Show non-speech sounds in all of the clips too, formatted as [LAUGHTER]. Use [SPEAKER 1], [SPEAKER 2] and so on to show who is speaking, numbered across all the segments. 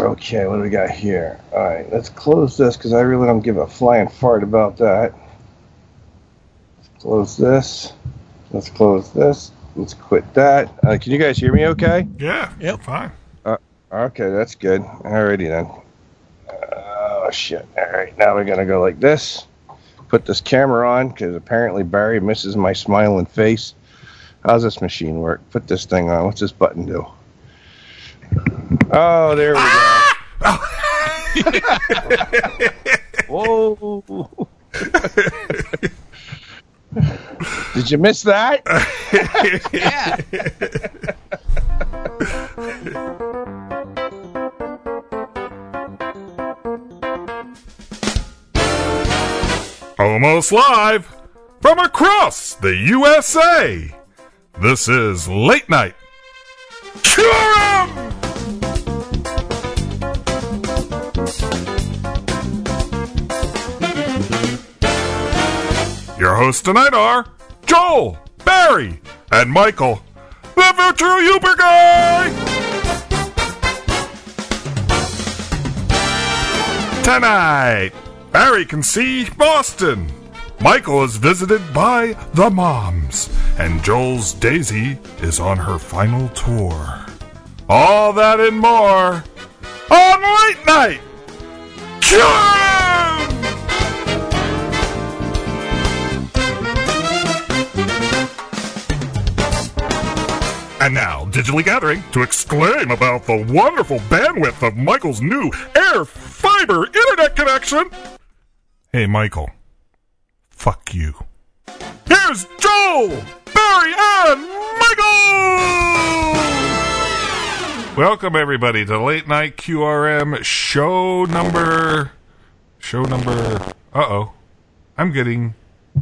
[SPEAKER 1] Okay, what do we got here? All right, let's close this because I really don't give a flying fart about that. Let's close this. Let's close this. Let's quit that. Uh, can you guys hear me okay?
[SPEAKER 2] Yeah. Yep. Fine.
[SPEAKER 1] Uh, okay, that's good. Alrighty then. Oh, shit. All right, now we're going to go like this. Put this camera on because apparently Barry misses my smiling face. How's this machine work? Put this thing on. What's this button do? Oh, there we go. Whoa. Did you miss that?
[SPEAKER 3] yeah. [LAUGHS]
[SPEAKER 2] Almost live from across the USA. This is Late Night. QRM! Hosts tonight are Joel, Barry, and Michael, the virtual Uber guy. Tonight, Barry can see Boston. Michael is visited by the moms, and Joel's Daisy is on her final tour. All that and more on Late Night. QRM! And now, digitally gathering to exclaim about the wonderful bandwidth of Michael's new Air Fiber internet connection. Hey, Michael. Fuck you. Here's Joel, Barry, and Michael! Welcome, everybody, to Late Night QRM show number. Show number. Uh oh. I'm getting.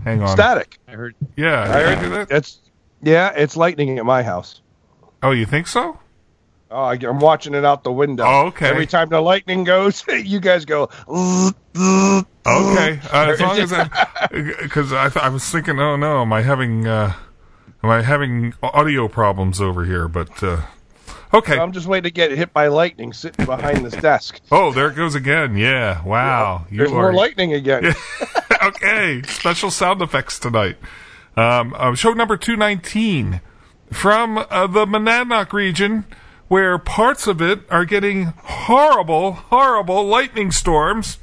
[SPEAKER 2] Hang on.
[SPEAKER 1] Static.
[SPEAKER 3] I heard.
[SPEAKER 2] Yeah,
[SPEAKER 1] I heard
[SPEAKER 2] that?
[SPEAKER 1] It's yeah, it's lightning at my house.
[SPEAKER 2] Oh, you think so?
[SPEAKER 1] Oh, I, am watching it out the window.
[SPEAKER 2] Oh, okay.
[SPEAKER 1] Every time the lightning goes, [LAUGHS] you guys go. [LAUGHS]
[SPEAKER 2] Okay, uh, as [LAUGHS] long as I, because I, I was thinking, oh no, am I having, uh, am I having audio problems over here? But uh, okay.
[SPEAKER 1] I'm just waiting to get hit by lightning sitting behind this desk.
[SPEAKER 2] Oh, there it goes again. Yeah, wow. You
[SPEAKER 1] There's
[SPEAKER 2] are-
[SPEAKER 1] more lightning again.
[SPEAKER 2] okay, special sound effects tonight. Um, uh, show number 219 from uh, the Monadnock region, where parts of it are getting horrible, horrible lightning storms,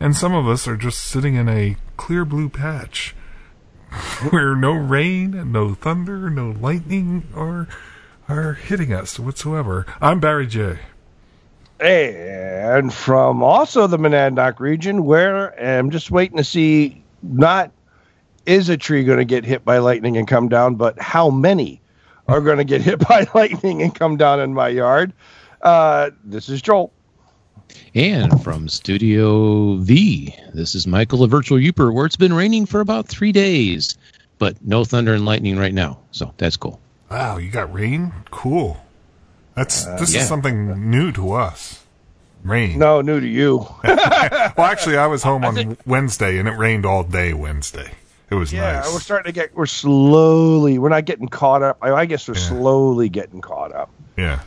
[SPEAKER 2] and some of us are just sitting in a clear blue patch [LAUGHS] where no rain, no thunder, no lightning are are hitting us whatsoever. I'm Barry J.
[SPEAKER 1] And from also the Monadnock region, where I'm just waiting to see not is a tree going to get hit by lightning and come down, but how many are going to get hit [LAUGHS] by lightning and come down in my yard. Uh, this is Joel.
[SPEAKER 3] And from Studio V, this is Michael, the virtual Uper, where it's been raining for about three days, but no thunder and lightning right now. So that's cool.
[SPEAKER 2] Wow, you got rain? Cool. That's this
[SPEAKER 3] yeah.
[SPEAKER 2] is something new to us. Rain.
[SPEAKER 1] No, new to you. [LAUGHS]
[SPEAKER 2] Well, actually, I was home on Wednesday, and it rained all day Wednesday. It was nice.
[SPEAKER 1] Yeah,
[SPEAKER 2] nice.
[SPEAKER 1] we're starting to get, we're slowly, we're not getting caught up. I, I guess we're slowly getting caught up.
[SPEAKER 2] yeah,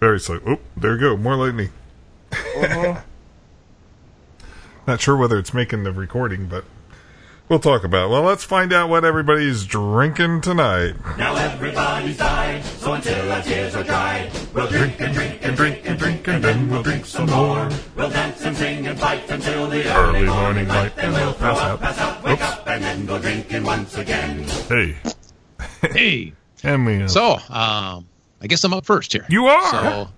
[SPEAKER 2] very slow. Oh, there you go. More lightning.
[SPEAKER 1] Uh-huh. [LAUGHS]
[SPEAKER 2] Not sure whether it's making the recording, but we'll talk about. It. Well, let's find out what everybody's drinking tonight.
[SPEAKER 4] Now everybody's died, so until our tears are dried, we'll drink and drink and drink and drink and then we'll drink some more. We'll dance and sing and fight until the early,
[SPEAKER 2] Early morning light,
[SPEAKER 4] then
[SPEAKER 2] and
[SPEAKER 4] we'll
[SPEAKER 2] we'll
[SPEAKER 4] throw
[SPEAKER 2] pass
[SPEAKER 4] up,
[SPEAKER 2] out.
[SPEAKER 4] pass out, wake
[SPEAKER 2] Oops.
[SPEAKER 4] up, and then go drinking once again.
[SPEAKER 2] Hey,
[SPEAKER 3] Hey, [LAUGHS]
[SPEAKER 2] and we.
[SPEAKER 3] so um, I guess I'm up first here.
[SPEAKER 2] you are.
[SPEAKER 3] So,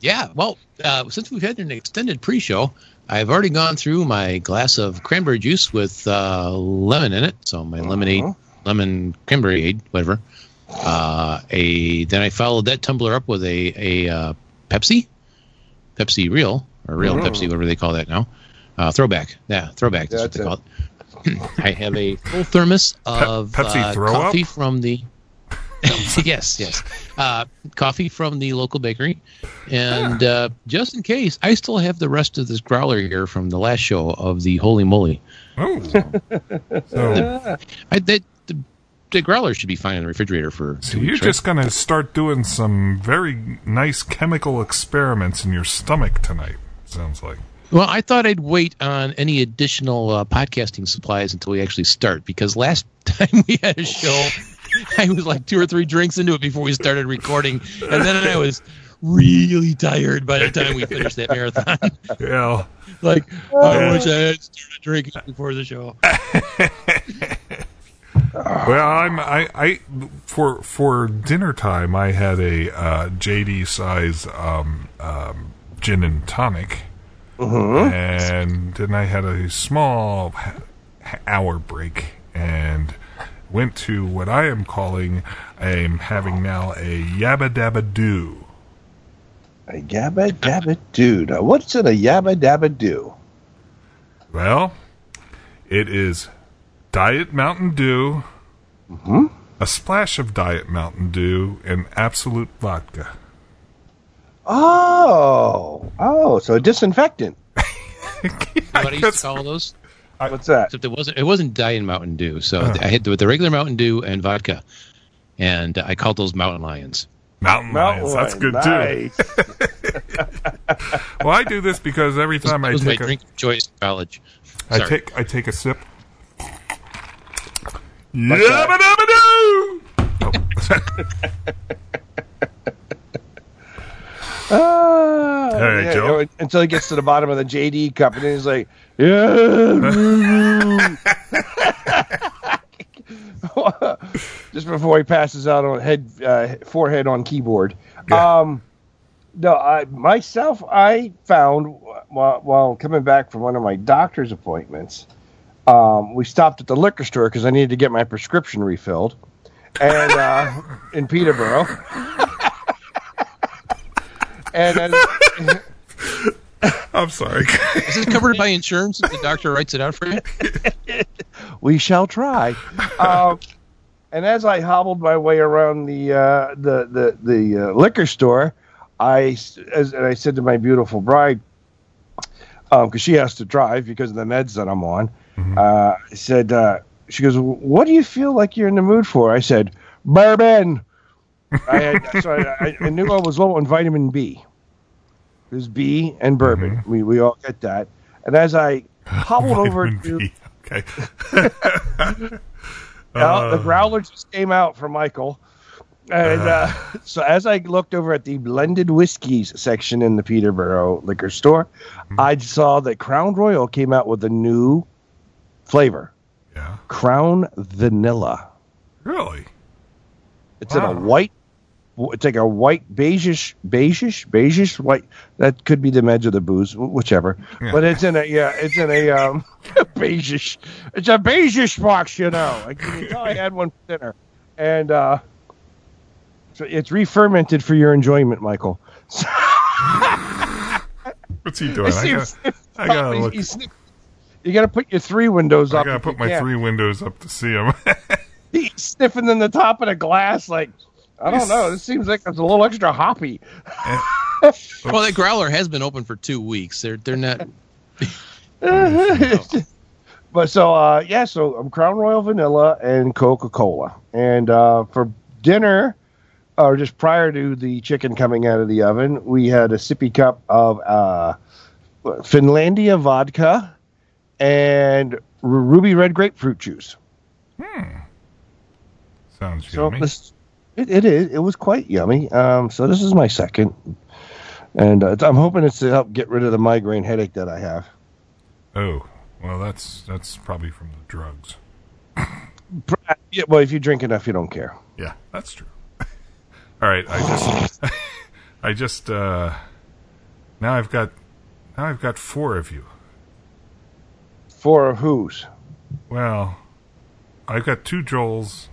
[SPEAKER 3] yeah, well, uh, since we've had an extended pre-show, I've already gone through my glass of cranberry juice with uh, lemon in it. So my lemonade, lemon cranberry whatever. Uh, a then I followed that tumbler up with a a uh, Pepsi, Pepsi Real or Real Pepsi, whatever they call that now. Uh, throwback, yeah, throwback. That's,
[SPEAKER 1] That's
[SPEAKER 3] what they call it. [CLEARS THROAT] I have a full thermos of
[SPEAKER 2] Pepsi
[SPEAKER 3] uh,
[SPEAKER 2] throw up?
[SPEAKER 3] coffee from the. [LAUGHS] yes, yes. Uh, coffee from the local bakery, and uh, just in case, I still have the rest of this growler here from the last show of the Holy Moly.
[SPEAKER 2] Oh. [LAUGHS] so,
[SPEAKER 3] I, that, the the growler should be fine in the refrigerator for.
[SPEAKER 2] So you're
[SPEAKER 3] weeks, right?
[SPEAKER 2] just going to start doing some very nice chemical experiments in your stomach tonight. Sounds like.
[SPEAKER 3] Well, I thought I'd wait on any additional uh, podcasting supplies until we actually start because last [LAUGHS] time we had a show, [LAUGHS] I was like two or three drinks into it before we started recording, and then I was really tired by the time we finished that marathon. [LAUGHS]
[SPEAKER 2] Yeah.
[SPEAKER 3] like, I wish I had started drinking before the show. [LAUGHS]
[SPEAKER 2] Well, I'm I, I for for dinner time I had a uh, JD size um, um, gin and tonic, and then I had a small hour break and went to what I am calling I'm having now a yabba dabba doo.
[SPEAKER 1] A yabba dabba doo. Now, what's in a yabba dabba doo?
[SPEAKER 2] Well, it is Diet Mountain Dew, mm-hmm. a splash of Diet Mountain Dew, and Absolut vodka.
[SPEAKER 1] Oh, oh, so a disinfectant. [LAUGHS]
[SPEAKER 3] What I used
[SPEAKER 2] guess-
[SPEAKER 3] to call those?
[SPEAKER 1] What's that?
[SPEAKER 3] Except it wasn't. It wasn't Diet Mountain Dew. So I had the, the regular Mountain Dew and vodka, and I called those Mountain Lions.
[SPEAKER 2] Mountain Lions. That's good too.
[SPEAKER 1] too. [LAUGHS]
[SPEAKER 2] Well, I do this because every time
[SPEAKER 3] that
[SPEAKER 2] I
[SPEAKER 3] was my
[SPEAKER 2] take a,
[SPEAKER 3] drink choice in college.
[SPEAKER 2] I take I take a sip. Yabba dabba doo!
[SPEAKER 1] Ah,
[SPEAKER 2] All right, Joe.
[SPEAKER 1] Until he gets to the bottom of the JD cup, and then he's like, "Yeah." [LAUGHS] Just before he passes out on head, uh, forehead on keyboard.
[SPEAKER 2] Yeah.
[SPEAKER 1] Um, no, I myself I found while, while coming back from one of my doctor's appointments, um, we stopped at the liquor store because I needed to get my prescription refilled, and uh, in Peterborough. And then, [LAUGHS]
[SPEAKER 2] I'm sorry.
[SPEAKER 3] Is this covered by insurance if the doctor writes it out for you? [LAUGHS]
[SPEAKER 1] we shall try. Um, and as I hobbled my way around the uh, the the, the uh, liquor store, I s- as and I said to my beautiful bride, because she has to drive because of the meds that I'm on. Uh, I said, uh, she goes, "What do you feel like you're in the mood for?" I said, "Bourbon." I so I, I, knew I was low on vitamin B. There's B and bourbon. We we all get that. And as I hobbled over to
[SPEAKER 2] B. [LAUGHS] Okay. [LAUGHS]
[SPEAKER 1] Well, the
[SPEAKER 2] Uh.
[SPEAKER 1] growler just came out for Michael. And uh, so as I looked over at the blended whiskeys section in the Peterborough liquor store,
[SPEAKER 2] Hmm.
[SPEAKER 1] I saw that Crown Royal came out with a new flavor,
[SPEAKER 2] Yeah.
[SPEAKER 1] Crown Vanilla.
[SPEAKER 2] Really?
[SPEAKER 1] It's in a white it's like a white beigeish beigeish beigeish white that could be the meds of the booze whichever
[SPEAKER 2] Yeah.
[SPEAKER 1] but it's in a yeah it's in a um [LAUGHS] beigeish it's a beigeish box you know tell I had one for dinner and uh so it's re-fermented for your enjoyment Michael [LAUGHS]
[SPEAKER 2] What's he doing? I gotta, I gotta look.
[SPEAKER 1] he's sniff- you gotta put your three windows
[SPEAKER 2] I
[SPEAKER 1] up
[SPEAKER 2] i
[SPEAKER 1] gotta
[SPEAKER 2] put my
[SPEAKER 1] can.
[SPEAKER 2] three windows up to see him. [LAUGHS]
[SPEAKER 1] he's sniffing in the top of the glass like I don't know. This seems like it's a little extra hoppy. [LAUGHS]
[SPEAKER 3] Well, that growler has been open for two weeks. They're they're not. [LAUGHS]
[SPEAKER 1] but so uh, yeah, so I'm Crown Royal Vanilla and Coca Cola, and uh, for dinner, or just prior to the chicken coming out of the oven, we had a sippy cup of uh, Finlandia vodka and R- ruby red grapefruit juice. Hmm.
[SPEAKER 2] Sounds
[SPEAKER 1] So
[SPEAKER 2] yummy.
[SPEAKER 1] this, it, it is. It was quite yummy. Um, so this is my second, and uh, I'm hoping it's to help get rid of the migraine headache that I have.
[SPEAKER 2] Oh, well, that's that's probably from the drugs. [CLEARS THROAT]
[SPEAKER 1] Yeah, well, if you drink enough, you don't care.
[SPEAKER 2] Yeah, that's true. [LAUGHS] All right, I just, [LAUGHS] I just, uh, now I've got, now I've got four of you.
[SPEAKER 1] Four of whose?
[SPEAKER 2] Well, I've got two Joels.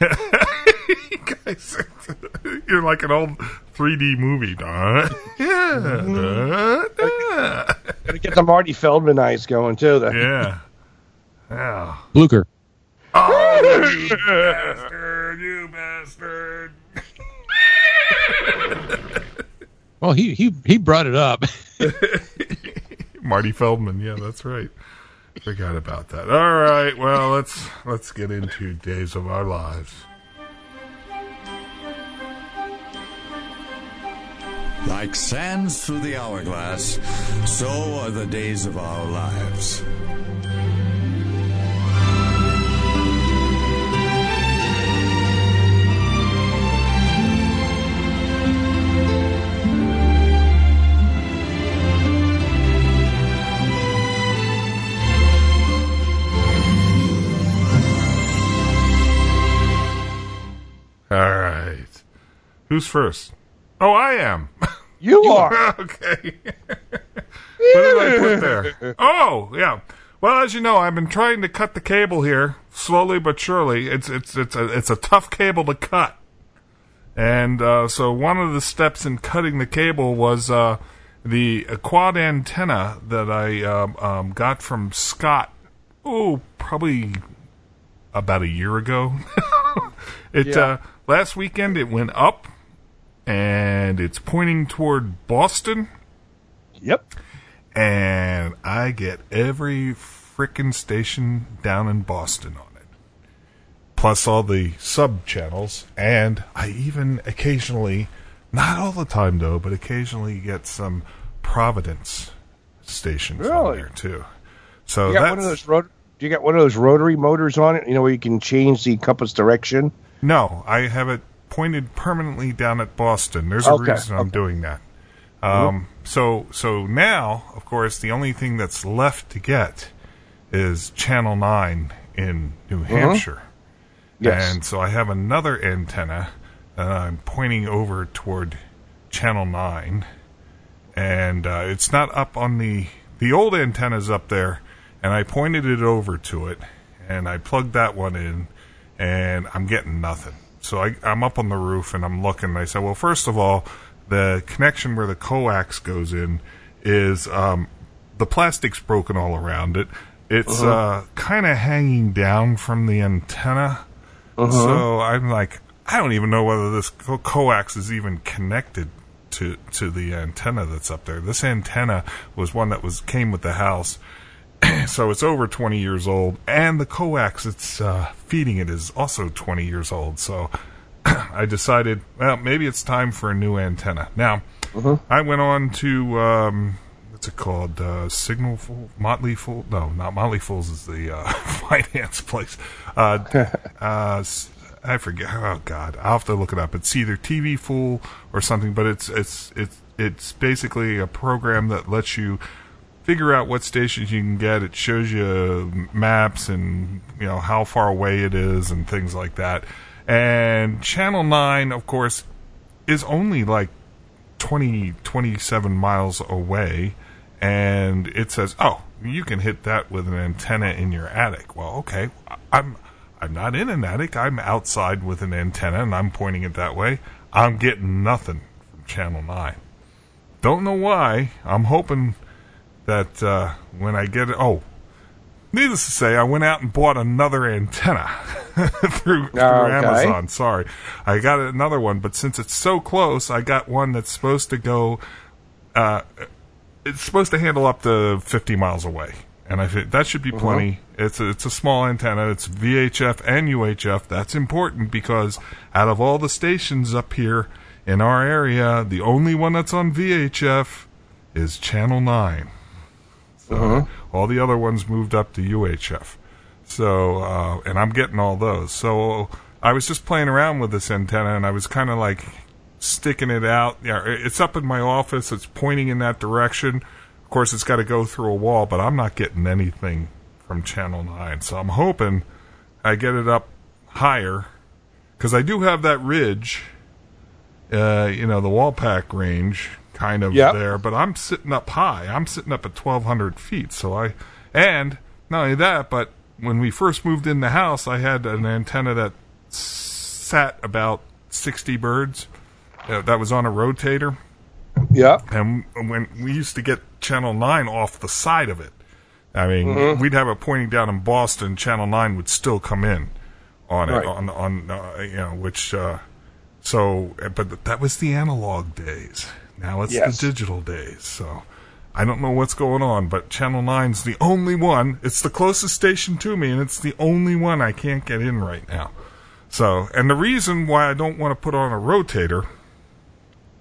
[SPEAKER 2] You guys, [LAUGHS] you're like an old 3D movie, Don. [LAUGHS] Mm-hmm. yeah.
[SPEAKER 1] Gotta get the Marty Feldman eyes going too. The,
[SPEAKER 2] yeah. [LAUGHS] Yeah.
[SPEAKER 3] Blucher.
[SPEAKER 2] Oh, you bastard! You bastard!
[SPEAKER 3] Well, he he he brought it up.
[SPEAKER 2] Marty Feldman. Yeah, that's right. Forgot about that. All right. Well, let's let's get into days of our lives.
[SPEAKER 5] Like sands through the hourglass, so are the days of our lives.
[SPEAKER 2] Who's first? Oh, I am. [LAUGHS]
[SPEAKER 1] You are. [LAUGHS]
[SPEAKER 2] okay. [LAUGHS] what did I put there? Oh, yeah. Well, as you know, I've been trying to cut the cable here slowly but surely. It's it's it's a it's a tough cable to cut, and uh, so one of the steps in cutting the cable was uh, the quad antenna that I um, um, got from Scott. Oh, probably about a year ago. it
[SPEAKER 1] Yeah.
[SPEAKER 2] uh, last weekend it went up, and it's pointing toward Boston
[SPEAKER 1] Yep.
[SPEAKER 2] and I get every frickin' station down in Boston on it. Plus all the sub channels, and I even occasionally, not all the time though, but occasionally get some Providence stations on
[SPEAKER 1] Really?
[SPEAKER 2] there too. So
[SPEAKER 1] You got one of those rot- Do you got one of those rotary motors on it? You know where you can change the compass direction.
[SPEAKER 2] no, I have it pointed permanently down at Boston. There's a
[SPEAKER 1] Okay,
[SPEAKER 2] reason I'm
[SPEAKER 1] okay.
[SPEAKER 2] doing that. Um, so so now, of course, the only thing that's left to get is Channel Nine in New Hampshire,
[SPEAKER 1] Yes.
[SPEAKER 2] and so I have another antenna that I'm pointing over toward Channel Nine, and uh, it's not up on the the old antenna's up there, and I pointed it over to it, and I plugged that one in, and I'm getting nothing. So I, I'm up on the roof and I'm looking. And I said, well, first of all, the connection where the coax goes in is um, the plastic's broken all around it. It's uh, kind of hanging down from the antenna. So I'm like, I don't even know whether this co- coax is even connected to to the antenna that's up there. This antenna was one that was came with the house, [CLEARS THROAT] so it's over 20 years old, and the coax it's uh, feeding it is also 20 years old. So [CLEARS THROAT] I decided, well, maybe it's time for a new antenna. Now, I went on to um, what's it called? Uh, Signal Fool, Motley Fool? No, not Motley Fools is the uh, [LAUGHS] finance place. Uh, [LAUGHS] uh, I forget. Oh God, I'll have to look it up. It's either TV Fool or something, but it's it's it's it's basically a program that lets you figure out what stations you can get. It shows you maps and you know how far away it is and things like that. And Channel Nine, of course, is only like 20, 27 miles away, and it says, "Oh, you can hit that with an antenna in your attic." Well, okay, I'm I'm not in an attic. I'm outside with an antenna, and I'm pointing it that way. I'm getting nothing from Channel Nine. Don't know why. I'm hoping that uh, when I get it, oh, needless to say, I went out and bought another antenna [LAUGHS] through, through
[SPEAKER 1] Okay.
[SPEAKER 2] Amazon. Sorry, I got another one, but since it's so close, I got one that's supposed to go. Uh, it's supposed to handle up to 50 miles away, and I think that should be plenty. It's a, it's a small antenna. It's VHF and UHF. That's important because out of all the stations up here in our area, the only one that's on VHF is Channel Nine. So all the other ones moved up to UHF. So, uh, and I'm getting all those. So I was just playing around with this antenna, and I was kind of like sticking it out. Yeah, it's up in my office. It's pointing in that direction. Of course, it's got to go through a wall, but I'm not getting anything from Channel Nine. So I'm hoping I get it up higher because I do have that ridge. Uh, you know, the Wapack Range kind of
[SPEAKER 1] Yep.
[SPEAKER 2] there, but I'm sitting up high. I'm sitting up at 1,200 feet. So I, and not only that, but when we first moved in the house, I had an antenna that sat about 60 birds. Uh, that was on a rotator.
[SPEAKER 1] Yeah.
[SPEAKER 2] And when we used to get Channel 9 off the side of it, I mean,
[SPEAKER 1] Mm-hmm.
[SPEAKER 2] we'd have it pointing down in Boston, Channel 9 would still come in on it,
[SPEAKER 1] Right.
[SPEAKER 2] on, on uh, you know, which, uh, so, but that was the analog days. Now it's
[SPEAKER 1] Yes.
[SPEAKER 2] the digital days. So I don't know what's going on, but Channel 9's the only one. It's the closest station to me, and it's the only one I can't get in right now. So, and the reason why I don't want to put on a rotator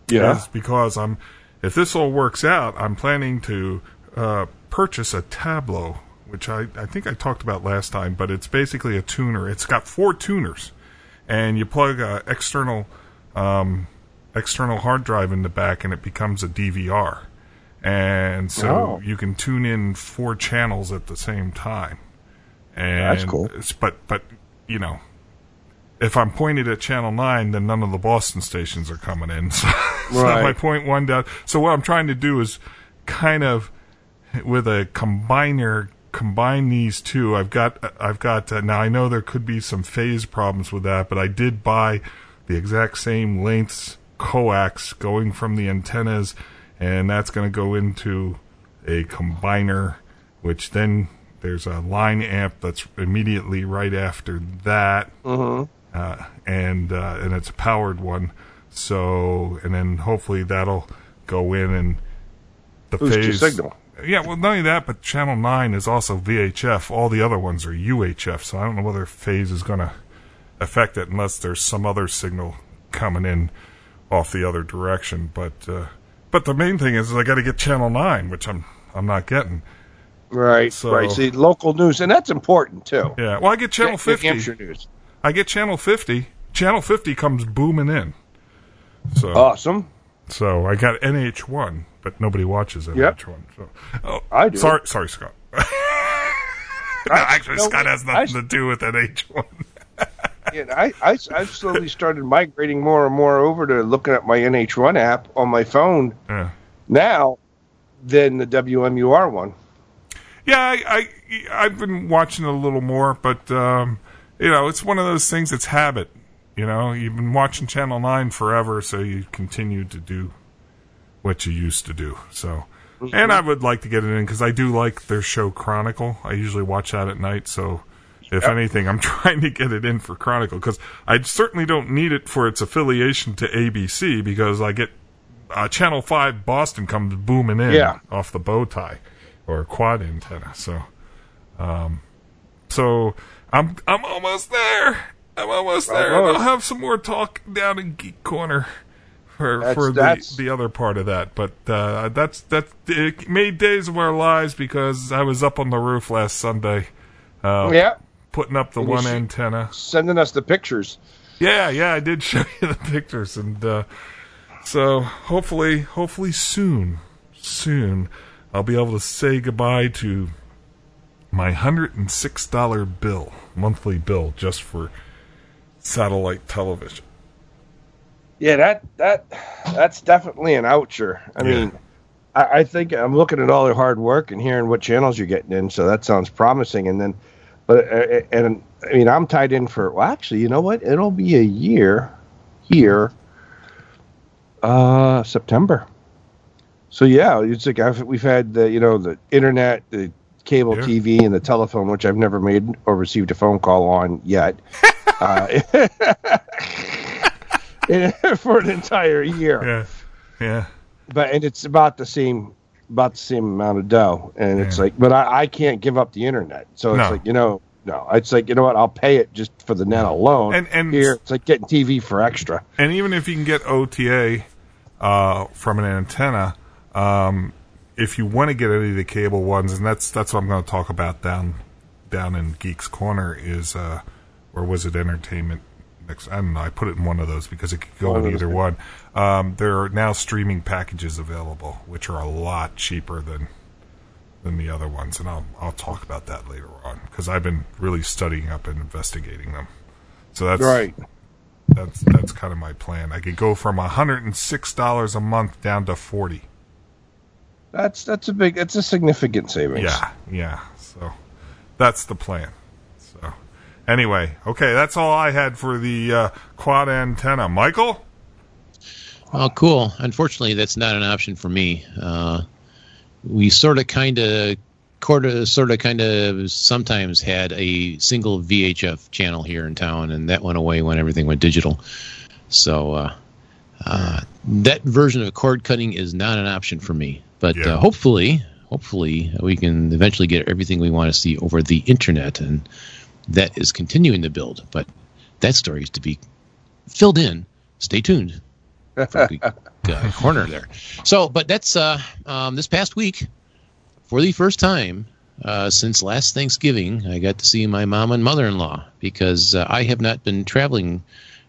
[SPEAKER 1] Yeah.
[SPEAKER 2] is because I'm, if this all works out, I'm planning to uh, purchase a Tablo, which I, I think I talked about last time, but it's basically a tuner. It's got four tuners, and you plug a external um, external hard drive in the back, and it becomes a DVR, and so
[SPEAKER 1] Oh.
[SPEAKER 2] you can tune in four channels at the same time. And
[SPEAKER 1] That's cool.
[SPEAKER 2] But but you know, if I'm pointed at channel nine, then none of the Boston stations are coming in. [LAUGHS] So, so
[SPEAKER 1] Right.
[SPEAKER 2] my point one down. So what I'm trying to do is kind of with a combiner combine these two. I've got I've got uh, now I know there could be some phase problems with that, but I did buy the exact same lengths coax going from the antennas, and that's going to go into a combiner, which then there's a line amp that's immediately right after that, uh, and uh, and it's a powered one. So and then hopefully that'll go in and the
[SPEAKER 1] Boost
[SPEAKER 2] phase
[SPEAKER 1] signal.
[SPEAKER 2] Yeah, well, not only that, but Channel Nine is also VHF. All the other ones are UHF. So I don't know whether phase is going to affect it unless there's some other signal coming in off the other direction. But uh, but the main thing is I got to get Channel Nine, which I'm I'm not getting.
[SPEAKER 1] Right.
[SPEAKER 2] So-
[SPEAKER 1] right. See, local news, and that's important too.
[SPEAKER 2] Yeah, well, I get Channel
[SPEAKER 1] New
[SPEAKER 2] 50.
[SPEAKER 1] Hampshire news.
[SPEAKER 2] I get Channel 50. Channel 50 comes booming in. So
[SPEAKER 1] Awesome.
[SPEAKER 2] so I got NH1, but nobody watches NH1.
[SPEAKER 1] Yep.
[SPEAKER 2] So oh,
[SPEAKER 1] I do.
[SPEAKER 2] Sorry, sorry, Scott. [LAUGHS] Actually,
[SPEAKER 1] no,
[SPEAKER 2] Scott has
[SPEAKER 1] I-
[SPEAKER 2] nothing to do with NH1.
[SPEAKER 1] Yeah, I, I, I've slowly started migrating more and more over to looking at my NH1 app on my phone
[SPEAKER 2] Yeah.
[SPEAKER 1] now than the WMUR one.
[SPEAKER 2] Yeah, I, I I've been watching it a little more, but um, you know, it's one of those things. It's habit. You know, you've been watching Channel Nine forever, so you continue to do what you used to do. So, and I would like to get it in because I do like their show Chronicle. I usually watch that at night, so. If
[SPEAKER 1] Yep.
[SPEAKER 2] anything, I'm [LAUGHS] trying to get it in for Chronicle because I certainly don't need it for its affiliation to ABC because I get uh, Channel Five Boston comes booming in
[SPEAKER 1] Yeah.
[SPEAKER 2] off the bow tie or quad antenna. So, um, so I'm I'm almost there. I'm almost there.
[SPEAKER 1] Almost.
[SPEAKER 2] I'll have some more talk down in Geek Corner for
[SPEAKER 1] That's-
[SPEAKER 2] for the
[SPEAKER 1] that's-
[SPEAKER 2] the other part of that. But uh, that's that it made days of our lives because I was up on the roof last Sunday. Uh,
[SPEAKER 1] yeah.
[SPEAKER 2] Putting up the
[SPEAKER 1] And
[SPEAKER 2] one antenna.
[SPEAKER 1] Sending us the pictures.
[SPEAKER 2] Yeah, yeah, I did [LAUGHS] show you the pictures, and uh, so hopefully, hopefully soon, soon, I'll be able to say goodbye to my hundred and six dollar bill, monthly bill, just for satellite television.
[SPEAKER 1] Yeah, that that that's definitely an oucher. I
[SPEAKER 2] Yeah.
[SPEAKER 1] mean, I, I think I'm looking at all their hard work and hearing what channels you're getting in, so that sounds promising. And then, but uh, and I mean, I'm tied in for. Well, actually, you know what? It'll be a year here, uh, September. So yeah, it's like I've, we've had the you know the internet, the cable
[SPEAKER 2] Yeah.
[SPEAKER 1] TV, and the telephone, which I've never made or received a phone call on yet. [LAUGHS] uh, [LAUGHS] for an entire year.
[SPEAKER 2] Yeah, yeah,
[SPEAKER 1] But and it's about the same about the same amount of dough. And it's like but I, I can't give up the internet. So it's
[SPEAKER 2] No.
[SPEAKER 1] like, you know, no. It's like, you know what, I'll pay it just for the net alone.
[SPEAKER 2] And- and-
[SPEAKER 1] here it's like getting TV for extra.
[SPEAKER 2] and even if you can get OTA uh, from an antenna, um, if you want to get any of the cable ones, and that's that's what I'm going to talk about down down in Geeks Corner is, uh, or was it Entertainment? Next, I don't know. I put it in one of those because it could go
[SPEAKER 1] One
[SPEAKER 2] in either one. Um, there are now streaming packages available, which are a lot cheaper than than the other ones, and I'll I'll talk about that later on because I've been really studying up and investigating them. So that's
[SPEAKER 1] Right.
[SPEAKER 2] that's that's kind of my plan. I could go from hundred and six dollars a month down to forty.
[SPEAKER 1] That's that's a big that's a significant savings.
[SPEAKER 2] Yeah, yeah. So that's the plan. Anyway, okay, that's all I had for the uh, quad antenna. Michael,
[SPEAKER 3] Oh, cool. Unfortunately, that's not an option for me. Uh, we sort of, kind of, sort of, kind of, sometimes had a single VHF channel here in town, and that went away when everything went digital. So uh, uh, that version of cord cutting is not an option for me. But
[SPEAKER 2] Yeah.
[SPEAKER 3] uh, hopefully, hopefully we can eventually get everything we want to see over the internet, and that is continuing to build. But that story is to be filled in. Stay tuned. uh, [LAUGHS] corner there. So, but that's uh, um, this past week for the first time uh, since last Thanksgiving, I got to see my mom and mother-in-law because uh, I have not been traveling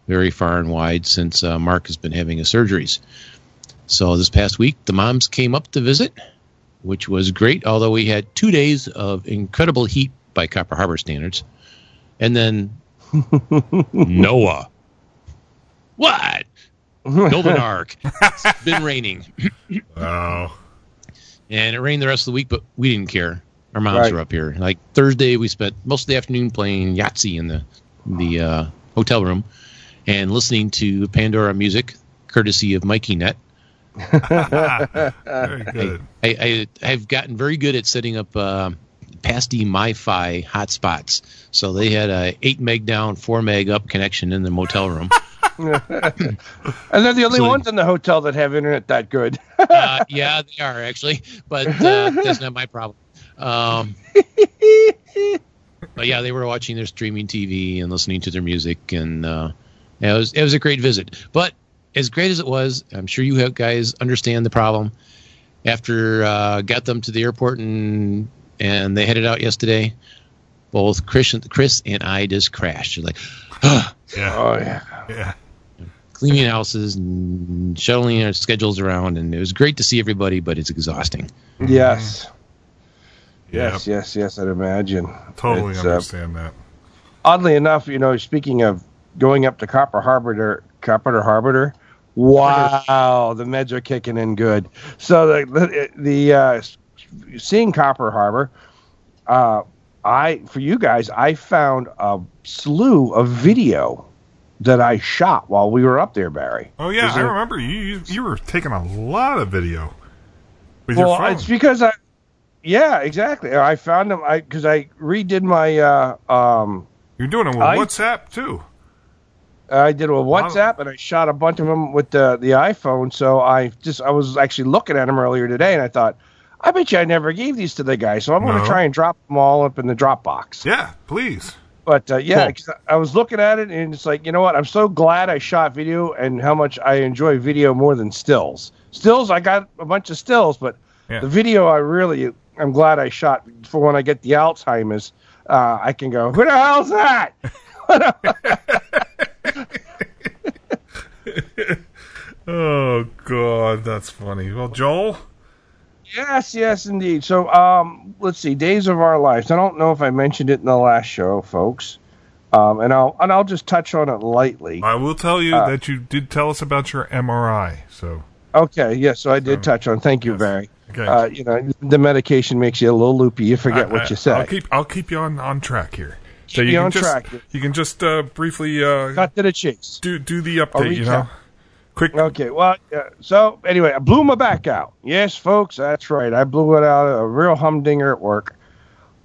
[SPEAKER 3] very far and wide since uh, Mark has been having his surgeries. So this past week, the moms came up to visit, which was great. Although we had two days of incredible heat by Copper Harbor standards, and then [LAUGHS] Noah. What? [LAUGHS] Build an ark. It's been raining. [LAUGHS]
[SPEAKER 2] Wow.
[SPEAKER 3] And it rained the rest of the week, but we didn't care. Our moms
[SPEAKER 1] Right.
[SPEAKER 3] were up here. Like Thursday, we spent most of the afternoon playing Yahtzee in the the uh, hotel room and listening to Pandora music, courtesy of Mikey Net.
[SPEAKER 2] Very good.
[SPEAKER 3] I, I I've gotten very good at setting up uh, pasty MiFi hotspots. So they had a eight meg down, four meg up connection in the motel room. [LAUGHS]
[SPEAKER 1] And they're the only
[SPEAKER 3] So-
[SPEAKER 1] ones in the hotel that have internet that good. [LAUGHS]
[SPEAKER 3] uh, yeah, they are actually, but uh, that's not my problem. Um, but yeah, they were watching their streaming TV and listening to their music, and uh, it was it was a great visit. But as great as it was, I'm sure you guys understand the problem. After uh, got them to the airport and and they headed out yesterday, both Chris and, Chris and I just crashed. You're Like
[SPEAKER 2] Yeah.
[SPEAKER 1] Oh yeah.
[SPEAKER 2] Yeah.
[SPEAKER 3] cleaning houses and shuttling our schedules around, and it was great to see everybody, but it's exhausting.
[SPEAKER 1] Yes.
[SPEAKER 2] Yeah.
[SPEAKER 1] Yes, yes, yes, I'd imagine.
[SPEAKER 2] Totally
[SPEAKER 1] It's, uh,
[SPEAKER 2] understand that.
[SPEAKER 1] oddly enough, you know, speaking of going up to Copper Harbor, Copper Harbor, wow, the meds are kicking in good. So the the, the uh, seeing Copper Harbor, uh, I for you guys, I found a slew of video that I shot while we were up there, Barry.
[SPEAKER 2] Oh yeah,
[SPEAKER 1] Is
[SPEAKER 2] I remember you, you. You were taking a lot of video with
[SPEAKER 1] Well,
[SPEAKER 2] your phone.
[SPEAKER 1] it's because I, yeah, exactly. I found them. I because I redid my uh, um,
[SPEAKER 2] You're doing it with
[SPEAKER 1] I-
[SPEAKER 2] WhatsApp too.
[SPEAKER 1] I did a WhatsApp and I shot a bunch of them with the the iPhone. So I just I was actually looking at them earlier today, and I thought, I bet you I never gave these to the guy, so I'm going to try and drop them all up in the Dropbox.
[SPEAKER 2] Yeah, please.
[SPEAKER 1] But uh, yeah,
[SPEAKER 3] Cool.
[SPEAKER 1] I was looking at it, and it's like you know what? I'm so glad I shot video, and how much I enjoy video more than stills. Stills, I got a bunch of stills, but
[SPEAKER 2] Yeah.
[SPEAKER 1] the video, I really, I'm glad I shot for when I get the Alzheimer's. Uh, I can go, who the hell's that? [LAUGHS] [LAUGHS]
[SPEAKER 2] Oh God, that's funny. Well, Joel.
[SPEAKER 1] Yes, yes, indeed. So, um, let's see, Days of Our Lives. I don't know if I mentioned it in the last show, folks, um, and I'll and I'll just touch on it lightly.
[SPEAKER 2] I will tell you
[SPEAKER 1] Uh,
[SPEAKER 2] that you did tell us about your MRI. So
[SPEAKER 1] Okay, yes, so I did touch on. Thank you, Barry.
[SPEAKER 2] okay.
[SPEAKER 1] Uh, you know, the medication makes you a little loopy. You forget
[SPEAKER 2] I-
[SPEAKER 1] what you said.
[SPEAKER 2] I'll keep I'll keep you on, on track here. So
[SPEAKER 1] Keep
[SPEAKER 2] you
[SPEAKER 1] you
[SPEAKER 2] can
[SPEAKER 1] on
[SPEAKER 2] just
[SPEAKER 1] track.
[SPEAKER 2] you can just uh, briefly uh,
[SPEAKER 1] Cut to the chase.
[SPEAKER 2] do do the update. You know, quick.
[SPEAKER 1] Okay, well, uh, so anyway, I blew my back out. Yes, folks, that's right. I blew it out. A real humdinger at work.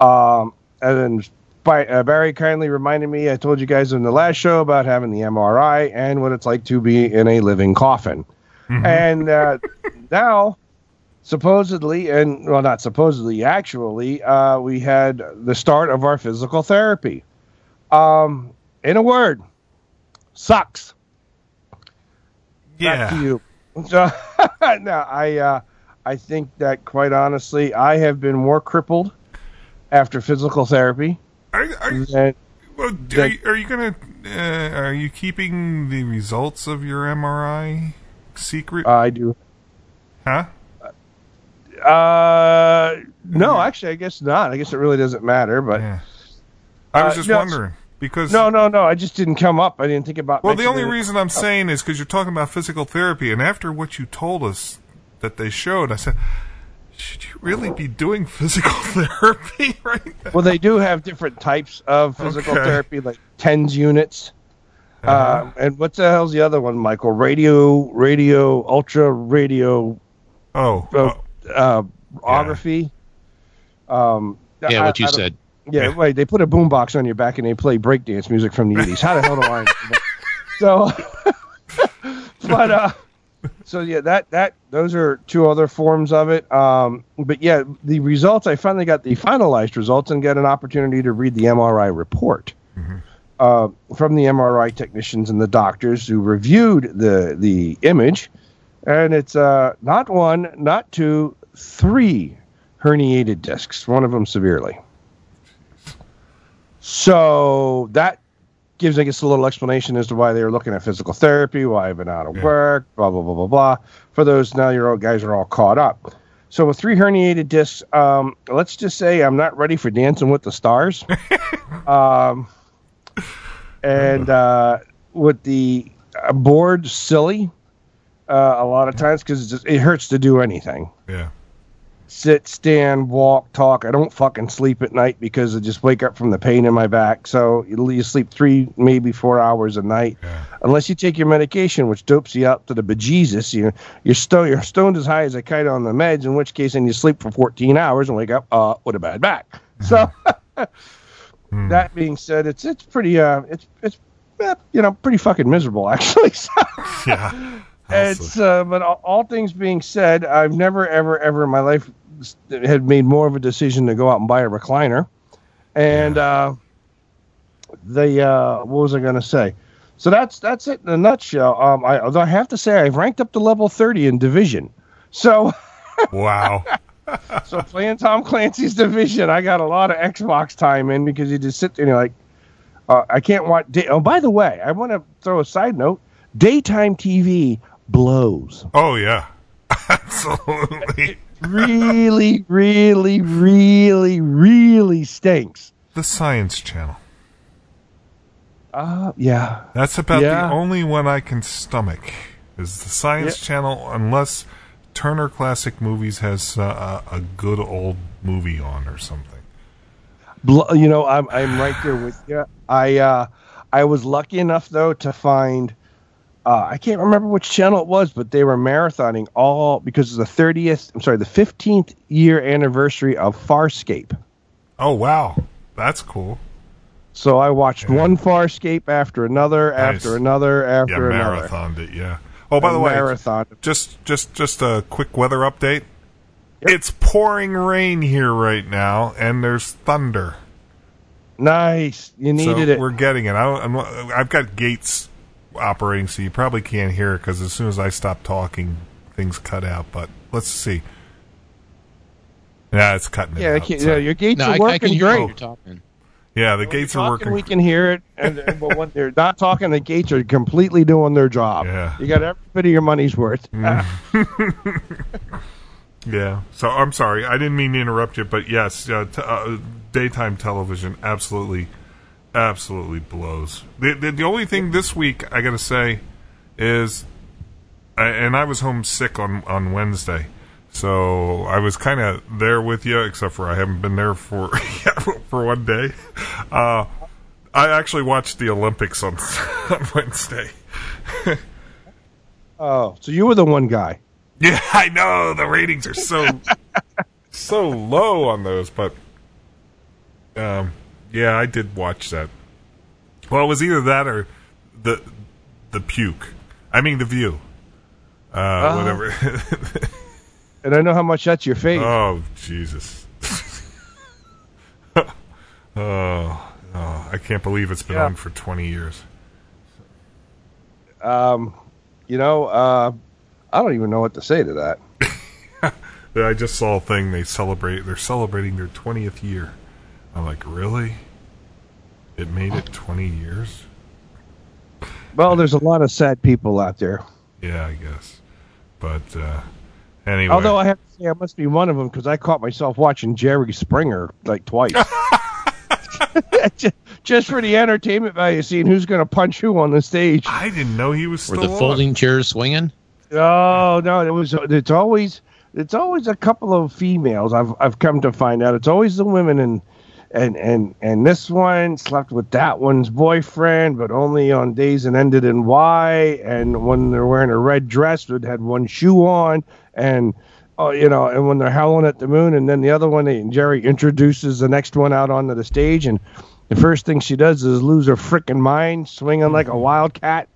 [SPEAKER 1] Um, and then by, uh, Barry kindly reminded me. I told you guys in the last show about having the MRI and what it's like to be in a living coffin. And uh, now, supposedly, and well, not supposedly, actually, uh, we had the start of our physical therapy. Um, in a word, sucks. Back to
[SPEAKER 2] Yeah.
[SPEAKER 1] you. So, [LAUGHS] no, I, uh, I think that quite honestly, I have been more crippled after physical therapy
[SPEAKER 2] Are, are,
[SPEAKER 1] than
[SPEAKER 2] well, are, you, are you gonna? Uh, are you keeping the results of your MRI secret?
[SPEAKER 1] I do.
[SPEAKER 2] huh?
[SPEAKER 1] Uh, no, actually, I guess not. I guess it really doesn't matter. But
[SPEAKER 2] Yeah. I was
[SPEAKER 1] Uh,
[SPEAKER 2] just
[SPEAKER 1] no,
[SPEAKER 2] wondering because
[SPEAKER 1] no, no, no. I just didn't come up. I didn't think about.
[SPEAKER 2] Well, the only reason I'm saying is because you're talking about physical therapy, and after what you told us that they showed, I said, should you really be doing physical [LAUGHS] therapy right now?
[SPEAKER 1] Well, they do have different types of physical
[SPEAKER 2] Okay.
[SPEAKER 1] therapy, like tens units.
[SPEAKER 2] Uh-huh.
[SPEAKER 1] Um, and what the hell's the other one, Michael? Radio, radio, ultra radio,
[SPEAKER 2] Oh,
[SPEAKER 1] uh,
[SPEAKER 2] oh,
[SPEAKER 1] uh, ography. Um,
[SPEAKER 3] Yeah,
[SPEAKER 1] I-
[SPEAKER 3] what you
[SPEAKER 1] I
[SPEAKER 3] said.
[SPEAKER 1] Yeah, wait, they put a boombox on your back and they play breakdance music from the 80s. How the hell do I know? So, [LAUGHS] but, uh, so yeah, that that those are two other forms of it. Um, but yeah, the results I finally got the finalized results and get an opportunity to read the MRI report uh, from the MRI technicians and the doctors who reviewed the the image, and it's uh, not one, not two, three herniated discs. One of them severely. So that gives, I guess, a little explanation as to why they were looking at physical therapy, why I've been out of
[SPEAKER 2] Yeah.
[SPEAKER 1] work, blah blah blah blah blah. For those now, your old guys are all caught up. So with three herniated discs, um, let's just say I'm not ready for Dancing with the Stars. [LAUGHS] um, and uh, with the uh, board silly, uh, a lot of times because it hurts to do anything
[SPEAKER 2] Yeah.
[SPEAKER 1] Sit, stand, walk, talk. I don't fucking sleep at night because I just wake up from the pain in my back. So you, sleep three, maybe four hours a night,
[SPEAKER 2] Yeah.
[SPEAKER 1] unless you take your medication, which dopes you up to the bejesus. You you're stoned, you're stoned as high as a kite on the meds. In which case, then you sleep for 14 hours and wake up uh, with a bad back. So [LAUGHS] that being said, it's it's pretty uh it's it's eh, you know pretty fucking miserable [LAUGHS] actually. So,
[SPEAKER 2] Yeah. [LAUGHS]
[SPEAKER 1] it's uh, but all, all things being said, I've never ever ever in my life had made more of a decision to go out and buy a recliner, and uh, the uh, what was I going to say? So that's that's it in a nutshell. Um, I although I have to say I've ranked up to level thirty in division. So [LAUGHS]
[SPEAKER 2] wow.
[SPEAKER 1] so playing Tom Clancy's division, I got a lot of Xbox time in because you just sit there and you're like, uh, I can't watch. Day- oh, by the way, I want to throw a side note: daytime TV blows.
[SPEAKER 2] Oh yeah. [LAUGHS] Absolutely.
[SPEAKER 1] Really, really, really, really stinks.
[SPEAKER 2] The Science Channel.
[SPEAKER 1] Uh, yeah.
[SPEAKER 2] That's about
[SPEAKER 1] Yeah.
[SPEAKER 2] the only one I can stomach. Is the Science
[SPEAKER 1] Yeah.
[SPEAKER 2] Channel, unless Turner Classic Movies has uh, a good old movie on or something.
[SPEAKER 1] You know, I'm I'm right there with you. I uh, I was lucky enough though to find. Uh, I can't remember which channel it was, but they were marathoning all because of the 30th. I'm sorry, the 15th year anniversary of Farscape.
[SPEAKER 2] Oh wow, that's cool.
[SPEAKER 1] So I watched
[SPEAKER 2] Yeah.
[SPEAKER 1] one Farscape after another,
[SPEAKER 2] Nice.
[SPEAKER 1] after another,
[SPEAKER 2] Yeah,
[SPEAKER 1] after another.
[SPEAKER 2] marathoned it. Yeah. Oh, by the way,
[SPEAKER 1] marathon.
[SPEAKER 2] just just just a quick weather update. It's pouring rain here right now, and there's thunder.
[SPEAKER 1] Nice. You needed
[SPEAKER 2] so
[SPEAKER 1] it.
[SPEAKER 2] We're getting it. I, I'm, I've got gates operating, so you probably can't hear it because as soon as I stop talking, things cut out. But let's see. Yeah, it's cutting.
[SPEAKER 1] Yeah,
[SPEAKER 2] it out, so-
[SPEAKER 1] yeah, your gates
[SPEAKER 3] No,
[SPEAKER 1] are
[SPEAKER 3] I,
[SPEAKER 1] working
[SPEAKER 3] I can hear
[SPEAKER 1] great.
[SPEAKER 3] you talking.
[SPEAKER 2] yeah, the
[SPEAKER 1] When
[SPEAKER 2] gates
[SPEAKER 1] they're
[SPEAKER 2] working.
[SPEAKER 1] We can hear it, and and- but when they're not talking, the gates are completely doing their job.
[SPEAKER 2] Yeah.
[SPEAKER 1] You got every bit of your money's worth. [LAUGHS]
[SPEAKER 2] Yeah. So I'm sorry, I didn't mean to interrupt you, but yes, uh, t- uh, daytime television absolutely, absolutely blows. The, the the only thing this week I got to say is, I- and I was homesick on on Wednesday, so I was kind of there with you, except for I haven't been there for [LAUGHS] for one day. Uh, I actually watched the Olympics on [LAUGHS] on Wednesday. [LAUGHS]
[SPEAKER 1] oh, so you were the one guy.
[SPEAKER 2] Yeah, I know the ratings are so so low on those, but um, yeah, I did watch that. Well, it was either that or the the puke. I mean, the view. Uh, whatever. [LAUGHS]
[SPEAKER 1] And I know how much that's your fave.
[SPEAKER 2] oh Jesus. [LAUGHS] oh, oh, I can't believe it's been
[SPEAKER 1] Yeah.
[SPEAKER 2] on for twenty years.
[SPEAKER 1] Um, you know, uh, I don't even know what to say to that. [LAUGHS]
[SPEAKER 2] I just saw a thing they celebrate. They're celebrating their twentieth year. I'm like, really? It made it twenty years?
[SPEAKER 1] Well, there's a lot of sad people out there.
[SPEAKER 2] Yeah, I guess. But uh, anyway,
[SPEAKER 1] Although I have to say, I must be one of them because I caught myself watching Jerry Springer like twice. [LAUGHS] [LAUGHS] Just for the entertainment value, seeing who's going to punch who on the stage.
[SPEAKER 2] I didn't know he was
[SPEAKER 3] Were the
[SPEAKER 2] on.
[SPEAKER 3] folding chairs swinging?
[SPEAKER 1] Oh no, it was. It's always. It's always a couple of females. I've I've come to find out. It's always the women, and and and and this one slept with that one's boyfriend, but only on days that ended in Y. And when they're wearing a red dress, it had one shoe on, and oh, you know, and when they're howling at the moon, and then the other one, and Jerry introduces the next one out onto the stage, and the first thing she does is lose her freaking mind, swinging like a wildcat,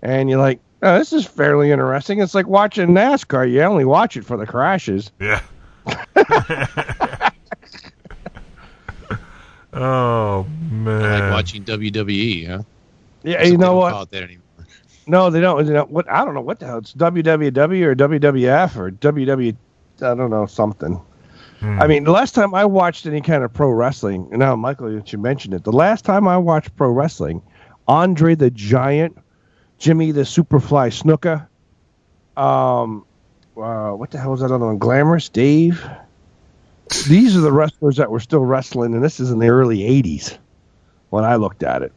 [SPEAKER 1] and you're like, Uh, this is fairly interesting. It's like watching NASCAR. You only watch it for the crashes.
[SPEAKER 2] Yeah. [LAUGHS] [LAUGHS] oh man.
[SPEAKER 3] I like watching WWE. Huh?
[SPEAKER 1] Yeah,
[SPEAKER 3] Except
[SPEAKER 1] you know what?
[SPEAKER 3] Call it that anymore.
[SPEAKER 1] No, they don't. You know, what? I don't know what the hell. It's WWW or WWF or WW. I don't know something.
[SPEAKER 2] Hmm.
[SPEAKER 1] I mean, the last time I watched any kind of pro wrestling, and now Michael, you mentioned it. The last time I watched pro wrestling, Andre the Giant, Jimmy the Superfly Snuka, um, uh, what the hell was that other one? Glamorous Dave. These are the wrestlers that were still wrestling, and this is in the early '80s when I looked at it.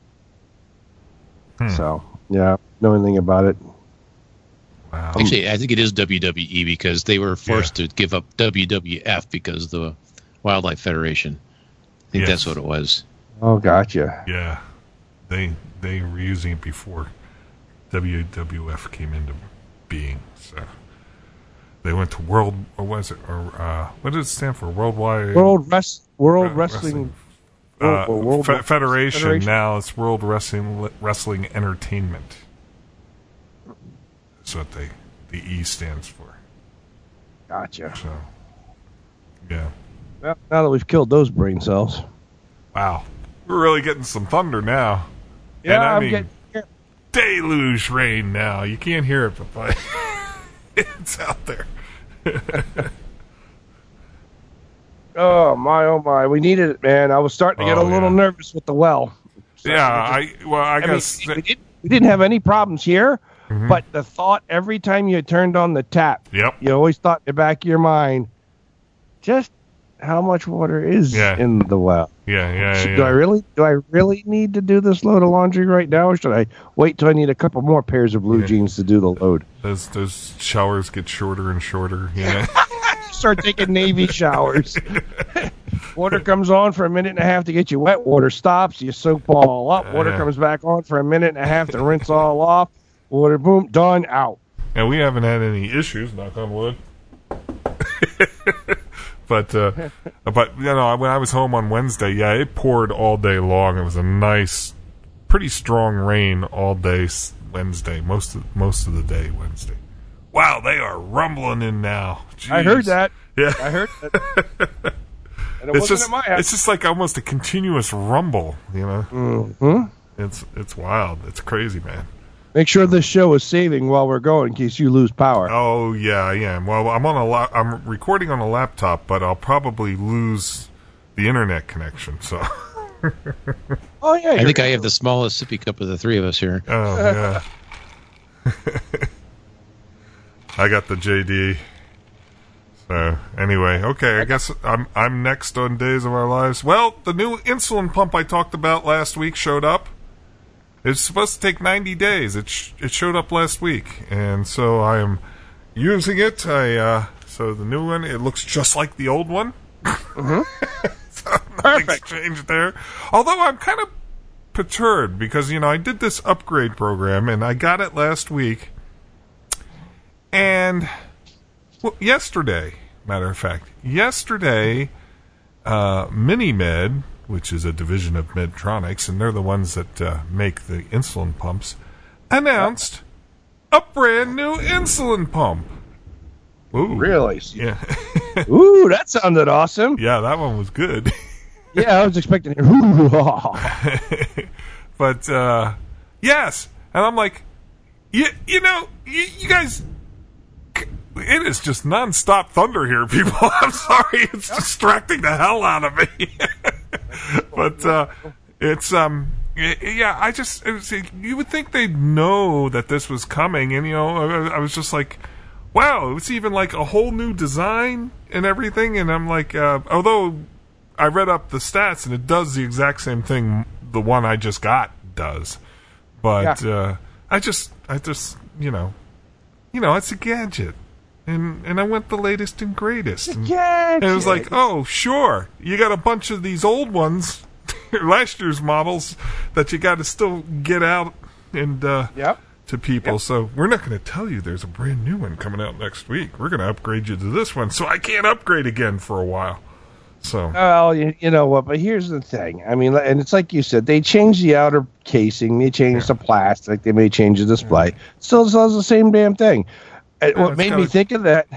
[SPEAKER 2] Hmm.
[SPEAKER 1] So, yeah, know anything about it?
[SPEAKER 2] Wow.
[SPEAKER 3] Actually, I think it is WWE because they were forced to give up WWF because of the Wildlife Federation. I think
[SPEAKER 2] Yes.
[SPEAKER 3] that's what it was.
[SPEAKER 1] Oh, gotcha.
[SPEAKER 2] Yeah, they they were using it before WWF came into being. So they went to World or was it or uh, what does it stand for? Worldwide
[SPEAKER 1] World Rest World
[SPEAKER 2] Uh,
[SPEAKER 1] Wrestling.
[SPEAKER 2] uh,
[SPEAKER 1] World- World
[SPEAKER 2] Fe-
[SPEAKER 1] Wrestling
[SPEAKER 2] Federation.
[SPEAKER 1] Federation?
[SPEAKER 2] Now it's World Wrestling Wrestling Entertainment. That's what they the E stands for.
[SPEAKER 1] Gotcha.
[SPEAKER 2] So yeah,
[SPEAKER 1] Well, now that we've killed those brain cells,
[SPEAKER 2] wow, we're really getting some thunder now.
[SPEAKER 1] yeah,
[SPEAKER 2] and I
[SPEAKER 1] I'm
[SPEAKER 2] mean
[SPEAKER 1] getting.
[SPEAKER 2] deluge rain now. You can't hear it, but [LAUGHS] it's out there. [LAUGHS]
[SPEAKER 1] Oh my, oh my, we needed it, man. I was starting to get
[SPEAKER 2] Oh,
[SPEAKER 1] a little
[SPEAKER 2] yeah.
[SPEAKER 1] nervous with the well.
[SPEAKER 2] Yeah, I well, I,
[SPEAKER 1] I mean,
[SPEAKER 2] guess
[SPEAKER 1] we, didn't, we didn't have any problems here,
[SPEAKER 2] Mm-hmm.
[SPEAKER 1] but the thought every time you turned on the tap,
[SPEAKER 2] Yep.
[SPEAKER 1] you always thought in the back of your mind, just how much water is
[SPEAKER 2] Yeah.
[SPEAKER 1] in the well.
[SPEAKER 2] Yeah, yeah,
[SPEAKER 1] Should-
[SPEAKER 2] yeah.
[SPEAKER 1] Do I really do I really need to do this load of laundry right now, or should I wait till I need a couple more pairs of blue
[SPEAKER 2] Yeah.
[SPEAKER 1] jeans to do the load?
[SPEAKER 2] Those those showers get shorter and shorter. Know. [LAUGHS]
[SPEAKER 1] Start taking navy [LAUGHS] showers. water comes on for a minute and a half to get you wet. Water stops. You soap all up. Water
[SPEAKER 2] Yeah.
[SPEAKER 1] comes back on for a minute and a half to rinse all off. Water, boom, done, out.
[SPEAKER 2] and we haven't had any issues. Knock on wood. [LAUGHS] but uh, [LAUGHS] but you know, when I was home on Wednesday, yeah, it poured all day long. It was a nice, pretty strong rain all day Wednesday. Most of most of the day Wednesday. Wow, they are rumbling in now.
[SPEAKER 1] I heard that.
[SPEAKER 2] Yeah.
[SPEAKER 1] I heard that. [LAUGHS] It
[SPEAKER 2] it's just
[SPEAKER 1] at my house.
[SPEAKER 2] it's just like almost a continuous rumble, you know.
[SPEAKER 1] hmm
[SPEAKER 2] It's it's wild. It's crazy, man.
[SPEAKER 1] Make sure this show is saving while we're going in case you lose power.
[SPEAKER 2] Oh yeah, I am. Well, I'm on a la- I'm recording on a laptop, but I'll probably lose the internet connection. So, [LAUGHS]
[SPEAKER 1] Oh, yeah.
[SPEAKER 3] I
[SPEAKER 1] you're-
[SPEAKER 3] think I have the smallest sippy cup of the three of us here.
[SPEAKER 2] oh yeah. [LAUGHS] I got the JD. So anyway, okay. I guess I'm I'm next on Days of Our Lives. Well, the new insulin pump I talked about last week showed up. It's supposed to take 90 days. It sh- it showed up last week, and so I am using it. I uh, so the new one it looks just like the old one. [LAUGHS] so nothing's changed there. Although I'm kind of perturbed because you know I did this upgrade program and I got it last week, and well, yesterday, matter of fact, yesterday, uh, MiniMed, which is a division of Medtronics, and they're the ones that uh, make the insulin pumps, announced a brand new insulin pump. Ooh,
[SPEAKER 1] Really?
[SPEAKER 2] Yeah, [LAUGHS]
[SPEAKER 1] Ooh, that sounded awesome.
[SPEAKER 2] yeah, that one was good. [LAUGHS]
[SPEAKER 1] Yeah, I was expecting it. Ooh, [LAUGHS]
[SPEAKER 2] but uh, yes, and I'm like, you, you know, you, you guys, it is just nonstop thunder here, people. I'm sorry, it's distracting the hell out of me. [LAUGHS] but uh, it's um, yeah, I just it was, you would think they'd know that this was coming, and you know, I, I was just like. Wow, it's even like a whole new design and everything, and I'm like, uh, although I read up the stats and it does the exact same thing the one I just got does. But uh, I just I just you know you know, it's a gadget. And and I went the latest and greatest. And,
[SPEAKER 1] yeah.
[SPEAKER 2] and it was like, oh sure. You got a bunch of these old ones, [LAUGHS] last year's models that you gotta still get out and uh
[SPEAKER 1] Yep.
[SPEAKER 2] to people. So we're not going to tell you there's a brand new one coming out next week. We're going to upgrade you to this one, so I can't upgrade again for a while. So
[SPEAKER 1] Well, you, you know what? But here's the thing. I mean, and it's like you said, they changed the outer casing, they changed the plastic, they may change the display. Still sells the same damn thing. Uh, what made me
[SPEAKER 2] a-
[SPEAKER 1] think of that?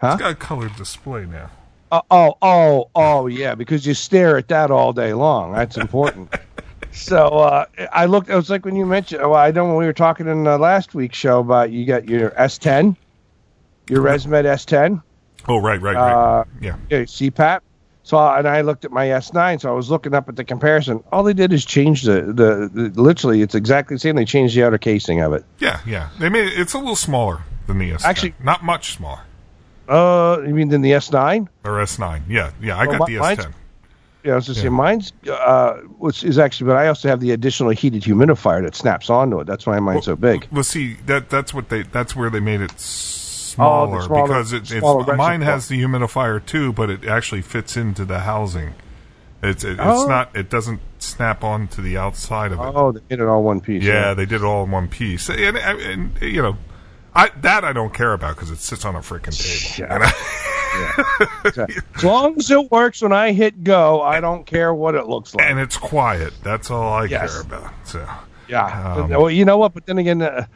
[SPEAKER 1] Huh?
[SPEAKER 2] it's got a colored display now.
[SPEAKER 1] Oh, oh, oh, oh, yeah, because you stare at that all day long. That's important. [LAUGHS] so uh, I looked. It was like when you mentioned. Well, I know when we were talking in uh, last week's show about you got your S10, your ResMed S10,
[SPEAKER 2] Oh, right, right, right.
[SPEAKER 1] uh,
[SPEAKER 2] yeah.
[SPEAKER 1] yeah, CPAP. So and I looked at my S9. So I was looking up at the comparison. All they did is change the the, the literally. It's exactly the same. They changed the outer casing of it.
[SPEAKER 2] Yeah, yeah. They made it, it's a little smaller than the S10.
[SPEAKER 1] Actually-
[SPEAKER 2] not much smaller.
[SPEAKER 1] Uh, you mean than the S9?
[SPEAKER 2] Or S9. Yeah, yeah. I
[SPEAKER 1] Well,
[SPEAKER 2] got the S10.
[SPEAKER 1] Yeah, I was just
[SPEAKER 2] Yeah.
[SPEAKER 1] saying mine's uh, which is actually, but I also have the additional heated humidifier that snaps onto it. That's why mine's so big.
[SPEAKER 2] Well, see that that's what they that's where they made it smaller,
[SPEAKER 1] Oh, smaller-
[SPEAKER 2] because it, it's
[SPEAKER 1] smaller
[SPEAKER 2] mine
[SPEAKER 1] reservoir.
[SPEAKER 2] has the humidifier too, but it actually fits into the housing. It's it, it's
[SPEAKER 1] Oh.
[SPEAKER 2] not it doesn't snap onto the outside of it.
[SPEAKER 1] Oh, they did it all one piece.
[SPEAKER 2] yeah, they did it all in one piece, and, and, and you know, I that I don't care about because it sits on a freaking table. [LAUGHS]
[SPEAKER 1] Yeah.
[SPEAKER 2] I- [LAUGHS]
[SPEAKER 1] As long as it works when I hit go, I don't care what it looks like.
[SPEAKER 2] and it's quiet. That's all I
[SPEAKER 1] Yes.
[SPEAKER 2] care about. So
[SPEAKER 1] yeah.
[SPEAKER 2] Um,
[SPEAKER 1] well, you know what? But then again, uh,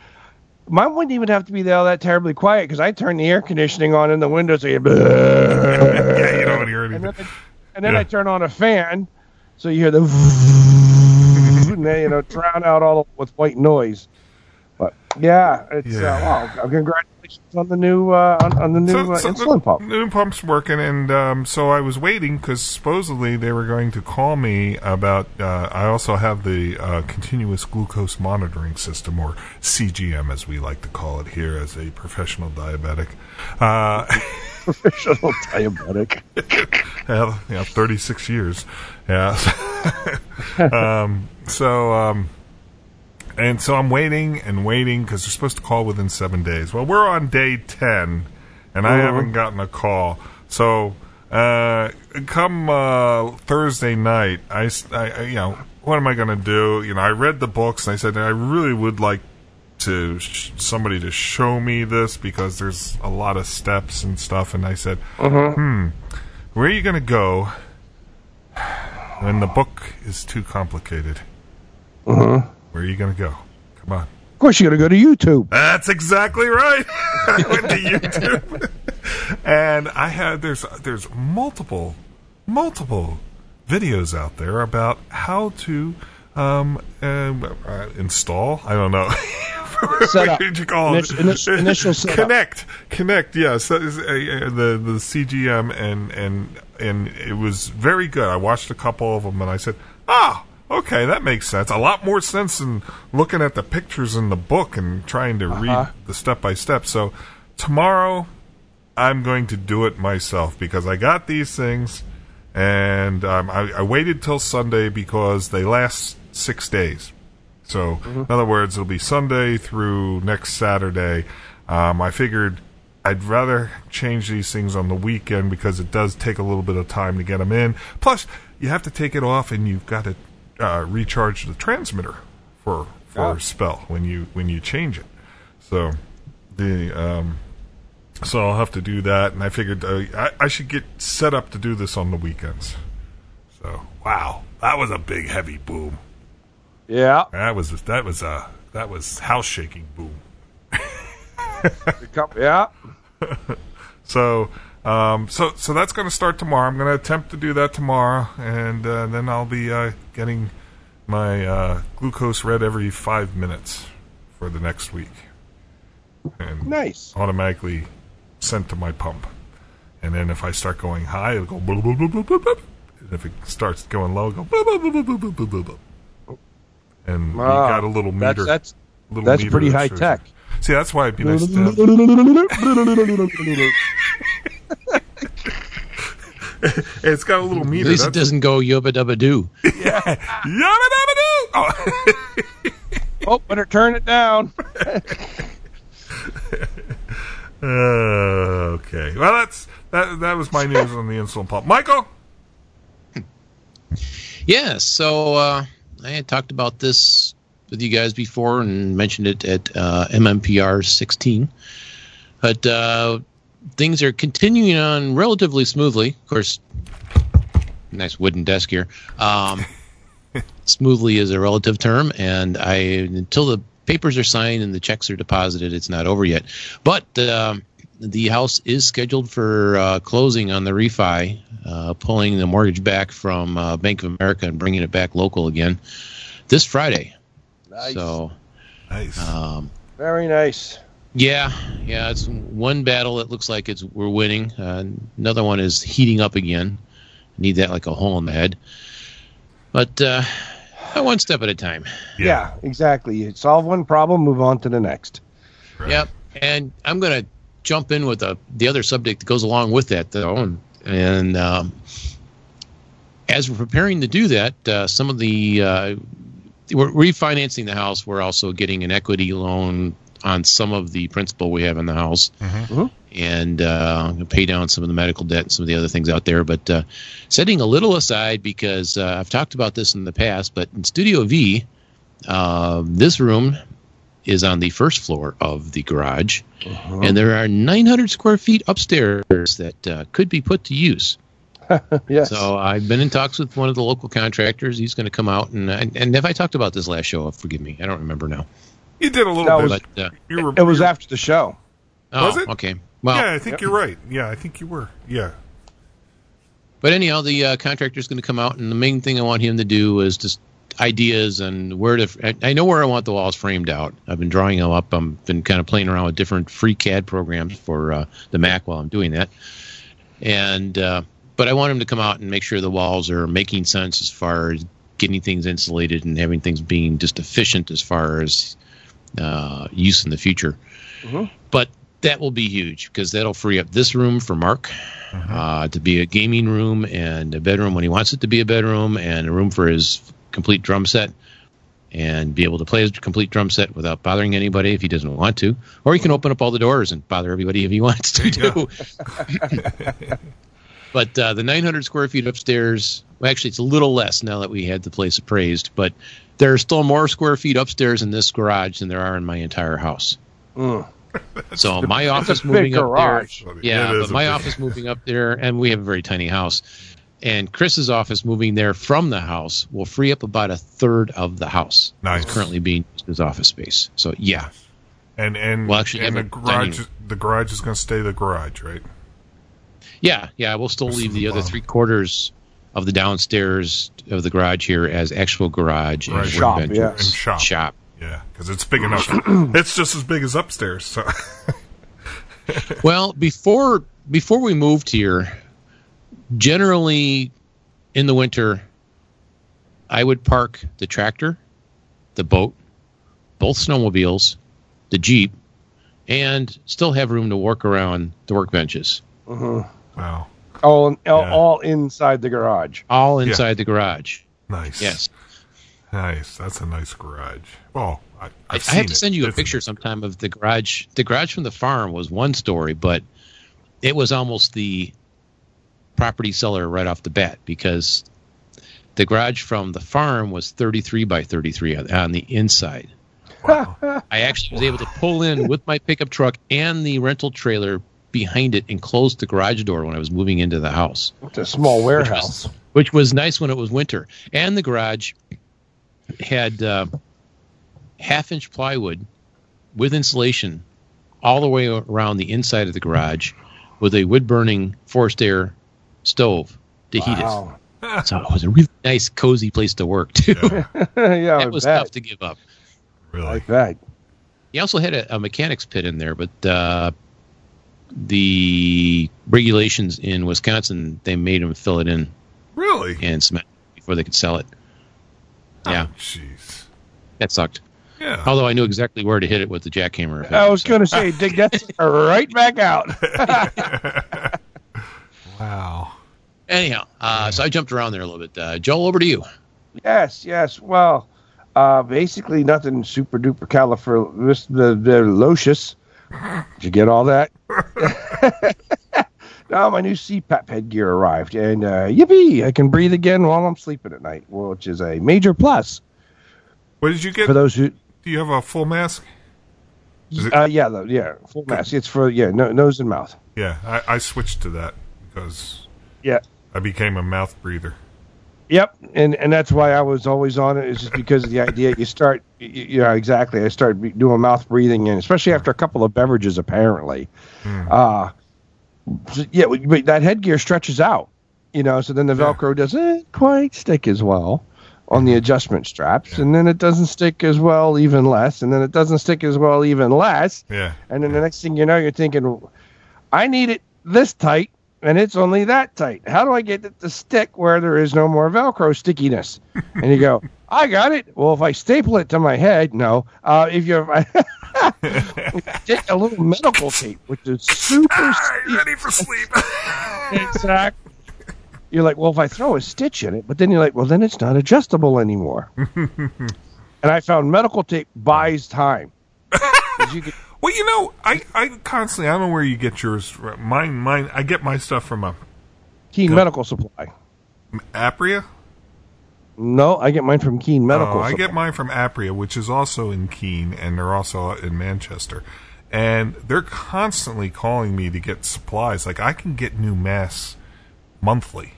[SPEAKER 1] mine wouldn't even have to be all that terribly quiet because I turn the air conditioning on in the windows. So you [LAUGHS]
[SPEAKER 2] yeah, you don't hear
[SPEAKER 1] and
[SPEAKER 2] anything.
[SPEAKER 1] then, and then
[SPEAKER 2] Yeah.
[SPEAKER 1] I turn on a fan, so you hear the [LAUGHS] and then, you know drown out all with white noise. But yeah, it's
[SPEAKER 2] Yeah.
[SPEAKER 1] Uh, wow, congratulations on the new uh, on, on the new uh,
[SPEAKER 2] the
[SPEAKER 1] insulin pump.
[SPEAKER 2] New pump's working, and um, so I was waiting because supposedly they were going to call me about. Uh, I also have the uh, continuous glucose monitoring system, or CGM, as we like to call it here, as a professional diabetic. Uh, [LAUGHS]
[SPEAKER 1] Professional diabetic. [LAUGHS]
[SPEAKER 2] yeah, yeah, 36 years. Yeah. [LAUGHS] um, so, um, and so I'm waiting and waiting because they're supposed to call within seven days. Well, we're on day 10, and I haven't gotten a call. So, uh, come uh, Thursday night, I you know, what am I going to do? You know, I read the books and I said I really would like to sh- somebody to show me this because there's a lot of steps and stuff. And I said, hmm, where are you going to go when the book is too complicated? Where are you going to go? Come on.
[SPEAKER 1] Of course, you're going to go to YouTube.
[SPEAKER 2] That's exactly right. [LAUGHS] I went to YouTube, and I had there's there's multiple multiple videos out there about how to um, um, uh, install. I don't know.
[SPEAKER 1] Set [LAUGHS] up.
[SPEAKER 2] what you call it?
[SPEAKER 1] Init- init- initial setup.
[SPEAKER 2] Connect, connect. Yes, that is, uh, uh, the the CGM, and and and it was very good. I watched a couple of them, and I said, ah. Okay, that makes sense. A lot more sense than looking at the pictures in the book and trying to read the step by step. So, tomorrow I'm going to do it myself because I got these things, and um, I, I waited till Sunday because they last six days. So, in other words, it'll be Sunday through next Saturday. Um, I figured I'd rather change these things on the weekend because it does take a little bit of time to get them in. Plus, you have to take it off, and you've got to uh, recharge the transmitter for for a spell when you when you change it. So, the um, so I'll have to do that, and I figured uh, I, I should get set up to do this on the weekends. So, wow, that was a big, heavy boom.
[SPEAKER 1] Yeah.
[SPEAKER 2] That was that was a that was house shaking boom. [LAUGHS]
[SPEAKER 1] Yeah. [LAUGHS]
[SPEAKER 2] So um so so that's going to start tomorrow. I'm going to attempt to do that tomorrow, and uh, then I'll be uh, getting my uh, glucose read every five minutes for the next week, and
[SPEAKER 1] Nice.
[SPEAKER 2] automatically sent to my pump. And then if I start going high, it'll go. Blah, blah, blah, blah, blah. And if it starts going low, it'll go. Blah, blah, blah, blah, blah, blah, blah. And you
[SPEAKER 1] Wow.
[SPEAKER 2] got a little meter.
[SPEAKER 1] That's
[SPEAKER 2] little
[SPEAKER 1] that's
[SPEAKER 2] meter
[SPEAKER 1] pretty high tech.
[SPEAKER 2] See, that's why it'd be nice to. [LAUGHS] It's got a little meter.
[SPEAKER 3] At
[SPEAKER 2] meter.
[SPEAKER 3] least it doesn't go yubba dubba doo. [LAUGHS]
[SPEAKER 2] Yabba dabba doo! Oh. [LAUGHS]
[SPEAKER 1] oh, better turn it down.
[SPEAKER 2] Uh, okay. Well, that's that. That was my news on the insulin pump. Michael.
[SPEAKER 3] Yeah, so uh, I had talked about this with you guys before and mentioned it at uh, MMPR 16. But uh, things are continuing on relatively smoothly. Of course, nice wooden desk here. Um, [LAUGHS] smoothly is a relative term, and I until the papers are signed and the checks are deposited, it's not over yet. But um, the house is scheduled for uh, closing on the refi, uh, pulling the mortgage back from uh, Bank of America and bringing it back local again this Friday.
[SPEAKER 1] Nice.
[SPEAKER 3] So,
[SPEAKER 2] Nice.
[SPEAKER 3] um,
[SPEAKER 1] Very nice.
[SPEAKER 3] Yeah, yeah, it's one battle that looks like it's we're winning. Uh, another one is heating up again. Need that like a hole in the head. But uh, one step at a time.
[SPEAKER 1] Yeah. exactly. You solve one problem, move on to the next.
[SPEAKER 2] Right.
[SPEAKER 3] Yep. And I'm going to jump in with the the other subject that goes along with that, though. And, and um, as we're preparing to do that, uh, some of the uh, we're refinancing the house. We're also getting an equity loan on some of the principal we have in the house,
[SPEAKER 1] Mhm.
[SPEAKER 3] and uh, pay down some of the medical debt and some of the other things out there. But uh, setting a little aside because uh, I've talked about this in the past, but in Studio V, uh, this room is on the first floor of the garage, and there are 900 square feet upstairs that uh, could be put to use. [LAUGHS]
[SPEAKER 1] Yes.
[SPEAKER 3] So I've been in talks with one of the local contractors. He's going to come out and and, and if I talked about this last show, forgive me, I don't remember now.
[SPEAKER 2] You did a little
[SPEAKER 1] That
[SPEAKER 2] bit.
[SPEAKER 1] was-
[SPEAKER 3] But uh,
[SPEAKER 2] you were,
[SPEAKER 1] it was
[SPEAKER 2] you were-
[SPEAKER 1] after the show.
[SPEAKER 3] oh,
[SPEAKER 2] Was it?
[SPEAKER 3] okay. Well,
[SPEAKER 2] yeah, I think you're right. Yeah, I think you were. Yeah.
[SPEAKER 3] But anyhow, the uh, contractor's going to come out, and the main thing I want him to do is just ideas and where to. I- I know where I want the walls framed out. I've been drawing them up. I've been kind of playing around with different free CAD programs for uh, the Mac while I'm doing that. And uh, but I want him to come out and make sure the walls are making sense as far as getting things insulated and having things being just efficient as far as uh, use in the future. But that will be huge because that'll free up this room for Mark uh, to be a gaming room and a bedroom when he wants it to be a bedroom and a room for his complete drum set and be able to play his complete drum set without bothering anybody if he doesn't want to. Or he can open up all the doors and bother everybody if he wants to too. [LAUGHS] but uh, the 900 square feet upstairs, well, actually, it's a little less now that we had the place appraised, but there are still more square feet upstairs in this garage than there are in my entire house.
[SPEAKER 1] Mm. [LAUGHS]
[SPEAKER 3] So my office moving up there, yeah, but my office moving up there, and we have a very tiny house. And Chris's office moving there from the house will free up about a third of the house.
[SPEAKER 2] Nice.
[SPEAKER 3] It's currently being used as office space. So yeah,
[SPEAKER 2] And and
[SPEAKER 3] Well, actually,
[SPEAKER 2] and the
[SPEAKER 3] have dining
[SPEAKER 2] garage the garage is going to stay the garage, right?
[SPEAKER 3] yeah, yeah. We'll still
[SPEAKER 2] This
[SPEAKER 3] leave the
[SPEAKER 2] the
[SPEAKER 3] other three quarters of the downstairs of the garage here as actual garage and
[SPEAKER 1] Shop, yeah.
[SPEAKER 2] And shop.
[SPEAKER 3] shop.
[SPEAKER 2] Yeah, because it's big enough. [CLEARS THROAT] it's just as big as upstairs. So [LAUGHS]
[SPEAKER 3] Well, before before we moved here, generally in the winter, I would park the tractor, the boat, both snowmobiles, the jeep, and still have room to work around the workbenches, mm-hmm.
[SPEAKER 2] wow,
[SPEAKER 1] All, all,
[SPEAKER 2] Yeah.
[SPEAKER 1] all inside the garage.
[SPEAKER 3] all inside the garage.
[SPEAKER 2] nice.
[SPEAKER 3] Yes,
[SPEAKER 2] nice. That's a nice garage. Well, I,
[SPEAKER 3] I,
[SPEAKER 2] I've
[SPEAKER 3] I have to
[SPEAKER 2] it.
[SPEAKER 3] send you a
[SPEAKER 2] It's
[SPEAKER 3] picture sometime of the garage. The garage from the farm was one story, but it was almost the property seller right off the bat because the garage from the farm was 33 by 33 on, on the inside. I actually was able to pull in with my pickup truck and the rental trailer behind it and closed the garage door when I was moving into the house
[SPEAKER 1] It's a small warehouse.
[SPEAKER 3] which was nice when it was winter. And the garage had uh, half inch plywood with insulation all the way around the inside of the garage with a wood burning forced air stove to heat it. [LAUGHS] So it was a really nice, cozy place to work too.
[SPEAKER 1] yeah, [LAUGHS] I
[SPEAKER 3] it was
[SPEAKER 1] bet.
[SPEAKER 3] tough to give up.
[SPEAKER 2] really.
[SPEAKER 1] I bet.
[SPEAKER 3] He also had a, a mechanics pit in there, but uh, the regulations in Wisconsin they made them fill it in
[SPEAKER 2] Really?
[SPEAKER 3] and cement before they could sell it. Yeah,
[SPEAKER 2] Oh, Jeez.
[SPEAKER 3] that sucked.
[SPEAKER 2] Yeah.
[SPEAKER 3] Although I knew exactly where to hit it with the jackhammer. if
[SPEAKER 1] I was
[SPEAKER 3] so.
[SPEAKER 1] going [LAUGHS] to say, dig that right back out. [LAUGHS]
[SPEAKER 2] wow.
[SPEAKER 3] Anyhow, uh, so I jumped around there a little bit. Uh, Joel, over to you.
[SPEAKER 1] yes, yes. Well, uh, basically nothing super duper califragilistic. Did you get all that? [LAUGHS] now my new CPAP headgear arrived, and uh, yippee! I can breathe again while I'm sleeping at night, which is a major plus
[SPEAKER 2] What did you get?
[SPEAKER 1] for those who.
[SPEAKER 2] Do you have a full mask? It-
[SPEAKER 1] Uh, yeah, yeah, full mask. It's for yeah, no, nose and mouth.
[SPEAKER 2] Yeah, I, I switched to that because
[SPEAKER 1] Yeah,
[SPEAKER 2] I became a mouth breather.
[SPEAKER 1] Yep, and and that's why I was always on it. Is just because of the idea you start. y- Yeah, exactly. I start doing mouth breathing, and especially after a couple of beverages, apparently. Uh so, yeah, but that headgear stretches out, you know. So then the Velcro doesn't quite stick as well on the adjustment straps, and then it doesn't stick as well, even less, and then it doesn't stick as well, even less.
[SPEAKER 2] Yeah.
[SPEAKER 1] And then the next thing you know, you're thinking, I need it this tight, and it's only that tight. How do I get it to stick where there is no more Velcro stickiness? and you go, [LAUGHS] I got it. Well, if I staple it to my head, no. Uh, if you [LAUGHS] take a little medical tape, which is super [LAUGHS]
[SPEAKER 2] Ah, ready for sleep?
[SPEAKER 1] exactly. You're like, well, if I throw a stitch in it, but then you're like, well, then it's not adjustable anymore. and I found medical tape buys time. you could-
[SPEAKER 2] well, you know, I, I constantly, I don't know where you get yours. Mine, mine, I get my stuff from a
[SPEAKER 1] Keene Medical Supply.
[SPEAKER 2] Apria.
[SPEAKER 1] No, I get mine from Keene Medical.
[SPEAKER 2] Oh, I
[SPEAKER 1] Supply.
[SPEAKER 2] get mine from Apria, which is also in Keene, and they're also in Manchester. And they're constantly calling me to get supplies. Like I can get new masks monthly.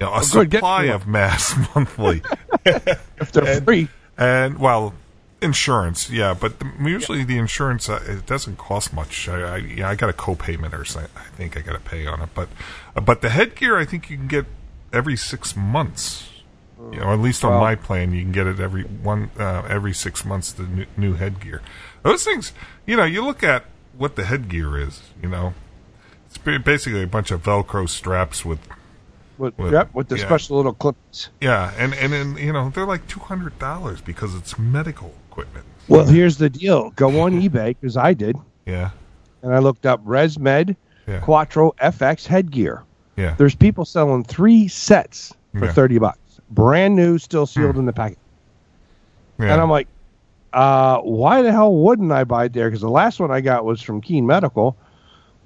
[SPEAKER 2] You know, a
[SPEAKER 1] Oh, good, get
[SPEAKER 2] supply of masks [LAUGHS] monthly. [LAUGHS]
[SPEAKER 1] if they're free.
[SPEAKER 2] and well, insurance, yeah, but the, usually the insurance uh, it doesn't cost much. I, I, yeah, I got a copayment or something. I think I got to pay on it, but uh, but the headgear I think you can get every six months. You know, at least on
[SPEAKER 1] Well-
[SPEAKER 2] my plan, you can get it every one uh, every six months. The new, new headgear, those things. You know, you look at what the headgear is. You know, it's basically a bunch of Velcro straps with
[SPEAKER 1] With,
[SPEAKER 2] With-
[SPEAKER 1] yep, with the
[SPEAKER 2] yeah.
[SPEAKER 1] special little clips.
[SPEAKER 2] yeah, and and then you know they're like two hundred dollars because it's medical equipment.
[SPEAKER 1] Well, here's the deal. Go on [LAUGHS] eBay because I did,
[SPEAKER 2] Yeah,
[SPEAKER 1] and I looked up ResMed
[SPEAKER 2] Yeah.
[SPEAKER 1] Quattro FX headgear.
[SPEAKER 2] yeah.
[SPEAKER 1] There's people selling three sets for
[SPEAKER 2] Yeah. Hmm.
[SPEAKER 1] thirty bucks, brand new, still sealed in the packet.
[SPEAKER 2] yeah.
[SPEAKER 1] And I'm like, uh, why the hell wouldn't I buy it there? Because the last one I got was from Keene Medical.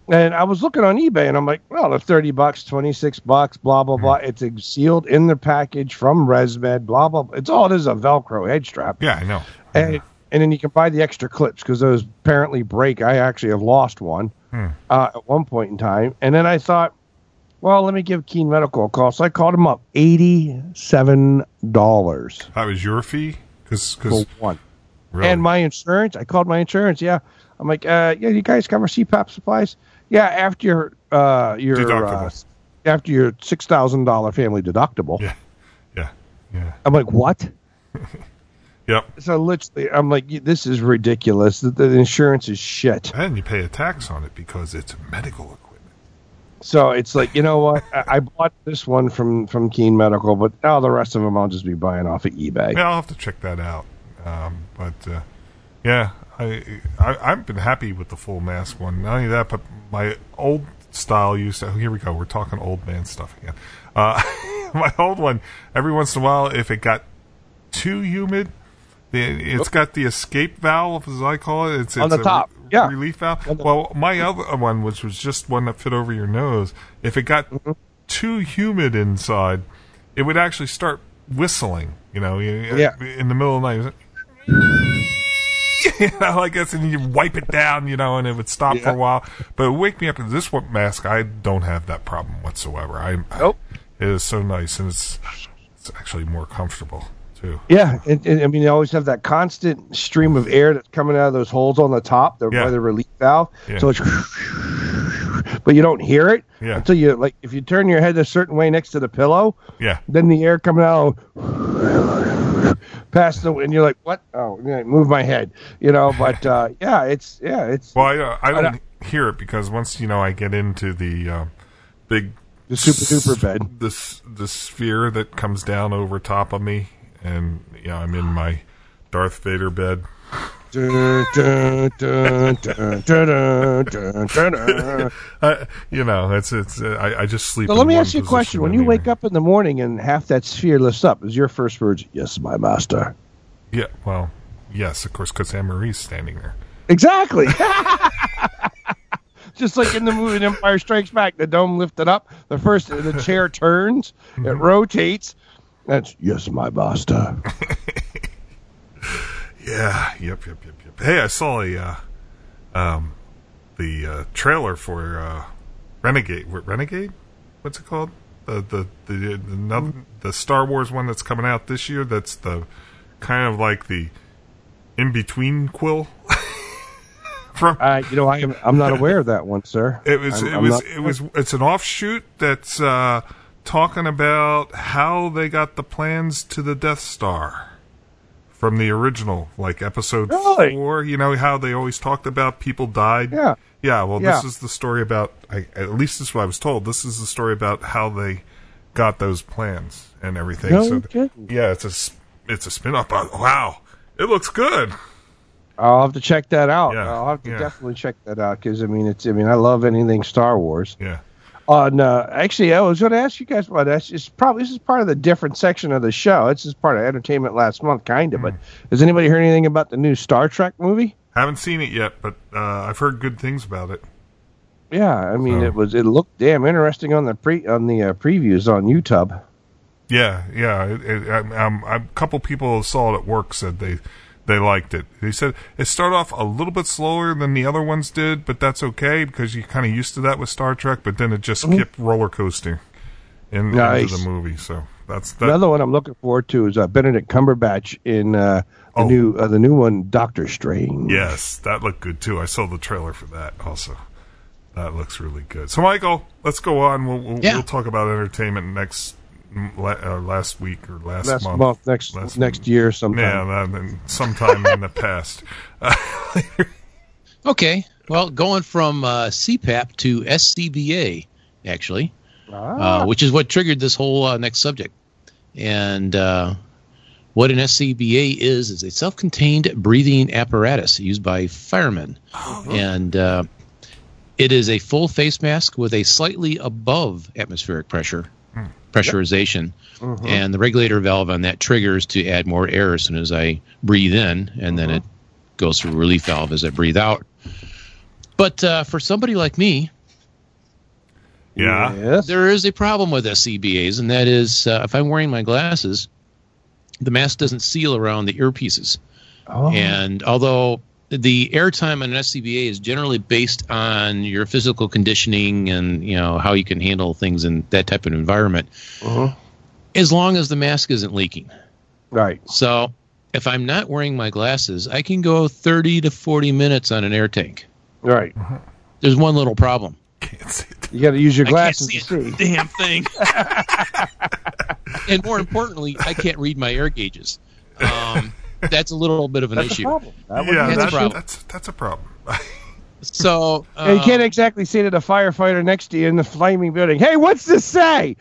[SPEAKER 1] And I was looking on eBay and I'm like, well, they're 30 bucks, 26 bucks, blah, blah, blah. It's uh, sealed in the package from ResMed, blah, blah. blah. It's all it is a Velcro head strap.
[SPEAKER 2] yeah, I know.
[SPEAKER 1] And, and then you can buy the extra clips because those apparently break. I actually have lost one
[SPEAKER 2] Hmm.
[SPEAKER 1] uh, at one point in time. And then I thought, well, let me give Keene Medical a call. So I called them up $87
[SPEAKER 2] That was your fee, because
[SPEAKER 1] for one.
[SPEAKER 2] really,
[SPEAKER 1] And my insurance, I called my insurance. Yeah, I'm like, uh, yeah, you guys cover CPAP supplies? Yeah, after your uh, your uh, after your six thousand dollar family deductible.
[SPEAKER 2] yeah, yeah, yeah,
[SPEAKER 1] I'm like, what? [LAUGHS]
[SPEAKER 2] yep.
[SPEAKER 1] So literally, I'm like, this is ridiculous. The, the insurance is shit.
[SPEAKER 2] And you pay a tax on it because it's medical equipment.
[SPEAKER 1] So it's like, you know what? I, I bought this one from from Keene Medical, but all the rest of them I'll just be buying off of eBay.
[SPEAKER 2] Yeah, I'll have to check that out. Um, but uh, yeah, I, I I've been happy with the full mask one. Not only that, but my old style used to. Here we go. We're talking old man stuff again. Uh, [LAUGHS] my old one. Every once in a while, if it got too humid, it's got the escape valve, as I call it. It's,
[SPEAKER 1] On the
[SPEAKER 2] a
[SPEAKER 1] top,
[SPEAKER 2] re-
[SPEAKER 1] yeah.
[SPEAKER 2] relief valve. Well, my other one, which was just one that fit over your nose, if it got
[SPEAKER 1] Mm-hmm.
[SPEAKER 2] too humid inside, it would actually start whistling. You know,
[SPEAKER 1] Yeah.
[SPEAKER 2] in the middle of the night. [LAUGHS] you know, I guess, and you wipe it down, you know, and it would stop for a while. But it would wake me up. This one mask, I don't have that problem whatsoever. I,
[SPEAKER 1] Nope.
[SPEAKER 2] it is so nice, and it's it's actually more comfortable too.
[SPEAKER 1] Yeah, and, and, I mean, you always have that constant stream of air that's coming out of those holes on the top, the,
[SPEAKER 2] Yeah.
[SPEAKER 1] by the relief valve.
[SPEAKER 2] Yeah.
[SPEAKER 1] So it's, but you don't hear it
[SPEAKER 2] Yeah.
[SPEAKER 1] until you like. If you turn your head a certain way next to the pillow,
[SPEAKER 2] Yeah,
[SPEAKER 1] then the air coming out past the, and you're like, what? Oh, yeah, move my head, you know. But uh, [LAUGHS] yeah, it's yeah, it's
[SPEAKER 2] well, I, uh, I don't
[SPEAKER 1] don't-
[SPEAKER 2] hear it because once you know I get into the uh, big
[SPEAKER 1] the super duper bed.
[SPEAKER 2] this the sphere that comes down over top of me, and you know I'm in my Darth Vader bed. Uh, you know, it's it's. Uh, I, I just sleep.
[SPEAKER 1] So let me ask you a question: When you
[SPEAKER 2] anyway.
[SPEAKER 1] wake up in the morning and half that sphere lifts up, is your first words "Yes, my master"?
[SPEAKER 2] yeah, well, yes, of course, because Anne Marie's standing there.
[SPEAKER 1] Exactly. [LAUGHS] Just like in the movie Empire Strikes Back, the dome lifted up. The first, the chair turns, it rotates. That's yes, my master. [LAUGHS]
[SPEAKER 2] Yeah. Yep. Yep. Yep. Yep. Hey, I saw a uh, um the uh, trailer for uh, Renegade. Renegade? What's it called? The the the the, another, the Star Wars one that's coming out this year. That's the kind of like the in between quill. [LAUGHS] From
[SPEAKER 1] Uh, you know, I am, I'm not aware of that one, sir.
[SPEAKER 2] it was
[SPEAKER 1] I'm-
[SPEAKER 2] it was it was it's an offshoot that's uh, talking about how they got the plans to the Death Star from the original, like episode
[SPEAKER 1] Really?
[SPEAKER 2] four. You know how they always talked about people died.
[SPEAKER 1] Yeah.
[SPEAKER 2] Yeah, well,
[SPEAKER 1] Yeah.
[SPEAKER 2] this is the story about. I, at least this is what I was told. This is the story about how they got those plans and everything.
[SPEAKER 1] No
[SPEAKER 2] so, yeah, it's a it's a spin off. Wow, it looks good.
[SPEAKER 1] I'll have to check that out.
[SPEAKER 2] Yeah,
[SPEAKER 1] I'll have to
[SPEAKER 2] yeah.
[SPEAKER 1] definitely check that out because I mean, it's I mean, I love anything Star Wars.
[SPEAKER 2] Yeah.
[SPEAKER 1] On uh, actually, I was going to ask you guys about that. It's probably this is part of the different section of the show. It's just part of entertainment last month, kind of. But
[SPEAKER 2] Hmm.
[SPEAKER 1] has anybody heard anything about the new Star Trek movie?
[SPEAKER 2] Haven't seen it yet, but uh, I've heard good things about it.
[SPEAKER 1] Yeah, I mean,
[SPEAKER 2] So-
[SPEAKER 1] it was it looked damn interesting on the pre on the uh, previews on YouTube.
[SPEAKER 2] Yeah, yeah. It, it, um, um, a couple people saw it at work said they they liked it. They said it started off a little bit slower than the other ones did, but that's okay because you're kind of used to that with Star Trek. But then it just kept roller coasting in,
[SPEAKER 1] Nice.
[SPEAKER 2] into the movie. So that's that.
[SPEAKER 1] Another one I'm looking forward to is uh, Benedict Cumberbatch in uh, the
[SPEAKER 2] Oh.
[SPEAKER 1] new uh, the new one, Doctor Strange.
[SPEAKER 2] Yes, that looked good too. I saw the trailer for that also. That looks really good. So, Michael, let's go on. We'll we'll,
[SPEAKER 3] Yeah.
[SPEAKER 2] we'll talk about entertainment next la- uh, last week or last,
[SPEAKER 1] Last
[SPEAKER 2] month.
[SPEAKER 1] month, next
[SPEAKER 2] Last
[SPEAKER 1] next
[SPEAKER 2] month.
[SPEAKER 1] year sometime.
[SPEAKER 2] Yeah, that, sometime in the past. [LAUGHS]
[SPEAKER 3] Okay. Well, going from uh, CPAP to SCBA, actually,
[SPEAKER 1] Ah.
[SPEAKER 3] uh, which is what triggered this whole uh, next subject. And uh, what an SCBA is is a self-contained breathing apparatus used by firemen, and uh, it is a full face mask with a slightly above atmospheric pressure pressurization, and the regulator valve on that triggers to add more air as soon as I breathe in, and then it goes through a relief valve as I breathe out. But uh, for somebody like me,
[SPEAKER 2] yeah.
[SPEAKER 1] Yes.
[SPEAKER 3] there is a problem with SCBAs, and that is uh, if I'm wearing my glasses, the mask doesn't seal around the earpieces.
[SPEAKER 1] Oh.
[SPEAKER 3] And although the airtime on an SCBA is generally based on your physical conditioning and you know how you can handle things in that type of environment,
[SPEAKER 1] Mhm.
[SPEAKER 3] as long as the mask isn't leaking.
[SPEAKER 1] Right.
[SPEAKER 3] So if I'm not wearing my glasses, I can go 30 to 40 minutes on an air tank.
[SPEAKER 1] Right.
[SPEAKER 3] There's one little problem.
[SPEAKER 2] Can't see it.
[SPEAKER 1] You got to use your
[SPEAKER 3] I can't
[SPEAKER 1] glasses
[SPEAKER 3] see
[SPEAKER 1] to
[SPEAKER 3] a
[SPEAKER 1] see. [LAUGHS]
[SPEAKER 3] damn thing. [LAUGHS] and more importantly, I can't read my air gauges. Um, that's a little bit of an
[SPEAKER 1] That's a
[SPEAKER 3] issue.
[SPEAKER 1] problem. That
[SPEAKER 2] Yeah,
[SPEAKER 1] be
[SPEAKER 3] That's a problem.
[SPEAKER 2] that's that's a problem. [LAUGHS]
[SPEAKER 3] So
[SPEAKER 1] Yeah, you can't
[SPEAKER 3] um,
[SPEAKER 1] exactly say to the firefighter next to you in the flaming building, "Hey, what's this say?"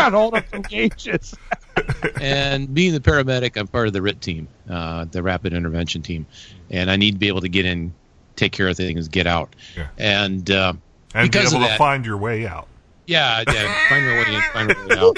[SPEAKER 1] and [LAUGHS] hold up some gauges. [LAUGHS]
[SPEAKER 3] and being the paramedic, I'm part of the RIT team, uh, the rapid intervention team, and I need to be able to get in, take care of things, get out,
[SPEAKER 2] Yeah.
[SPEAKER 3] and uh,
[SPEAKER 2] and be
[SPEAKER 3] Because of
[SPEAKER 2] able to find your way out.
[SPEAKER 3] yeah, yeah, find your way in, find my way out.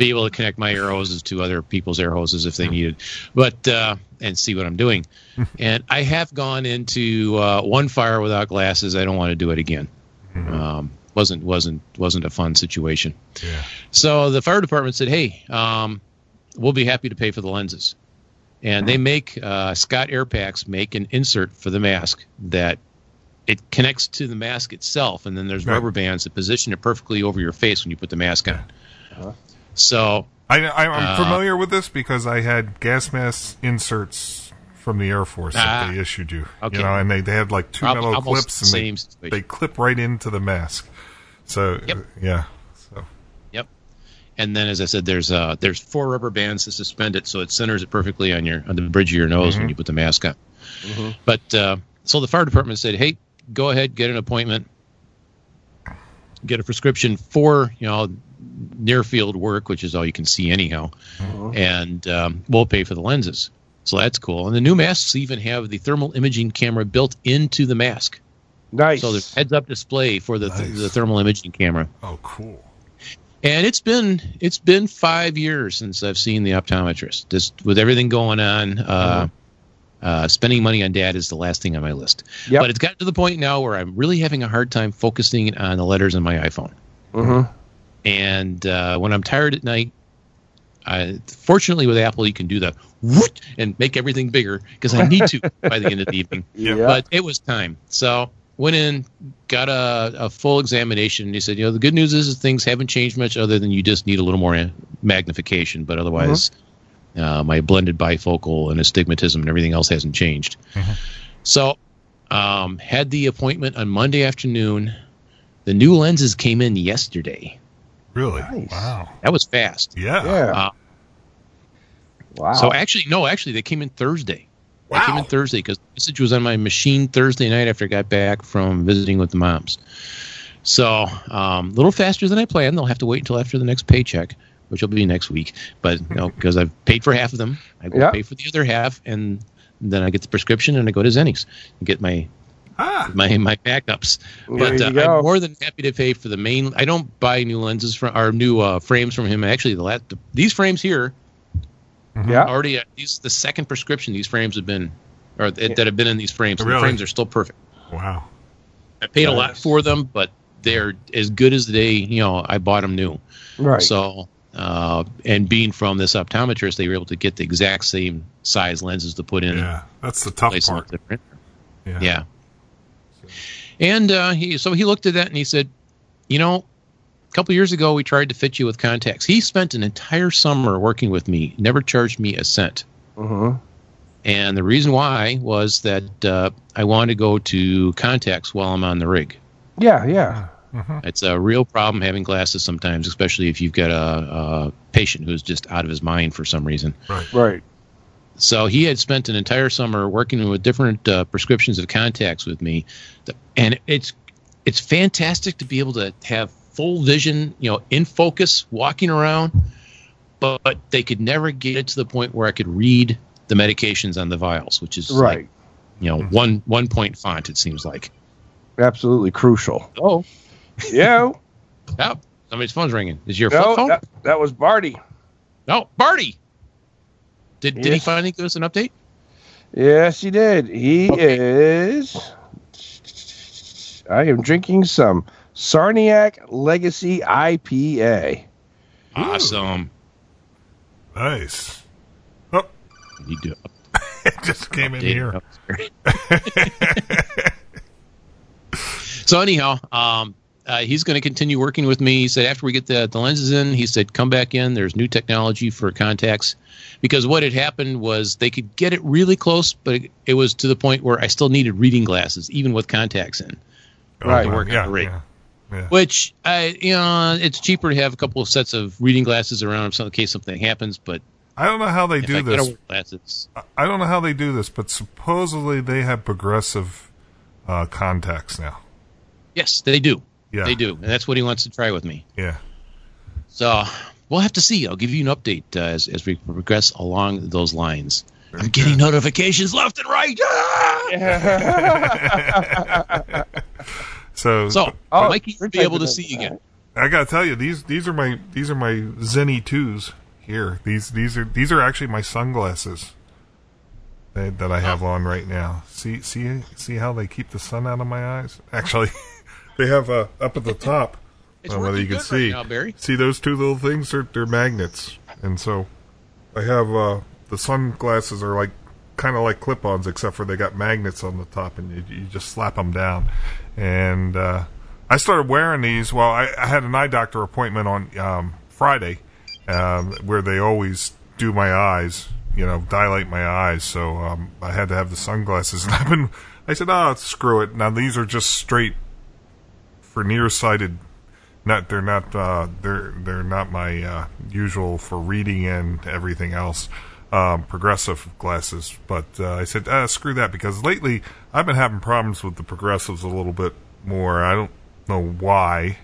[SPEAKER 3] Be able to connect my air hoses to other people's air hoses if they needed, but uh, and see what I'm doing. [LAUGHS] and I have gone into uh, one fire without glasses. I don't want to do it again. Um, wasn't wasn't wasn't a fun situation.
[SPEAKER 2] Yeah.
[SPEAKER 3] So the fire department said, "Hey, um, we'll be happy to pay for the lenses." And they make uh, Scott Air Packs make an insert for the mask that it connects to the mask itself, and then there's
[SPEAKER 2] Right.
[SPEAKER 3] rubber bands that position it perfectly over your face when you put the mask on. So
[SPEAKER 2] I, I, I'm
[SPEAKER 3] Uh,
[SPEAKER 2] familiar with this because I had gas mask inserts from the Air Force
[SPEAKER 3] Ah,
[SPEAKER 2] that they issued you.
[SPEAKER 3] okay.
[SPEAKER 2] You know, and they, they had like two
[SPEAKER 3] Prob-
[SPEAKER 2] metal clips
[SPEAKER 3] the
[SPEAKER 2] and
[SPEAKER 3] same
[SPEAKER 2] they,
[SPEAKER 3] situation.
[SPEAKER 2] they clip right into the mask. So
[SPEAKER 3] Yep.
[SPEAKER 2] yeah. So
[SPEAKER 3] Yep. And then, as I said, there's uh, there's four rubber bands to suspend it, so it centers it perfectly on your on the bridge of your nose when you put the mask on. But uh, so the fire department said, "Hey, go ahead, get an appointment, get a prescription for you know near field work, which is all you can see anyhow, and um, we'll pay for the lenses." So that's cool. And the new masks even have the thermal imaging camera built into the mask,
[SPEAKER 1] Nice.
[SPEAKER 3] so there's heads up display for the
[SPEAKER 2] Nice.
[SPEAKER 3] the thermal imaging camera.
[SPEAKER 2] oh cool.
[SPEAKER 3] And it's been it's been five years since I've seen the optometrist. Just with everything going on, uh, uh, spending money on dad is the last thing on my list.
[SPEAKER 1] Yep.
[SPEAKER 3] But it's gotten to the point now where I'm really having a hard time focusing on the letters on my iPhone.
[SPEAKER 1] Mhm.
[SPEAKER 3] And uh, when I'm tired at night, I, fortunately with Apple you can do the whoot and make everything bigger because I need to [LAUGHS] by the end of the evening.
[SPEAKER 1] Yeah.
[SPEAKER 3] But it was time. So went in, got a, a full examination. And he said, you know, the good news is, is things haven't changed much, other than you just need a little more magnification. But otherwise, uh, my blended bifocal and astigmatism and everything else hasn't changed. So, um, had the appointment on Monday afternoon. The new lenses came in yesterday.
[SPEAKER 2] Really?
[SPEAKER 1] Nice.
[SPEAKER 2] Wow.
[SPEAKER 3] That was fast.
[SPEAKER 2] Yeah.
[SPEAKER 1] Yeah.
[SPEAKER 3] Uh,
[SPEAKER 1] wow.
[SPEAKER 3] So actually, no, actually, they came in Thursday. They came in Thursday because the message was on my machine Thursday night after I got back from visiting with the moms. So um, a little faster than I planned. They'll have to wait until after the next paycheck, which will be next week. But you know, because I've paid for half of them, I will
[SPEAKER 1] Yeah.
[SPEAKER 3] pay for the other half, and then I get the prescription and I go to Zenni's and get my
[SPEAKER 2] Ah.
[SPEAKER 3] my my backups.
[SPEAKER 1] There
[SPEAKER 3] But uh. I'm more than happy to pay for the main. I don't buy new lenses from or new uh, frames from him. Actually, the last these frames here
[SPEAKER 1] yeah.
[SPEAKER 3] already uh, these the second prescription these frames have been or th- that have been in these frames.
[SPEAKER 2] Really?
[SPEAKER 3] The frames are still perfect.
[SPEAKER 2] Wow.
[SPEAKER 3] I paid a lot for them, but they're as good as the day you know I bought them new.
[SPEAKER 1] Right.
[SPEAKER 3] So uh, and being from this optometrist, they were able to get the exact same size lenses to put in.
[SPEAKER 2] Yeah. That's the tough
[SPEAKER 3] place them
[SPEAKER 2] part.
[SPEAKER 3] up the.
[SPEAKER 2] Yeah.
[SPEAKER 3] Yeah. And uh, he so he looked at that and he said, you know, a couple years ago we tried to fit you with contacts. He spent an entire summer working with me, never charged me a cent.
[SPEAKER 1] hmm
[SPEAKER 3] And the reason why was that uh, I wanted to go to contacts while I'm on the rig.
[SPEAKER 1] Yeah. Yeah.
[SPEAKER 3] It's a real problem having glasses sometimes, especially if you've got a, a patient who's just out of his mind for some reason.
[SPEAKER 1] Right.
[SPEAKER 3] So he had spent an entire summer working with different uh, prescriptions of contacts with me, and it's it's fantastic to be able to have full vision, you know, in focus, walking around. But, but they could never get it to the point where I could read the medications on the vials, which is
[SPEAKER 1] Right.
[SPEAKER 3] like, you know, one one point font. It seems like.
[SPEAKER 1] Absolutely crucial.
[SPEAKER 3] Oh,
[SPEAKER 1] Yeah. [LAUGHS]
[SPEAKER 3] yeah, somebody's phone's ringing. Is your
[SPEAKER 1] no,
[SPEAKER 3] phone?
[SPEAKER 1] that, that was Barty.
[SPEAKER 3] No, Barty. Did, did he finally give us an update?
[SPEAKER 1] Yes, he did. He
[SPEAKER 3] Okay.
[SPEAKER 1] is. I am drinking some Saranac Legacy IPA.
[SPEAKER 3] Awesome.
[SPEAKER 2] Nice. Oh,
[SPEAKER 3] You do [LAUGHS]
[SPEAKER 2] it just came in here. [LAUGHS]
[SPEAKER 3] so anyhow, um, uh, he's going to continue working with me. He said after we get the, the lenses in, he said come back in. There's new technology for contacts because what had happened was they could get it really close, but it, it was to the point where I still needed reading glasses even with contacts in.
[SPEAKER 1] Right.
[SPEAKER 2] Oh,
[SPEAKER 3] Work on
[SPEAKER 2] yeah,
[SPEAKER 3] the rig.
[SPEAKER 2] yeah. Yeah.
[SPEAKER 3] Which I, you know, it's cheaper to have a couple of sets of reading glasses around in case something happens. But
[SPEAKER 2] I don't know how they do
[SPEAKER 3] I
[SPEAKER 2] this.
[SPEAKER 3] glasses,
[SPEAKER 2] I don't know how they do this, but supposedly they have progressive uh, contacts now.
[SPEAKER 3] yes, they do.
[SPEAKER 2] Yeah.
[SPEAKER 3] They do, and that's what he wants to try with me.
[SPEAKER 2] Yeah.
[SPEAKER 3] So we'll have to see. I'll give you an update uh, as, as we progress along those lines. I'm getting notifications left and right. Ah! [LAUGHS]
[SPEAKER 2] So,
[SPEAKER 3] So,
[SPEAKER 1] Oh,
[SPEAKER 3] Mikey,
[SPEAKER 1] we're
[SPEAKER 3] will be able to see you again.
[SPEAKER 2] I gotta tell you, these these are my these are my Zenni twos here. These these are these are actually my sunglasses that, that I have on right now. See see see how they keep the sun out of my eyes. Actually, they have uh, up at the top.
[SPEAKER 3] It's
[SPEAKER 2] I don't know whether you can
[SPEAKER 3] good right
[SPEAKER 2] see.
[SPEAKER 3] now.
[SPEAKER 2] See those two little things? They're, they're magnets, and so I have uh, the sunglasses are like kind of like clip-ons, except for they got magnets on the top, and you, you just slap them down. And uh, I started wearing these. Well, I, I had an eye doctor appointment on um, Friday, um, where they always do my eyes, you know, dilate my eyes. So um, I had to have the sunglasses, [LAUGHS] and I've been. I said, "Oh, screw it." Now these are just straight for nearsighted not they're not uh, they're they're not my uh, usual for reading and everything else um, progressive glasses but uh, I said ah, screw that because lately I've been having problems with the progressives a little bit more I don't know why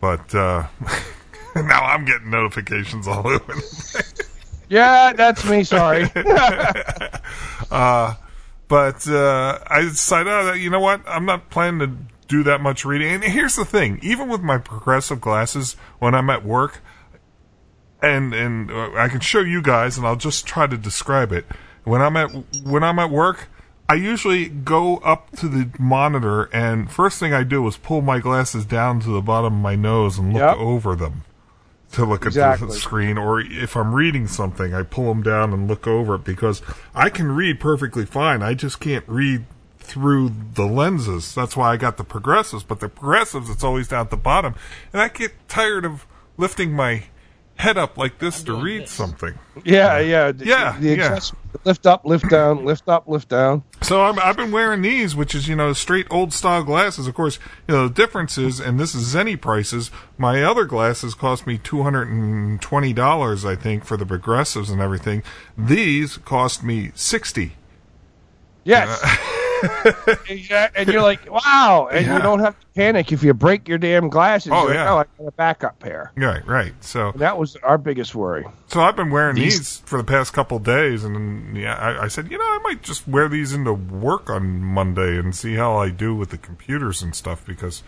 [SPEAKER 2] but uh, [LAUGHS] now I'm getting notifications all [LAUGHS] over
[SPEAKER 1] Yeah, that's me. Sorry. [LAUGHS]
[SPEAKER 2] but uh, I decided, oh, you know what? I'm not planning to do that much reading. And here's the thing: even with my progressive glasses, when I'm at work, and and uh, I can show you guys, and I'll just try to describe it. When I'm at when I'm at work, I usually go up to the monitor, and first thing I do is pull my glasses down to the bottom of my nose and look
[SPEAKER 1] Yep.
[SPEAKER 2] over them to look at
[SPEAKER 1] Exactly.
[SPEAKER 2] the screen. Or if I'm reading something, I pull them down and look over it because I can read perfectly fine. I just can't read through the lenses. That's why I got the progressives. But the progressives, it's always down at the bottom, and I get tired of lifting my head up like this to read something.
[SPEAKER 1] Yeah, yeah,
[SPEAKER 2] Yeah,
[SPEAKER 1] The
[SPEAKER 2] yeah.
[SPEAKER 1] lift up, lift down, lift up, lift down.
[SPEAKER 2] So I'm, I've been wearing these, which is you know straight old style glasses. Of course, you know the difference is, and this is Zenni prices. My other glasses cost me two hundred and twenty dollars, I think, for the progressives and everything. These cost me sixty.
[SPEAKER 1] Yes. Yeah, uh, [LAUGHS] [LAUGHS] and you're like, wow, and
[SPEAKER 2] Yeah.
[SPEAKER 1] you don't have to panic if you break your damn glasses.
[SPEAKER 2] Oh,
[SPEAKER 1] You're like,
[SPEAKER 2] yeah.
[SPEAKER 1] oh, I got a backup pair.
[SPEAKER 2] Right, right. So,
[SPEAKER 1] And that was our biggest worry.
[SPEAKER 2] so I've been wearing these,
[SPEAKER 3] These-
[SPEAKER 2] for the past couple days, and then, yeah, I, I said, you know, I might just wear these into work on Monday and see how I do with the computers and stuff because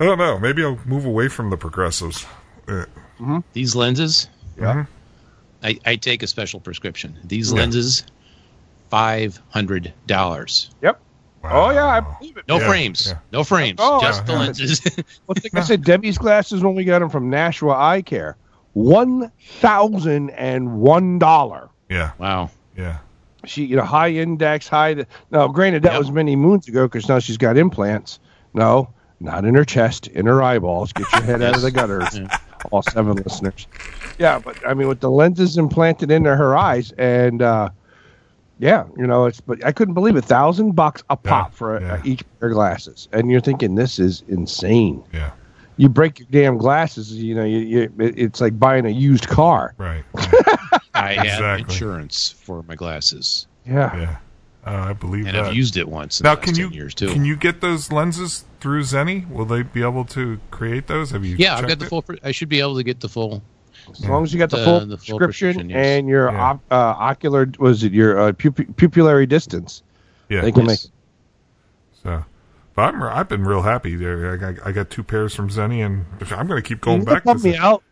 [SPEAKER 2] I don't know. Maybe I'll move away from the progressives. Uh,
[SPEAKER 3] These lenses,
[SPEAKER 2] mhm.
[SPEAKER 3] I, I take a special prescription. These
[SPEAKER 2] Yeah.
[SPEAKER 3] lenses, five hundred dollars.
[SPEAKER 1] Yep. Oh yeah, I believe it.
[SPEAKER 3] No
[SPEAKER 2] Yeah,
[SPEAKER 3] frames.
[SPEAKER 2] yeah.
[SPEAKER 3] No frames.
[SPEAKER 1] Oh,
[SPEAKER 3] just the
[SPEAKER 2] yeah.
[SPEAKER 3] lenses. [LAUGHS]
[SPEAKER 1] Well, like I said, Debbie's glasses when we got them from Nashua Eye Care, one thousand and one dollar.
[SPEAKER 2] Yeah,
[SPEAKER 3] wow.
[SPEAKER 2] yeah.
[SPEAKER 1] She, you know, high index, high. Now, granted, that
[SPEAKER 3] Yep.
[SPEAKER 1] was many moons ago because now she's got implants. No, not in her chest, in her eyeballs. Get your head out of the gutter,
[SPEAKER 3] Yeah.
[SPEAKER 1] all seven listeners. Yeah, but I mean, with the lenses implanted into her eyes, and uh, yeah, you know, it's. But I couldn't believe a thousand bucks a pop for
[SPEAKER 2] yeah.
[SPEAKER 1] uh, each pair of glasses, and you're thinking this is insane.
[SPEAKER 2] Yeah,
[SPEAKER 1] You break your damn glasses, you know, you, you, it's like buying a used car.
[SPEAKER 2] right. [LAUGHS]
[SPEAKER 3] I have insurance for my glasses,
[SPEAKER 1] Yeah.
[SPEAKER 2] yeah, uh, I believe
[SPEAKER 3] and
[SPEAKER 2] that.
[SPEAKER 3] I've used it once in
[SPEAKER 2] now,
[SPEAKER 3] the last
[SPEAKER 2] can you
[SPEAKER 3] ten years too.
[SPEAKER 2] can you get those lenses through Zenni? Will they be able to create those? Have you?
[SPEAKER 3] yeah, I've got the full. pre- I should be able to get the full.
[SPEAKER 1] As long as you got the
[SPEAKER 3] The-
[SPEAKER 1] full,
[SPEAKER 3] the full
[SPEAKER 1] prescription,
[SPEAKER 3] prescription, yes.
[SPEAKER 1] and your
[SPEAKER 2] Yeah.
[SPEAKER 1] op, uh, ocular, was it your uh, pup- pupillary distance?
[SPEAKER 2] Yeah.
[SPEAKER 1] They can
[SPEAKER 3] Yes.
[SPEAKER 1] make.
[SPEAKER 2] So, but I'm I've been real happy there. I got, I got two pairs from Zenni, and I'm going to keep going
[SPEAKER 1] You know
[SPEAKER 2] back to
[SPEAKER 1] bummed me out.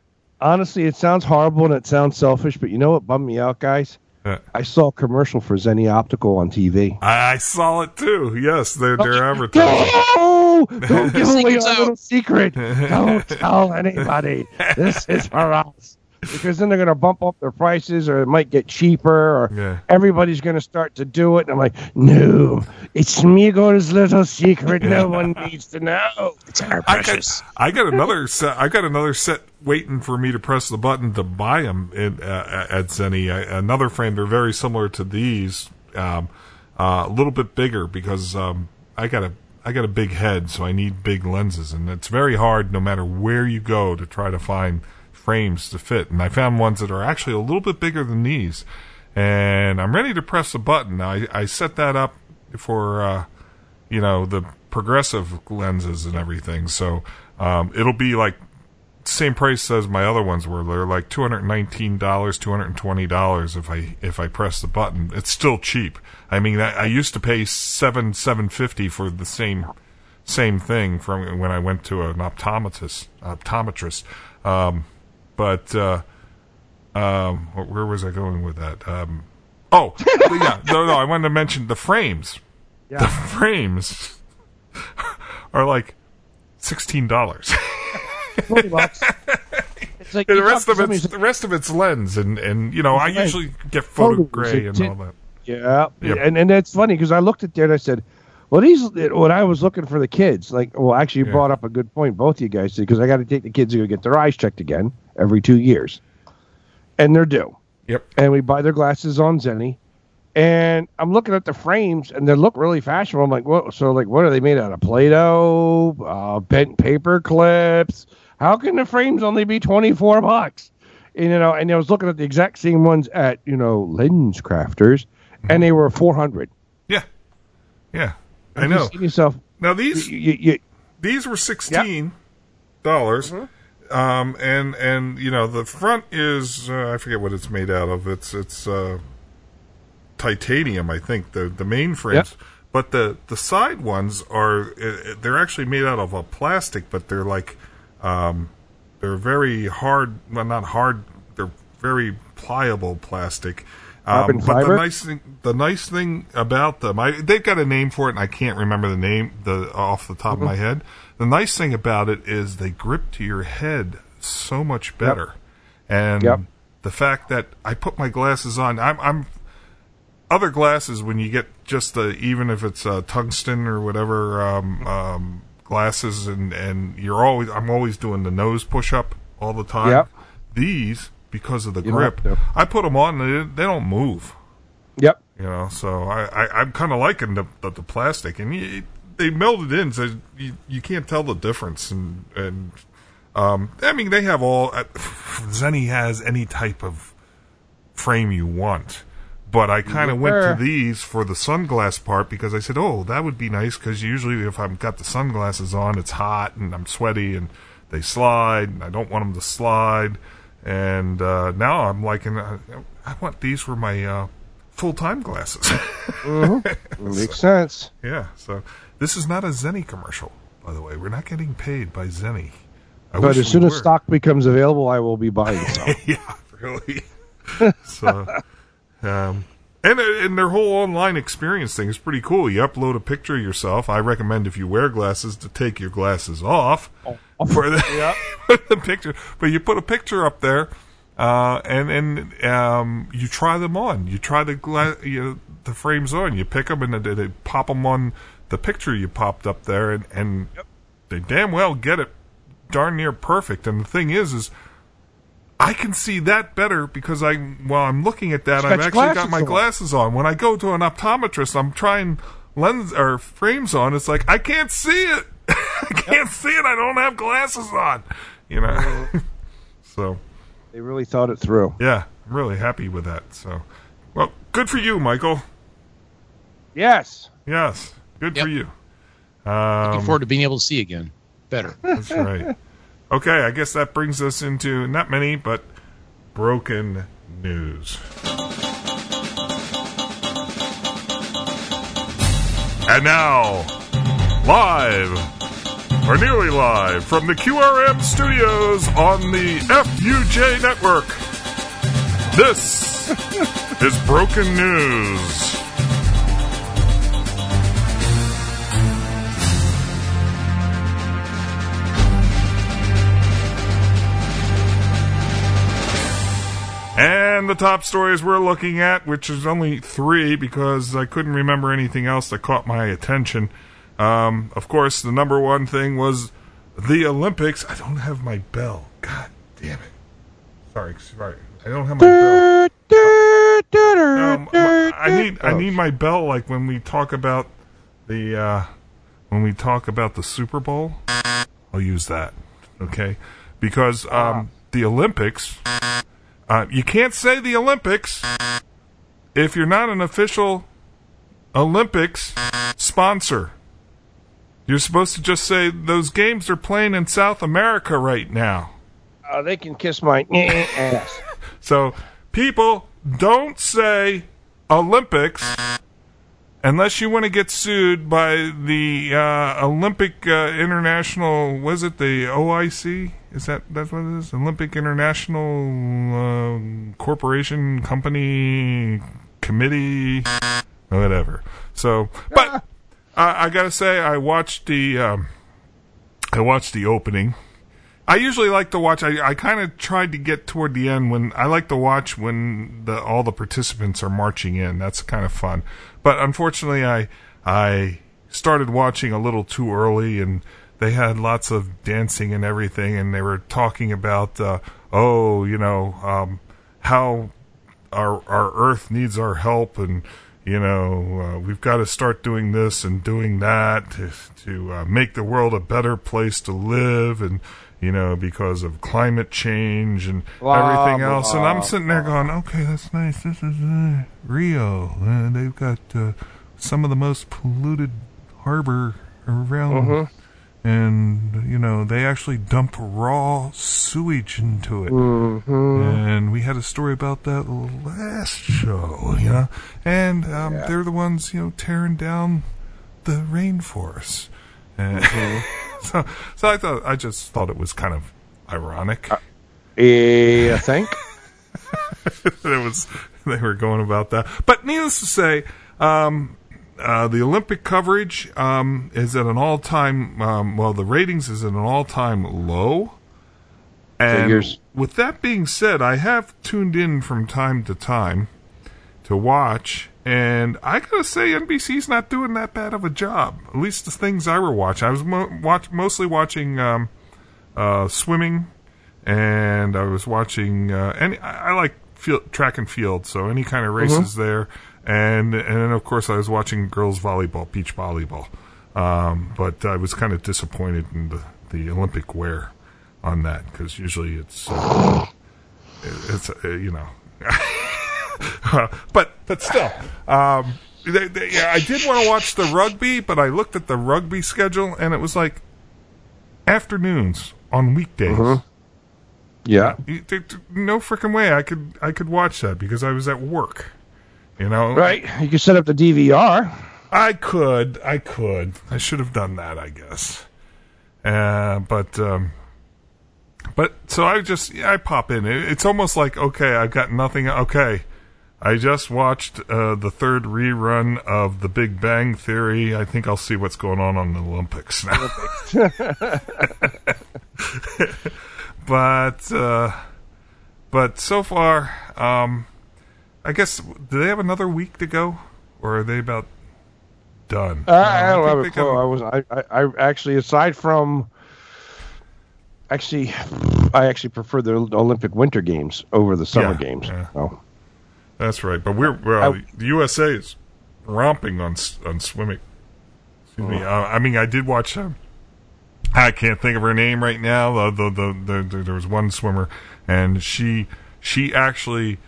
[SPEAKER 1] Honestly, it sounds horrible and it sounds selfish, but you know what bummed me out, guys?
[SPEAKER 2] Uh,
[SPEAKER 1] I saw a commercial for Zenni Optical on TV.
[SPEAKER 2] I, I saw it too. Yes, they're they're advertising.
[SPEAKER 1] No! Don't [LAUGHS] give away our
[SPEAKER 3] out.
[SPEAKER 1] little secret. [LAUGHS] Don't tell anybody. This is for us. Because then they're going to bump up their prices or it might get cheaper or
[SPEAKER 2] Yeah.
[SPEAKER 1] everybody's going to start to do it. And I'm like, no, it's Smeagol's little secret. No one needs to know.
[SPEAKER 3] It's our
[SPEAKER 2] I got,
[SPEAKER 3] precious.
[SPEAKER 2] I got another set. I got another set waiting for me to press the button to buy them in, uh, at Zenni. I, another frame. They're very similar to these, um, uh, a little bit bigger because um, I got a I got a big head, so I need big lenses, and it's very hard, no matter where you go, to try to find frames to fit. And I found ones that are actually a little bit bigger than these, and I'm ready to press the button. I, I set that up for. Uh, you know the progressive lenses and everything. So um, it'll be like same price as my other ones were. They're like two hundred nineteen dollars, two hundred twenty dollars if I if I press the button. It's still cheap. I mean, I, I used to pay seven seven fifty for the same same thing from when I went to an optometrist. Optometrist, um, but uh, um, where was I going with that? Um, oh, [LAUGHS] yeah, no, no. I wanted to mention the frames the frames [LAUGHS] are like sixteen dollars.
[SPEAKER 1] Bucks. [LAUGHS] Like
[SPEAKER 2] the rest of it's the rest of it's lens, and and you know I usually get photo gray and all that.
[SPEAKER 1] Yeah,
[SPEAKER 2] Yep.
[SPEAKER 1] and and that's funny because I looked at there and I said, "Well, these." When I was looking for the kids, like, well, actually, you
[SPEAKER 2] Yeah.
[SPEAKER 1] brought up a good point. Both of you guys did because I got to take the kids to go get their eyes checked again every two years, and they're due.
[SPEAKER 2] Yep.
[SPEAKER 1] And we buy their glasses on Zenni, and I'm looking at the frames and they look really fashionable. I'm like, what? So, like, what are they made out of? Play-Doh, uh, bent paper clips. How can the frames only be 24 bucks? And, you know, and I was looking at the exact same ones at you know Lens Crafters, and they were 400.
[SPEAKER 2] Yeah, yeah, I know.
[SPEAKER 1] yourself.
[SPEAKER 2] Now these
[SPEAKER 1] You, you, you,
[SPEAKER 2] these were sixteen dollars,
[SPEAKER 1] Mm-hmm.
[SPEAKER 2] Um, and and you know the front is uh, I forget what it's made out of. It's it's uh, titanium, I think the the main frames. But the the side ones are they're actually made out of a plastic, but they're like um, they're very hard. Well, not hard. They're very pliable plastic. Um, but
[SPEAKER 1] fiber?
[SPEAKER 2] the nice thing, the nice thing about them, I, they've got a name for it, and I can't remember the name the off the top of my head. The nice thing about it is they grip to your head so much better, and
[SPEAKER 1] Yep.
[SPEAKER 2] the fact that I put my glasses on, I'm I'm other glasses when you get just the even if it's uh, tungsten or whatever um, um, glasses and and you're always I'm always doing the nose push up all the time.
[SPEAKER 1] Yep.
[SPEAKER 2] These because of the
[SPEAKER 1] You
[SPEAKER 2] grip. I put them on. They, they don't move.
[SPEAKER 1] Yep.
[SPEAKER 2] You know, so I, I I'm kind of liking the, the the plastic, and you, they melded in, so you you can't tell the difference. And and um, I mean, they have all. Uh, [LAUGHS] Zenni has any type of frame you want, but I kind of went to these for the sunglass part because I said, oh, that would be nice because usually if I've got the sunglasses on, it's hot and I'm sweaty and they slide, and I don't want them to slide. And uh, now I'm liking. Uh, I want these for my uh, full time glasses. [LAUGHS]
[SPEAKER 1] Makes sense.
[SPEAKER 2] yeah. So this is not a Zenni commercial, by the way. We're not getting paid by Zenni. I
[SPEAKER 1] But as soon
[SPEAKER 2] we
[SPEAKER 1] as stock becomes available, I will be buying [LAUGHS] some.
[SPEAKER 2] yeah, really. [LAUGHS] so, um, and and their whole online experience thing is pretty cool. You upload a picture of yourself. I recommend if you wear glasses to take your glasses off for the, [LAUGHS] the picture. But you put a picture up there, uh, and and um, you try them on. You try the gla- you, the frames on. You pick them and they, they pop them on the picture you popped up there, and and they damn well get it darn near perfect. And the thing is, is I can see that better because I, while I'm looking at that, I've actually got my
[SPEAKER 1] glasses on.
[SPEAKER 2] glasses on. When I go to an optometrist, I'm trying lens or frames on. It's like I can't see it. [LAUGHS] I can't see it. I don't have glasses on. You know. [LAUGHS] so
[SPEAKER 1] They really thought it through.
[SPEAKER 2] yeah, I'm really happy with that. So, well, good for you, Michael.
[SPEAKER 1] Yes.
[SPEAKER 2] Yes, good for
[SPEAKER 3] Yep.
[SPEAKER 2] you.
[SPEAKER 3] Looking
[SPEAKER 2] Um,
[SPEAKER 3] forward to being able to see again. Better. [LAUGHS]
[SPEAKER 2] That's right. Okay, I guess that brings us into not many, but broken news. And now, live, or nearly live, from the QRM studios on the FUJ network, this is Broken News. And the top stories we're looking at, which is only three because I couldn't remember anything else that caught my attention. Um, of course, the number one thing was the Olympics. I don't have my bell. God damn it. Sorry, sorry. I don't have my bell. Um, I need I need my bell like when we talk about the uh, when we talk about the Super Bowl. I'll use that, okay? Because um, the Olympics, uh, you can't say the Olympics if you're not an official Olympics sponsor. You're supposed to just say those games are playing in South America right now.
[SPEAKER 1] Uh, they can kiss my [LAUGHS] ass.
[SPEAKER 2] So, people, don't say Olympics unless you want to get sued by the uh, Olympic uh, International. Was it the OIC? Is that that's what it is? Olympic International um, Corporation Company Committee, whatever. So, but I, I gotta say, I watched the um, I watched the opening. I usually like to watch. I, I kind of tried to get toward the end when I like to watch when the all the participants are marching in. That's kind of fun. But unfortunately, I I started watching a little too early, and they had lots of dancing and everything, and they were talking about uh, oh, you know, um, how our our Earth needs our help, and you know, uh, we've got to start doing this and doing that to to uh, make the world a better place to live, and you know, because of climate change and
[SPEAKER 1] Blah,
[SPEAKER 2] everything else. And I'm sitting there going, okay, that's nice. This is uh, Rio, uh, they've got uh, some of the most polluted harbor around. And you know they actually dump raw sewage into it, and we had a story about that last show, you know. And um, they're the ones, you know, tearing down the rainforest. And [LAUGHS] so, so I thought I just thought it was kind of ironic.
[SPEAKER 1] I think? [LAUGHS]
[SPEAKER 2] it was they were going about that. But needless to say, um, uh, the Olympic coverage um, is at an all-time. Um, well, the ratings is at an all-time low. And
[SPEAKER 1] Figures.
[SPEAKER 2] with that being said, I have tuned in from time to time to watch, and I gotta say, NBC's not doing that bad of a job. At least the things I were watching. I was mo- watch mostly watching um, uh, swimming, and I was watching. Uh, any I, I like field, track and field, so any kind of races there. And and then of course I was watching girls volleyball, beach volleyball. Um, but I was kind of disappointed in the, the Olympic wear on that because usually it's uh, it's uh, you know [LAUGHS] but but still um, they, they, yeah, I did want to watch the rugby but I looked at the rugby schedule and it was like afternoons on weekdays
[SPEAKER 1] Yeah.
[SPEAKER 2] There- there- no freaking way I could I could watch that because I was at work you know
[SPEAKER 1] Right. You can set up the DVR.
[SPEAKER 2] I could, I could. I should have done that, I guess. Uh, but, um, but so I just, yeah, I pop in. It's almost like, okay, I've got nothing. Okay, I just watched uh, the third rerun of The Big Bang Theory. I think I'll see what's going on on the Olympics now. [LAUGHS] but, uh, but so far, um, I guess, do they have another week to go, or are they about done?
[SPEAKER 1] Uh, I
[SPEAKER 2] No,
[SPEAKER 1] don't have a clue.
[SPEAKER 2] got-
[SPEAKER 1] I was I, I, I actually aside from actually I actually prefer the Olympic Winter Games over the Summer
[SPEAKER 2] Yeah,
[SPEAKER 1] Games.
[SPEAKER 2] yeah.
[SPEAKER 1] So,
[SPEAKER 2] That's right, but we're, we're uh,
[SPEAKER 1] I-
[SPEAKER 2] the USA is romping on on swimming. Excuse me. Uh, I mean, I did watch. Um, I can't think of her name right now. The, the, the, the, the there was one swimmer, and she she actually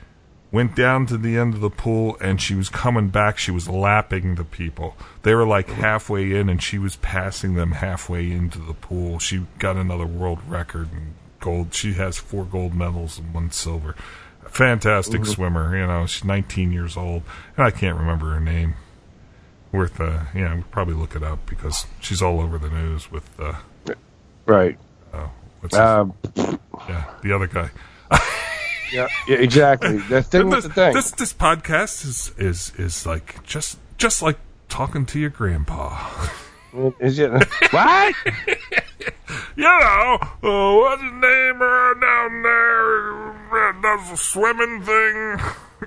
[SPEAKER 2] went down to the end of the pool, and she was coming back. She was lapping the people. They were like halfway in, and she was passing them halfway into the pool. She got another world record and gold. She has four gold medals and one silver. Fantastic swimmer. You know, she's 19 years old, and I can't remember her name. Worth, uh, yeah, we'll probably look it up because she's all over the news with, uh,
[SPEAKER 1] right.
[SPEAKER 2] what's his-
[SPEAKER 1] Uh,
[SPEAKER 2] yeah, the other guy. [LAUGHS]
[SPEAKER 1] yeah, yeah, exactly. The thing
[SPEAKER 2] this,
[SPEAKER 1] the thing.
[SPEAKER 2] this this podcast is is is like just just like talking to your grandpa.
[SPEAKER 1] Is it what? [LAUGHS]
[SPEAKER 2] You know, uh, what's his name uh, down there? Uh, does the swimming thing.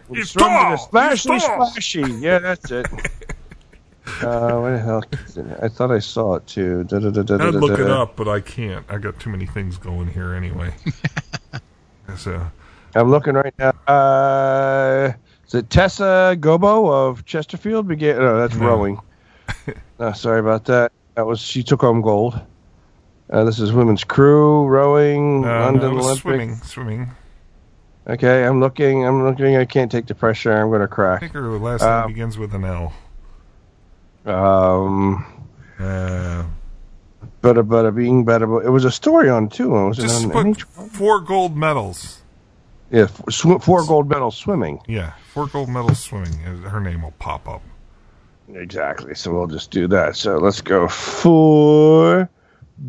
[SPEAKER 2] [LAUGHS] He's tall.
[SPEAKER 1] is Splashy,
[SPEAKER 2] He's tall.
[SPEAKER 1] splashy. Yeah, that's it. [LAUGHS] Uh, what the hell? is it? I thought I saw it too. Da, da, da, da,
[SPEAKER 2] I'd
[SPEAKER 1] da,
[SPEAKER 2] look
[SPEAKER 1] da.
[SPEAKER 2] it up, but I can't. I got too many things going here anyway. so,
[SPEAKER 1] I'm looking right now. Uh, is it Tessa Gobbo of Chesterfield? Began. No, that's
[SPEAKER 2] No.
[SPEAKER 1] rowing. no, [LAUGHS] sorry about that. That was she took home gold. Uh, this is women's crew rowing
[SPEAKER 2] uh,
[SPEAKER 1] London
[SPEAKER 2] no, it
[SPEAKER 1] Olympic.
[SPEAKER 2] swimming, swimming.
[SPEAKER 1] Okay, I'm looking. I'm looking. I can't take the pressure. I'm going to
[SPEAKER 2] I
[SPEAKER 1] crack.
[SPEAKER 2] think her last
[SPEAKER 1] Uh,
[SPEAKER 2] name begins with an L.
[SPEAKER 1] Um,
[SPEAKER 2] Uh,
[SPEAKER 1] bada bada being bada. It was a story on it too. Was it
[SPEAKER 2] just
[SPEAKER 1] on
[SPEAKER 2] put four gold medals.
[SPEAKER 1] Yeah, sw- four gold medals swimming.
[SPEAKER 2] Yeah, four gold medals swimming. Her name will pop up.
[SPEAKER 1] Exactly. So we'll just do that. So let's go four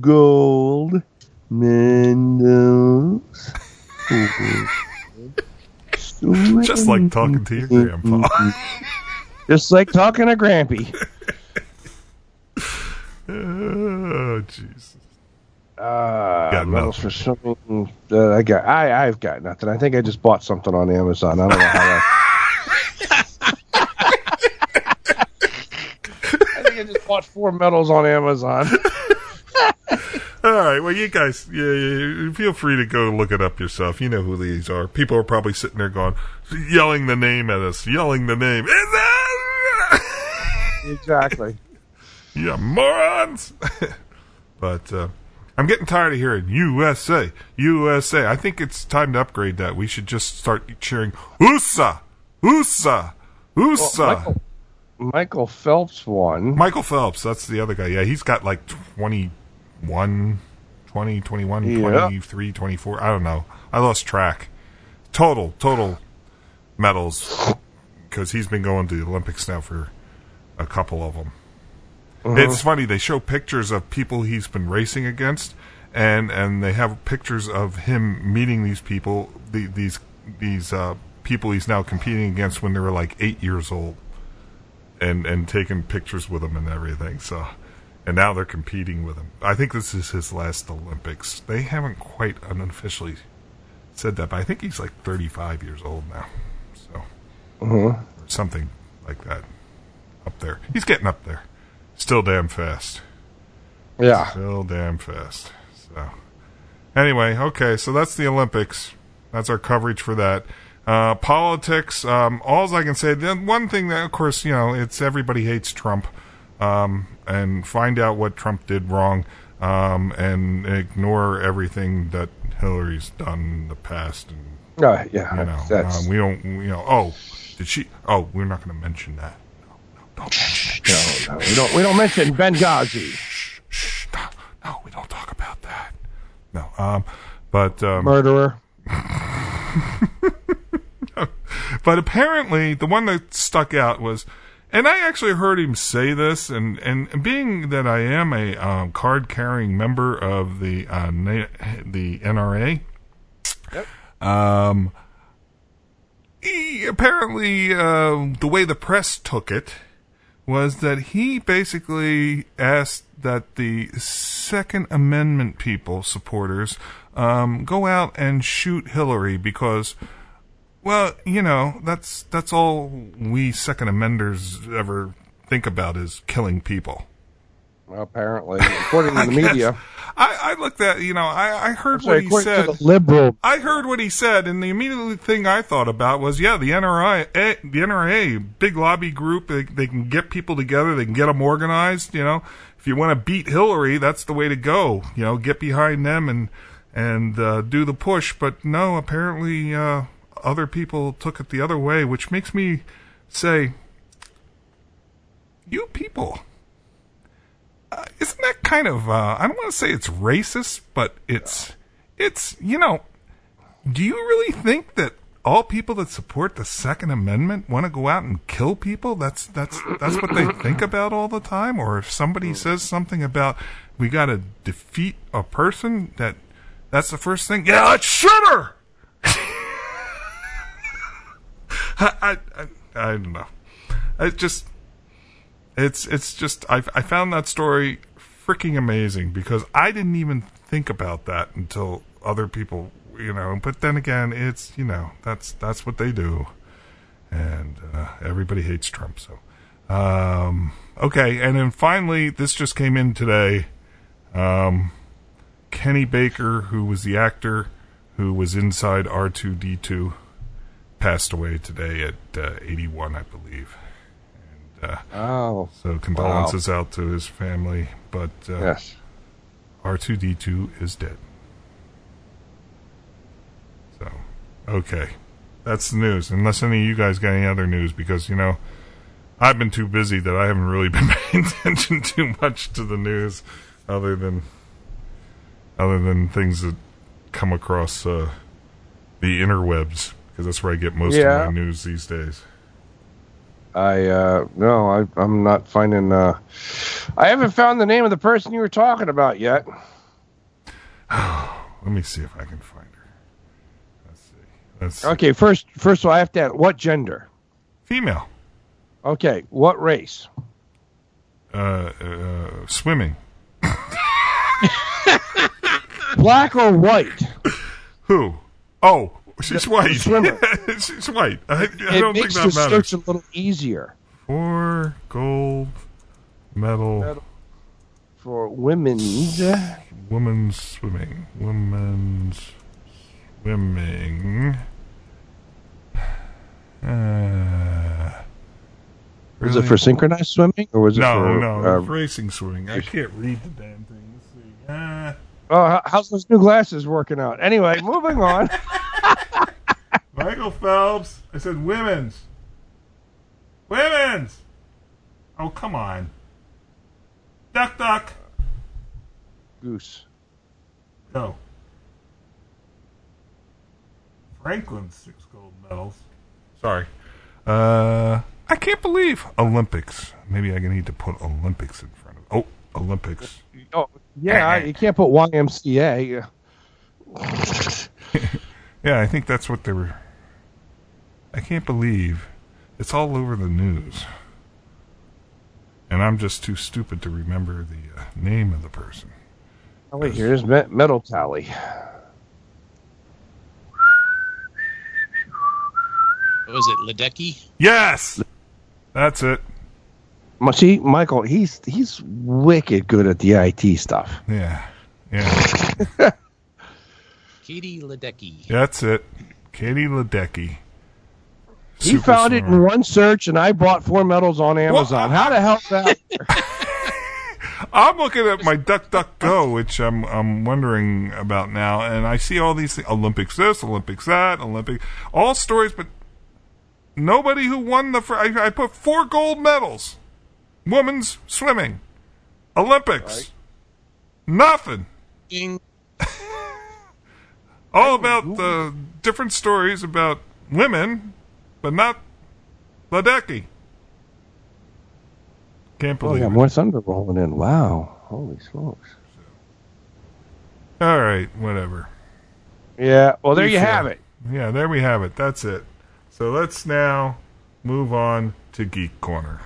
[SPEAKER 1] gold medals. [LAUGHS]
[SPEAKER 2] Just like talking to your grandpa. [LAUGHS]
[SPEAKER 1] Just like talking to Grampy. [LAUGHS]
[SPEAKER 2] oh, Jesus.
[SPEAKER 1] Uh,
[SPEAKER 2] Got
[SPEAKER 1] medals for swimming. Uh, I got. I I've got nothing. I think I just bought something on Amazon. I don't know how that. I think I just bought four medals on Amazon. [LAUGHS]
[SPEAKER 2] All right. Well, you guys, yeah, yeah, feel free to go look it up yourself. You know who these are. People are probably sitting there going, yelling the name at us, yelling the name. [LAUGHS]
[SPEAKER 1] Exactly.
[SPEAKER 2] yeah, morons. [LAUGHS] but uh, I'm getting tired of hearing USA, USA. I think it's time to upgrade that. We should just start cheering USA, USA, USA.
[SPEAKER 1] Michael, Michael Phelps won.
[SPEAKER 2] Michael Phelps, that's the other guy. Yeah, he's got like 21, 20, 21,
[SPEAKER 1] Yeah.
[SPEAKER 2] 23, 24. I don't know. I lost track. Total, total medals because he's been going to the Olympics now for a couple of them. It's funny. They show pictures of people he's been racing against, and and they have pictures of him meeting these people, the, these these uh, people he's now competing against when they were like eight years old and and taking pictures with them and everything. So, and now they're competing with him. I think this is his last Olympics. They haven't quite unofficially said that, but I think he's like 35 years old now. So, or something like that up there. He's getting up there. Still damn fast.
[SPEAKER 1] Yeah.
[SPEAKER 2] Still damn fast. So, anyway, okay, so that's the Olympics. That's our coverage for that. Uh, politics. Um, all I can say. The one thing that, of course, you know, it's everybody hates Trump. Um, and find out what Trump did wrong. Um, and ignore everything that Hillary's done in the past. And
[SPEAKER 1] Uh, yeah.
[SPEAKER 2] you know,
[SPEAKER 1] that's,
[SPEAKER 2] um, we don't. You know, oh, did she? Oh, we're not going to mention that. Don't mention
[SPEAKER 1] no, no, we don't. We don't mention Benghazi
[SPEAKER 2] Shh, shh, no, no, we don't talk about that. No, um, but um,
[SPEAKER 1] murderer. [LAUGHS]
[SPEAKER 2] but apparently the one that stuck out was, and I actually heard him say this, and and being that I am a um, card carrying member of the uh, na- the NRA, um, he apparently uh, the way the press took it was that he basically asked that the Second Amendment people, supporters, um, go out and shoot Hillary because, well, you know, that's that's all we Second Amenders ever think about is killing people.
[SPEAKER 1] Apparently, according to [LAUGHS] the media,
[SPEAKER 2] I, I looked at, you know, I, I heard
[SPEAKER 1] sorry,
[SPEAKER 2] what he said.
[SPEAKER 1] to the liberal.
[SPEAKER 2] I heard what he said, and the immediate thing I thought about was, yeah, the NRA, eh, the NRA, big lobby group. They, they can get people together. They can get them organized. You know, if you want to beat Hillary, that's the way to go. You know, get behind them and and uh, do the push. But no, apparently uh, other people took it the other way, which makes me say, you people. Uh, isn't that kind of uh, I don't want to say it's racist, but it's it's you know, do you really think that all people that support the Second Amendment want to go out and kill people? That's that's that's what they think about all the time. Or if somebody says something about we got to defeat a person, that that's the first thing. Yeah, let's shoot her. I, I I I don't know. It just it's it's just I I found that story freaking amazing because I didn't even think about that until other people, you know. But then again, it's you know that's that's what they do, and uh, everybody hates Trump. So, um, okay, and then finally, this just came in today. Um, Kenny Baker, who was the actor who was inside R two D two, passed away today at uh, eighty one, I believe. Uh,
[SPEAKER 1] Oh,
[SPEAKER 2] so condolences out to his family, but uh,
[SPEAKER 1] yes.
[SPEAKER 2] R2D2 is dead. So, okay. That's the news. Unless any of you guys got any other news, because, you know, I've been too busy that I haven't really [LAUGHS] been paying attention too much to the news other than other than things that come across uh, the interwebs, because that's where I get most
[SPEAKER 1] Yeah.
[SPEAKER 2] of my news these days.
[SPEAKER 1] I uh no, I I'm not finding uh I haven't found the name of the person you were talking about yet. [SIGHS]
[SPEAKER 2] Let me see if I can find her. Let's see. Let's see.
[SPEAKER 1] Okay, first first of all I have to ask what gender?
[SPEAKER 2] Female.
[SPEAKER 1] Okay, what race?
[SPEAKER 2] Uh, uh, swimming. [LAUGHS]
[SPEAKER 1] Black or white?
[SPEAKER 2] Who? Oh, [LAUGHS] she's white.
[SPEAKER 1] swimmer.
[SPEAKER 2] she's white. I, I
[SPEAKER 1] it
[SPEAKER 2] don't think
[SPEAKER 1] makes
[SPEAKER 2] that
[SPEAKER 1] the
[SPEAKER 2] matters.
[SPEAKER 1] search a little easier
[SPEAKER 2] Four gold medal,
[SPEAKER 1] Medal. for women's
[SPEAKER 2] women's swimming. Women's swimming. Uh,
[SPEAKER 1] Was
[SPEAKER 2] really?
[SPEAKER 1] it for synchronized swimming or was it
[SPEAKER 2] No,
[SPEAKER 1] for
[SPEAKER 2] no,
[SPEAKER 1] uh,
[SPEAKER 2] racing swimming. I can't read the damn thing. Let's see. Uh,
[SPEAKER 1] Oh, how's those new glasses working out? Anyway, moving on. [LAUGHS] [LAUGHS]
[SPEAKER 2] Michael Phelps. I said women's. Women's. Oh, come on. Duck, duck.
[SPEAKER 1] Goose.
[SPEAKER 2] Go. Franklin six gold medals. Sorry. Uh, I can't believe Olympics. Maybe I need to put Olympics in front of. Oh, Olympics.
[SPEAKER 1] Oh, yeah, you can't put YMCA. [LAUGHS]
[SPEAKER 2] Yeah, I think that's what they were. I can't believe it's all over the news, and I'm just too stupid to remember the uh, name of the person.
[SPEAKER 1] Oh, wait, here's me- Metal tally.
[SPEAKER 3] What was it, Ledecky?
[SPEAKER 2] Yes, That's it.
[SPEAKER 1] See, Michael, he's he's wicked good at the IT stuff.
[SPEAKER 2] Yeah. Yeah. [LAUGHS]
[SPEAKER 3] Katie Ledecky.
[SPEAKER 2] That's it. Katie Ledecky.
[SPEAKER 1] He found it in one search, and I bought four medals on Amazon. How the hell that? [LAUGHS]
[SPEAKER 2] I'm looking at my DuckDuckGo, which I'm I'm wondering about now, and I see all these things, Olympics this, Olympics that, Olympic, all stories, but nobody who won the. Fr- I, I put four gold medals, women's swimming, Olympics, nothing. [LAUGHS]
[SPEAKER 3] Ding.
[SPEAKER 2] All about the different stories about women, but not Ledecky. Can't
[SPEAKER 1] Oh,
[SPEAKER 2] believe
[SPEAKER 1] yeah,
[SPEAKER 2] it.
[SPEAKER 1] more thunder rolling in. Wow, holy smokes!
[SPEAKER 2] All right, whatever.
[SPEAKER 1] Yeah, well, there
[SPEAKER 2] We
[SPEAKER 1] you have it.
[SPEAKER 2] Yeah, there we have it. That's it. So let's now move on to Geek Corner.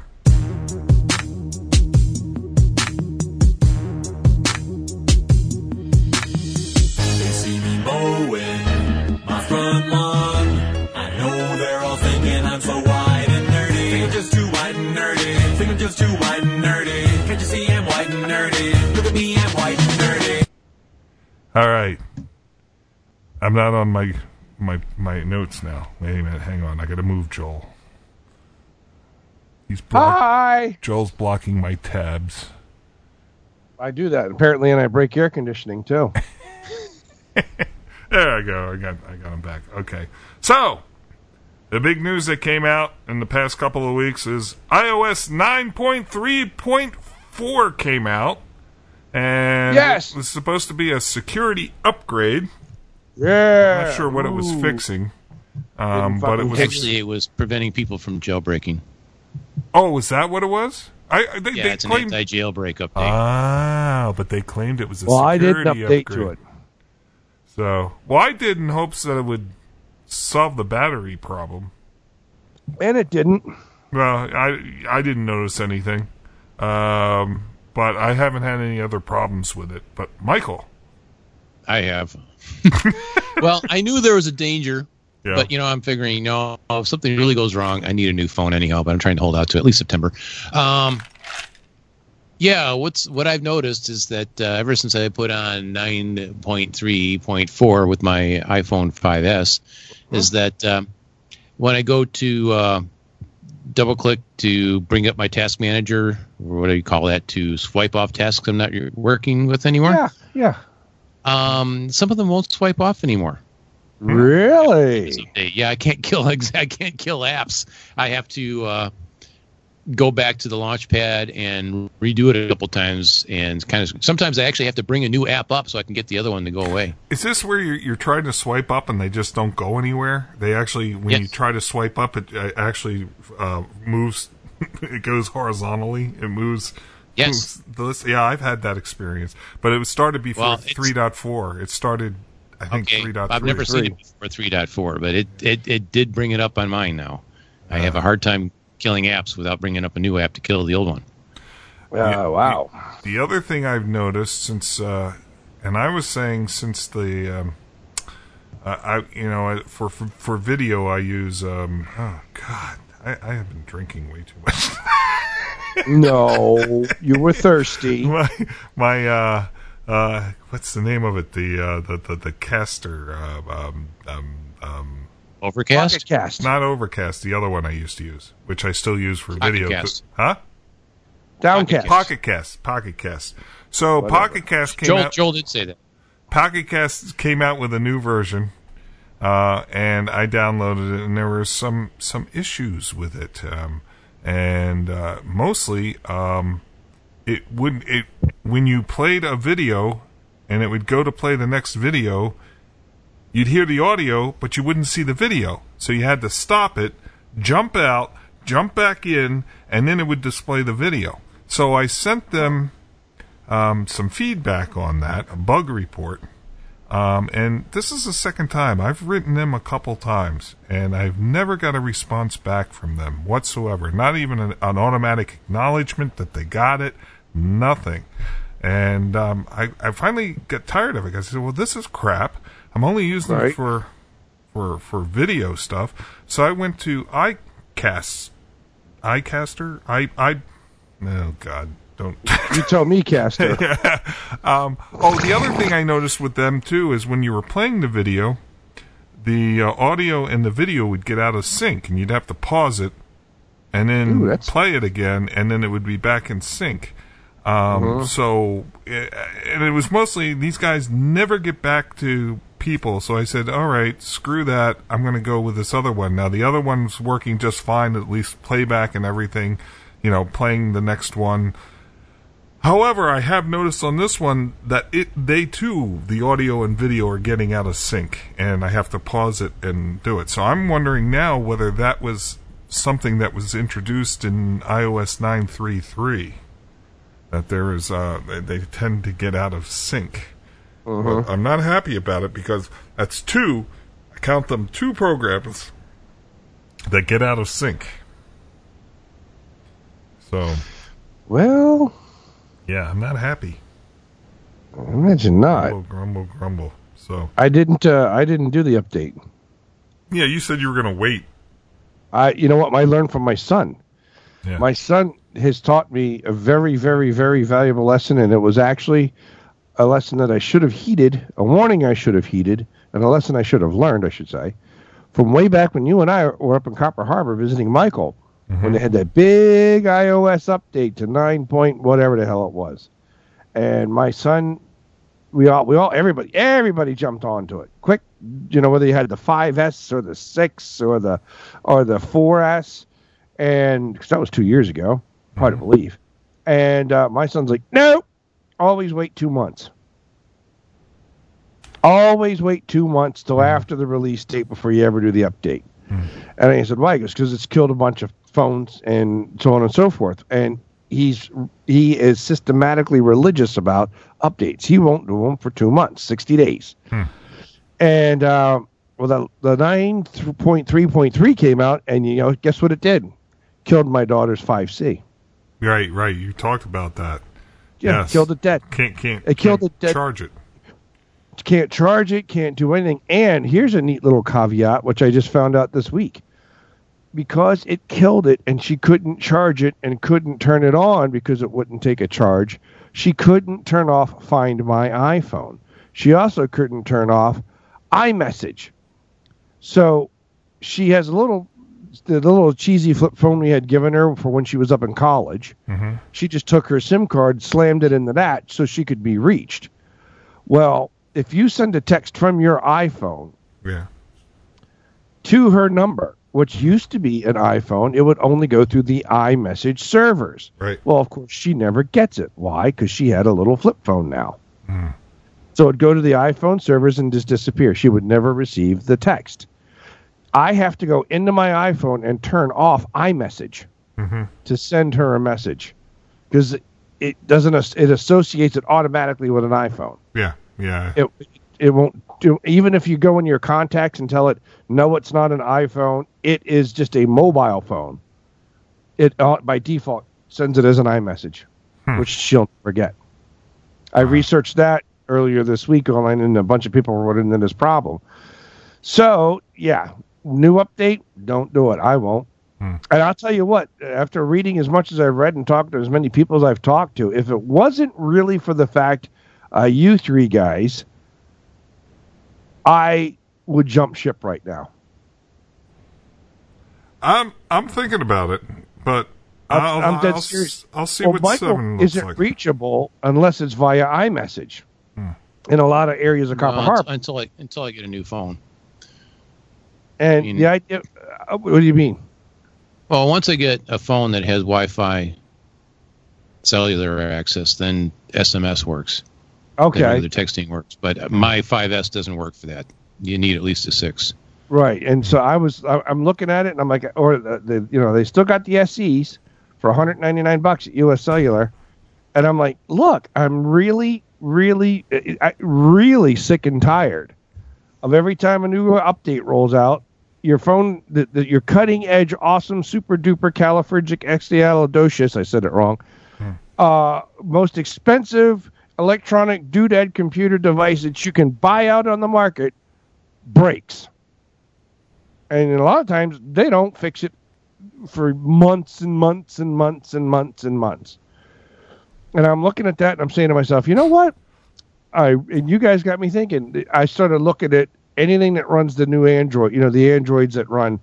[SPEAKER 6] Mowing my front lawn. I know they're all thinking I'm so white and nerdy. Think I'm just too white and nerdy. Think I'm just too white and nerdy. Can't you see I'm white and nerdy? Look at me, I'm white and nerdy.
[SPEAKER 2] All right. I'm not on my my my notes now. Wait a minute, hang on. I got to move Joel. He's block-
[SPEAKER 1] Hi.
[SPEAKER 2] Joel's blocking my tabs.
[SPEAKER 1] I do that apparently, and I break air conditioning too. [LAUGHS]
[SPEAKER 2] There I go. I got I got him back. Okay. So, the big news that came out in the past couple of weeks is iOS 9.3.4 came out. And
[SPEAKER 1] Yes.
[SPEAKER 2] it was supposed to be a security upgrade.
[SPEAKER 1] Yeah.
[SPEAKER 2] I'm not sure what it was fixing. Um, but it was
[SPEAKER 3] Actually, it was preventing people from jailbreaking.
[SPEAKER 2] Oh, was that what it was? I I- they,
[SPEAKER 3] Yeah,
[SPEAKER 2] they
[SPEAKER 3] it's an
[SPEAKER 2] claimed
[SPEAKER 3] anti-jailbreak update.
[SPEAKER 2] Ah, but they claimed it was a
[SPEAKER 1] Well, I didn't
[SPEAKER 2] security
[SPEAKER 1] update
[SPEAKER 2] upgrade.
[SPEAKER 1] to it.
[SPEAKER 2] So, well, I did in hopes that it would solve the battery problem.
[SPEAKER 1] And it didn't.
[SPEAKER 2] Well, I I didn't notice anything, um, but I haven't had any other problems with it. But Michael,
[SPEAKER 3] I have. [LAUGHS] well, I knew there was a danger,
[SPEAKER 2] yeah,
[SPEAKER 3] but you know, I'm figuring, you know, if something really goes wrong, I need a new phone anyhow. But I'm trying to hold out to at least September. Um, yeah, what's what I've noticed is that uh, ever since I put on 9.3.4 with my iPhone 5s, is that um, when I go to uh, double click to bring up my task manager, or what do you call that, to swipe off tasks I'm not working with anymore,
[SPEAKER 1] Yeah, yeah.
[SPEAKER 3] um, some of them won't swipe off anymore.
[SPEAKER 1] Really?
[SPEAKER 3] Yeah, I can't [LAUGHS] kill I can't kill apps. I have to uh, go back to the launch pad and redo it a couple times, and kind of sometimes I actually have to bring a new app up so I can get the other one to go away.
[SPEAKER 2] is this where you're, you're trying to swipe up and they just don't go anywhere? They actually, when
[SPEAKER 3] Yes.
[SPEAKER 2] you try to swipe up, it uh, actually uh, moves. [LAUGHS] it goes horizontally. It moves.
[SPEAKER 3] Yes.
[SPEAKER 2] moves the list. Yeah, I've had that experience, but it was started before
[SPEAKER 3] Well, it's-
[SPEAKER 2] 3.4. It started, I think,
[SPEAKER 3] Okay,
[SPEAKER 2] 3.3.
[SPEAKER 3] I've never seen it before 3.4, but it, it it did bring it up on mine now. I have a hard time killing apps without bringing up a new app to kill the old one.
[SPEAKER 1] Oh, wow.
[SPEAKER 2] The other thing I've noticed since, uh, and I was saying since the, um, I you know for for, for video I use um, oh god I, I have been drinking way too much. [LAUGHS]
[SPEAKER 1] No, you were thirsty. [LAUGHS]
[SPEAKER 2] my my uh, uh, what's the name of it the uh, the, the the caster uh, um, um, um,
[SPEAKER 3] Overcast.
[SPEAKER 1] Pocket cast.
[SPEAKER 2] not Overcast the other one I used to use which I still use for
[SPEAKER 3] Pocket
[SPEAKER 2] video
[SPEAKER 3] Cast.
[SPEAKER 2] huh
[SPEAKER 1] Downcast.
[SPEAKER 2] Pocket Cast Pocket Cast so
[SPEAKER 1] Whatever.
[SPEAKER 2] Pocket Cast came
[SPEAKER 3] Joel
[SPEAKER 2] out
[SPEAKER 3] Joel did say that.
[SPEAKER 2] Pocket Cast came out with a new version, uh, and I downloaded it, and there were some some issues with it, um, and uh, mostly um, it wouldn't it when you played a video, and it would go to play the next video. You'd hear the audio, but you wouldn't see the video, so you had to stop it, jump out, jump back in, and then it would display the video. So I sent them um, some feedback on that, a bug report. Um, and this is the second time. I've written them a couple times, and I've never got a response back from them whatsoever. Not even an, an automatic acknowledgement that they got it. Nothing. And um, I, I finally got tired of it. I said, "Well, this is crap. I'm only using it for for for video stuff." So I went to iCast, iCaster. I I. Oh God, don't.
[SPEAKER 1] You tell me, Caster. [LAUGHS]
[SPEAKER 2] um, oh, the other thing I noticed with them too is when you were playing the video, the uh, audio and the video would get out of sync, and you'd have to pause it and then
[SPEAKER 1] Ooh,
[SPEAKER 2] play it again, and then it would be back in sync. Um,
[SPEAKER 1] Uh-huh.
[SPEAKER 2] So, eh, and it was mostly these guys never get back to people. So I said, all right, screw that. I'm going to go with this other one. Now the other one's working just fine, at least playback and everything. You know, playing the next one. However, I have noticed on this one that it they too the audio and video are getting out of sync, and I have to pause it and do it. So I'm wondering now whether that was something that was introduced in iOS 9.3.3 that there is uh, they, they tend to get out of sync. Well, I'm not happy about it because that's two. I count them two programs that get out of sync. So
[SPEAKER 1] Well,
[SPEAKER 2] yeah, I'm not happy.
[SPEAKER 1] I imagine not.
[SPEAKER 2] Grumble, grumble, grumble. So
[SPEAKER 1] I didn't. Uh, I didn't do the update.
[SPEAKER 2] yeah, you said you were going to wait.
[SPEAKER 1] I. You know what? I learned from my son.
[SPEAKER 2] Yeah.
[SPEAKER 1] My son has taught me a very, very, very valuable lesson, and it was actually a lesson that I should have heeded, a warning I should have heeded, and a lesson I should have learned, I should say, from way back when you and I were up in Copper Harbor visiting Michael, when they had that big iOS update to nine point whatever the hell it was, and my son, we all, we all, everybody, everybody jumped onto it quick. You know whether you had the 5S or the six or the or the 4S, and because that was two years ago, hard to believe. And uh, my son's like, no, always wait two months. Always wait two months till mm-hmm. after the release date before you ever do the update. Mm-hmm. And I said, why? He goes, because it's killed a bunch of phones and so on and so forth. And he's he is systematically religious about updates. He won't do them for two months, sixty days. Hmm. And uh, well, the the nine point three point three came out, and you know, guess what it did? Killed my daughter's five C.
[SPEAKER 2] Right, right. You talked about that.
[SPEAKER 1] Yeah,
[SPEAKER 2] Yes.
[SPEAKER 1] killed it dead.
[SPEAKER 2] Can't can't
[SPEAKER 1] It killed
[SPEAKER 2] can't
[SPEAKER 1] it dead.
[SPEAKER 2] charge it.
[SPEAKER 1] can't charge it, can't do anything. And here's a neat little caveat, which I just found out this week. Because it killed it and she couldn't charge it and couldn't turn it on because it wouldn't take a charge, she couldn't turn off Find My iPhone. She also couldn't turn off iMessage. So she has a little, the little cheesy flip phone we had given her for when she was up in college.
[SPEAKER 2] Mm-hmm.
[SPEAKER 1] She just took her SIM card, slammed it into that so she could be reached. Well, if you send a text from your iPhone
[SPEAKER 2] Yeah.
[SPEAKER 1] to her number, which used to be an iPhone, it would only go through the iMessage servers.
[SPEAKER 2] Right.
[SPEAKER 1] Well, of course, she never gets it. Why? Because she had a little flip phone now. So it'd go to the iPhone servers and just disappear. She would never receive the text. I have to go into my iPhone and turn off iMessage to send her a message because it doesn't. It associates it automatically with an iPhone
[SPEAKER 2] Yeah. Yeah.
[SPEAKER 1] it it won't do even if you go in your contacts and tell it no it's not an iphone it is just a mobile phone it uh, by default sends it as an iMessage, which she'll never get. I researched that earlier this week online, and a bunch of people were running into this problem. So yeah, new update, don't do it. I won't. And I'll tell you what, after reading as much as I've read and talked to as many people as I've talked to, if it wasn't really for the fact uh, you three guys, I would jump ship right now.
[SPEAKER 2] I'm I'm thinking about it, but I'll,
[SPEAKER 1] I'm dead
[SPEAKER 2] I'll,
[SPEAKER 1] serious.
[SPEAKER 2] I'll see
[SPEAKER 1] well,
[SPEAKER 2] what
[SPEAKER 1] Michael
[SPEAKER 2] seven looks
[SPEAKER 1] isn't
[SPEAKER 2] like.
[SPEAKER 1] reachable unless it's via iMessage in a lot of areas of Copper
[SPEAKER 3] No,
[SPEAKER 1] Harbor.
[SPEAKER 3] until I until I get a new phone.
[SPEAKER 1] And
[SPEAKER 3] mean-
[SPEAKER 1] the idea, uh, what do you mean?
[SPEAKER 3] Well, once I get a phone that has Wi-Fi, cellular access, then SMS works.
[SPEAKER 1] Okay,
[SPEAKER 3] the texting works, but my 5S doesn't work for that. You need at least a six.
[SPEAKER 1] right. And so I was, I, I'm looking at it, and I'm like, or the, the, you know, they still got the SEs for 199 bucks at US Cellular, and I'm like, look, I'm really, really, I, I- really sick and tired of every time a new update rolls out. Your phone, the, the, your cutting edge, awesome, super duper califragilisticexpialidocious, I said it wrong, uh, most expensive electronic doodad computer device that you can buy out on the market breaks. And a lot of times they don't fix it for months and months and months and months and months. And I'm looking at that and I'm saying to myself, you know what? I and you guys got me thinking. I started looking at anything that runs the new Android. You know, the Androids that run.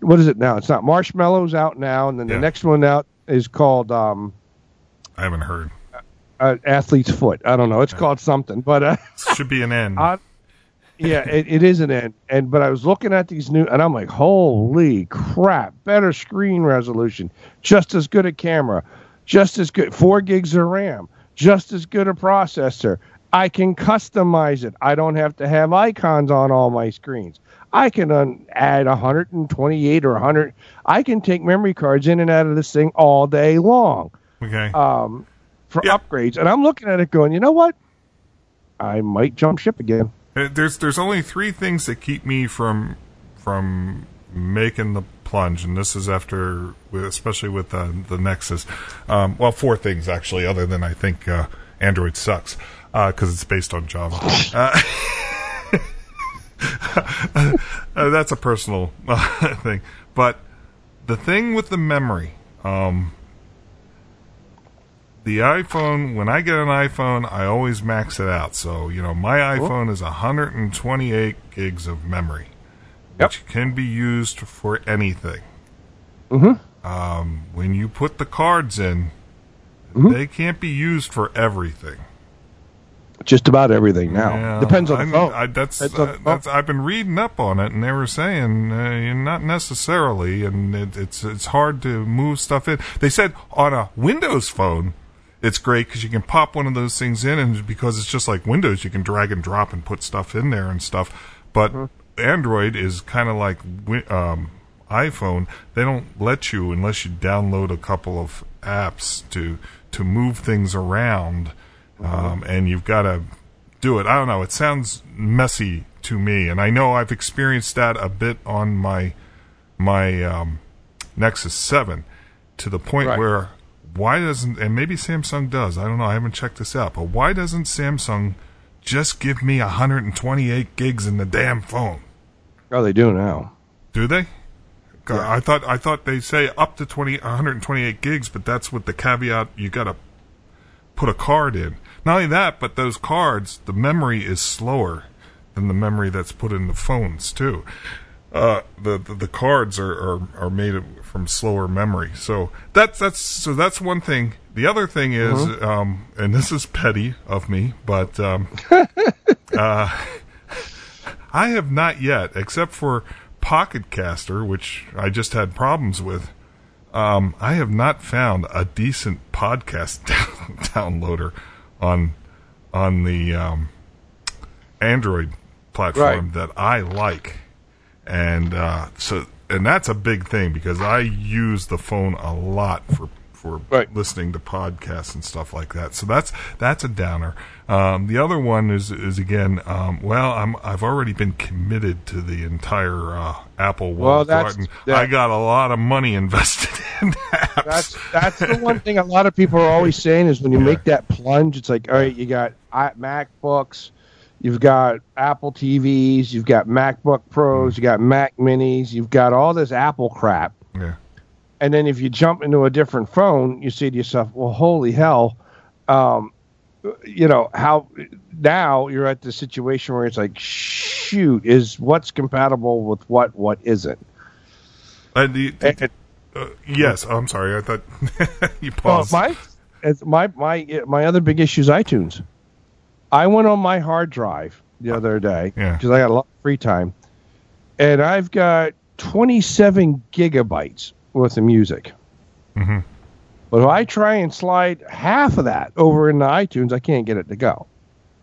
[SPEAKER 1] What is it now? It's not Marshmallows out now, and then
[SPEAKER 2] Yeah.
[SPEAKER 1] the next one out is called um,
[SPEAKER 2] I haven't heard.
[SPEAKER 1] uh, Athlete's Foot. I don't know. It's called something, but uh,
[SPEAKER 2] Should be an N.
[SPEAKER 1] I, yeah, it, it is an end. And but I was looking at these new, and I'm like, holy crap! Better screen resolution, just as good a camera, just as good four gigs of RAM, just as good a processor. I can customize it. I don't have to have icons on all my screens. I can un- add 128 or 100. I can take memory cards in and out of this thing all day long
[SPEAKER 2] okay.
[SPEAKER 1] um, for
[SPEAKER 2] Yeah.
[SPEAKER 1] upgrades. And I'm looking at it going, you know what? I might jump ship again.
[SPEAKER 2] Uh, There's there's only three things that keep me from from making the plunge, and this is after, especially with the the Nexus. Um, well, four things actually, other than I think uh, Android sucks because it's based on Java. [LAUGHS] Uh, [LAUGHS] uh, that's a personal uh, [LAUGHS] thing, but the thing with the memory. Um, the iPhone, when I get an iPhone, I always max it out. So, you know, my iPhone is 128 gigs of memory,
[SPEAKER 1] Yep.
[SPEAKER 2] which can be used for anything.
[SPEAKER 1] Mm-hmm.
[SPEAKER 2] Um, when you put the cards in,
[SPEAKER 1] Mm-hmm.
[SPEAKER 2] they can't be used for everything.
[SPEAKER 1] Just about everything now.
[SPEAKER 2] Yeah,
[SPEAKER 1] Depends on
[SPEAKER 2] I,
[SPEAKER 1] the phone.
[SPEAKER 2] I, that's,
[SPEAKER 1] on
[SPEAKER 2] uh,
[SPEAKER 1] phone.
[SPEAKER 2] that's I've been reading up on it, and they were saying uh, not necessarily, and it, it's it's hard to move stuff in. They said on a Windows phone, it's great because you can pop one of those things in, and because it's just like Windows, you can drag and drop and put stuff in there and stuff. But
[SPEAKER 1] Mm-hmm.
[SPEAKER 2] Android is kind of like um, iPhone. They don't let you unless you download a couple of apps to to move things around, um, and you've got to do it. I don't know. It sounds messy to me, and I know I've experienced that a bit on my my um, Nexus Seven, to the point
[SPEAKER 1] Right.
[SPEAKER 2] where why doesn't and maybe Samsung does. I don't know. I haven't checked this out, but why doesn't Samsung just give me 128 gigs in the damn phone?
[SPEAKER 1] Oh, they do now.
[SPEAKER 2] Do they? 'Cause I thought I thought they say up to 20 128 gigs, but that's with the caveat you got to put a card in. Not only that, but those cards, the memory is slower than the memory that's put in the phones too. Uh, the, the the cards are, are, are made from slower memory, so that's that's so that's one thing. The other thing is, um, and this is petty of me, but um, [LAUGHS] uh, I have not yet, except for Pocket Caster, which I just had problems with. Um, I have not found a decent podcast down- [LAUGHS] downloader on on the um, Android platform
[SPEAKER 1] Right.
[SPEAKER 2] that I like, and uh, so and that's a big thing because I use the phone a lot for for
[SPEAKER 1] Right.
[SPEAKER 2] listening to podcasts and stuff like that. So that's that's a downer. Um, the other one is is again, um, well, I'm I've already been committed to the entire uh, Apple
[SPEAKER 1] Well,
[SPEAKER 2] garden.
[SPEAKER 1] that-
[SPEAKER 2] I got a lot of money [LAUGHS] invested in apps.
[SPEAKER 1] That's that's the one thing a lot of people are always [LAUGHS] saying is when you
[SPEAKER 2] Yeah.
[SPEAKER 1] make that plunge, it's like, all right, you got MacBooks, you've got Apple TVs, you've got MacBook Pros, you got Mac Minis, you've got all this Apple crap.
[SPEAKER 2] yeah.
[SPEAKER 1] And then if you jump into a different phone, you say to yourself, well, holy hell, um, you know, how now you're at the situation where it's like, shoot, is what's compatible with what, what isn't?
[SPEAKER 2] And the, the- uh, yes, I'm sorry. I thought [LAUGHS] you
[SPEAKER 1] Well,
[SPEAKER 2] paused.
[SPEAKER 1] my, it's my my my other big issue is iTunes. I went on my hard drive the other day
[SPEAKER 2] Yeah.
[SPEAKER 1] because I got a lot of free time, and I've got 27 gigabytes worth the music.
[SPEAKER 2] Mhm.
[SPEAKER 1] But if I try and slide half of that over into iTunes, I can't get it to go.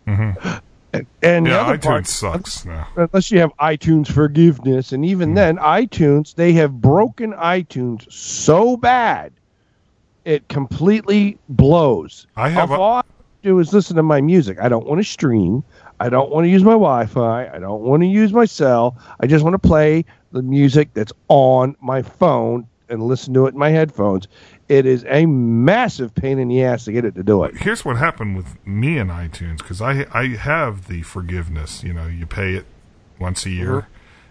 [SPEAKER 2] Mhm. [GASPS]
[SPEAKER 1] And, and the
[SPEAKER 2] yeah, iTunes
[SPEAKER 1] part,
[SPEAKER 2] sucks now.
[SPEAKER 1] unless you have iTunes forgiveness, and even then, iTunes they have broken iTunes so bad it completely blows.
[SPEAKER 2] I have a-
[SPEAKER 1] all I do is listen to my music. I don't want to stream. I don't want to use my Wi-Fi. I don't want to use my cell. I just want to play the music that's on my phone and listen to it in my headphones. It is a massive pain in the ass to get it to do it.
[SPEAKER 2] Here's what happened with me and iTunes because I I have the forgiveness. You know, you pay it once a year,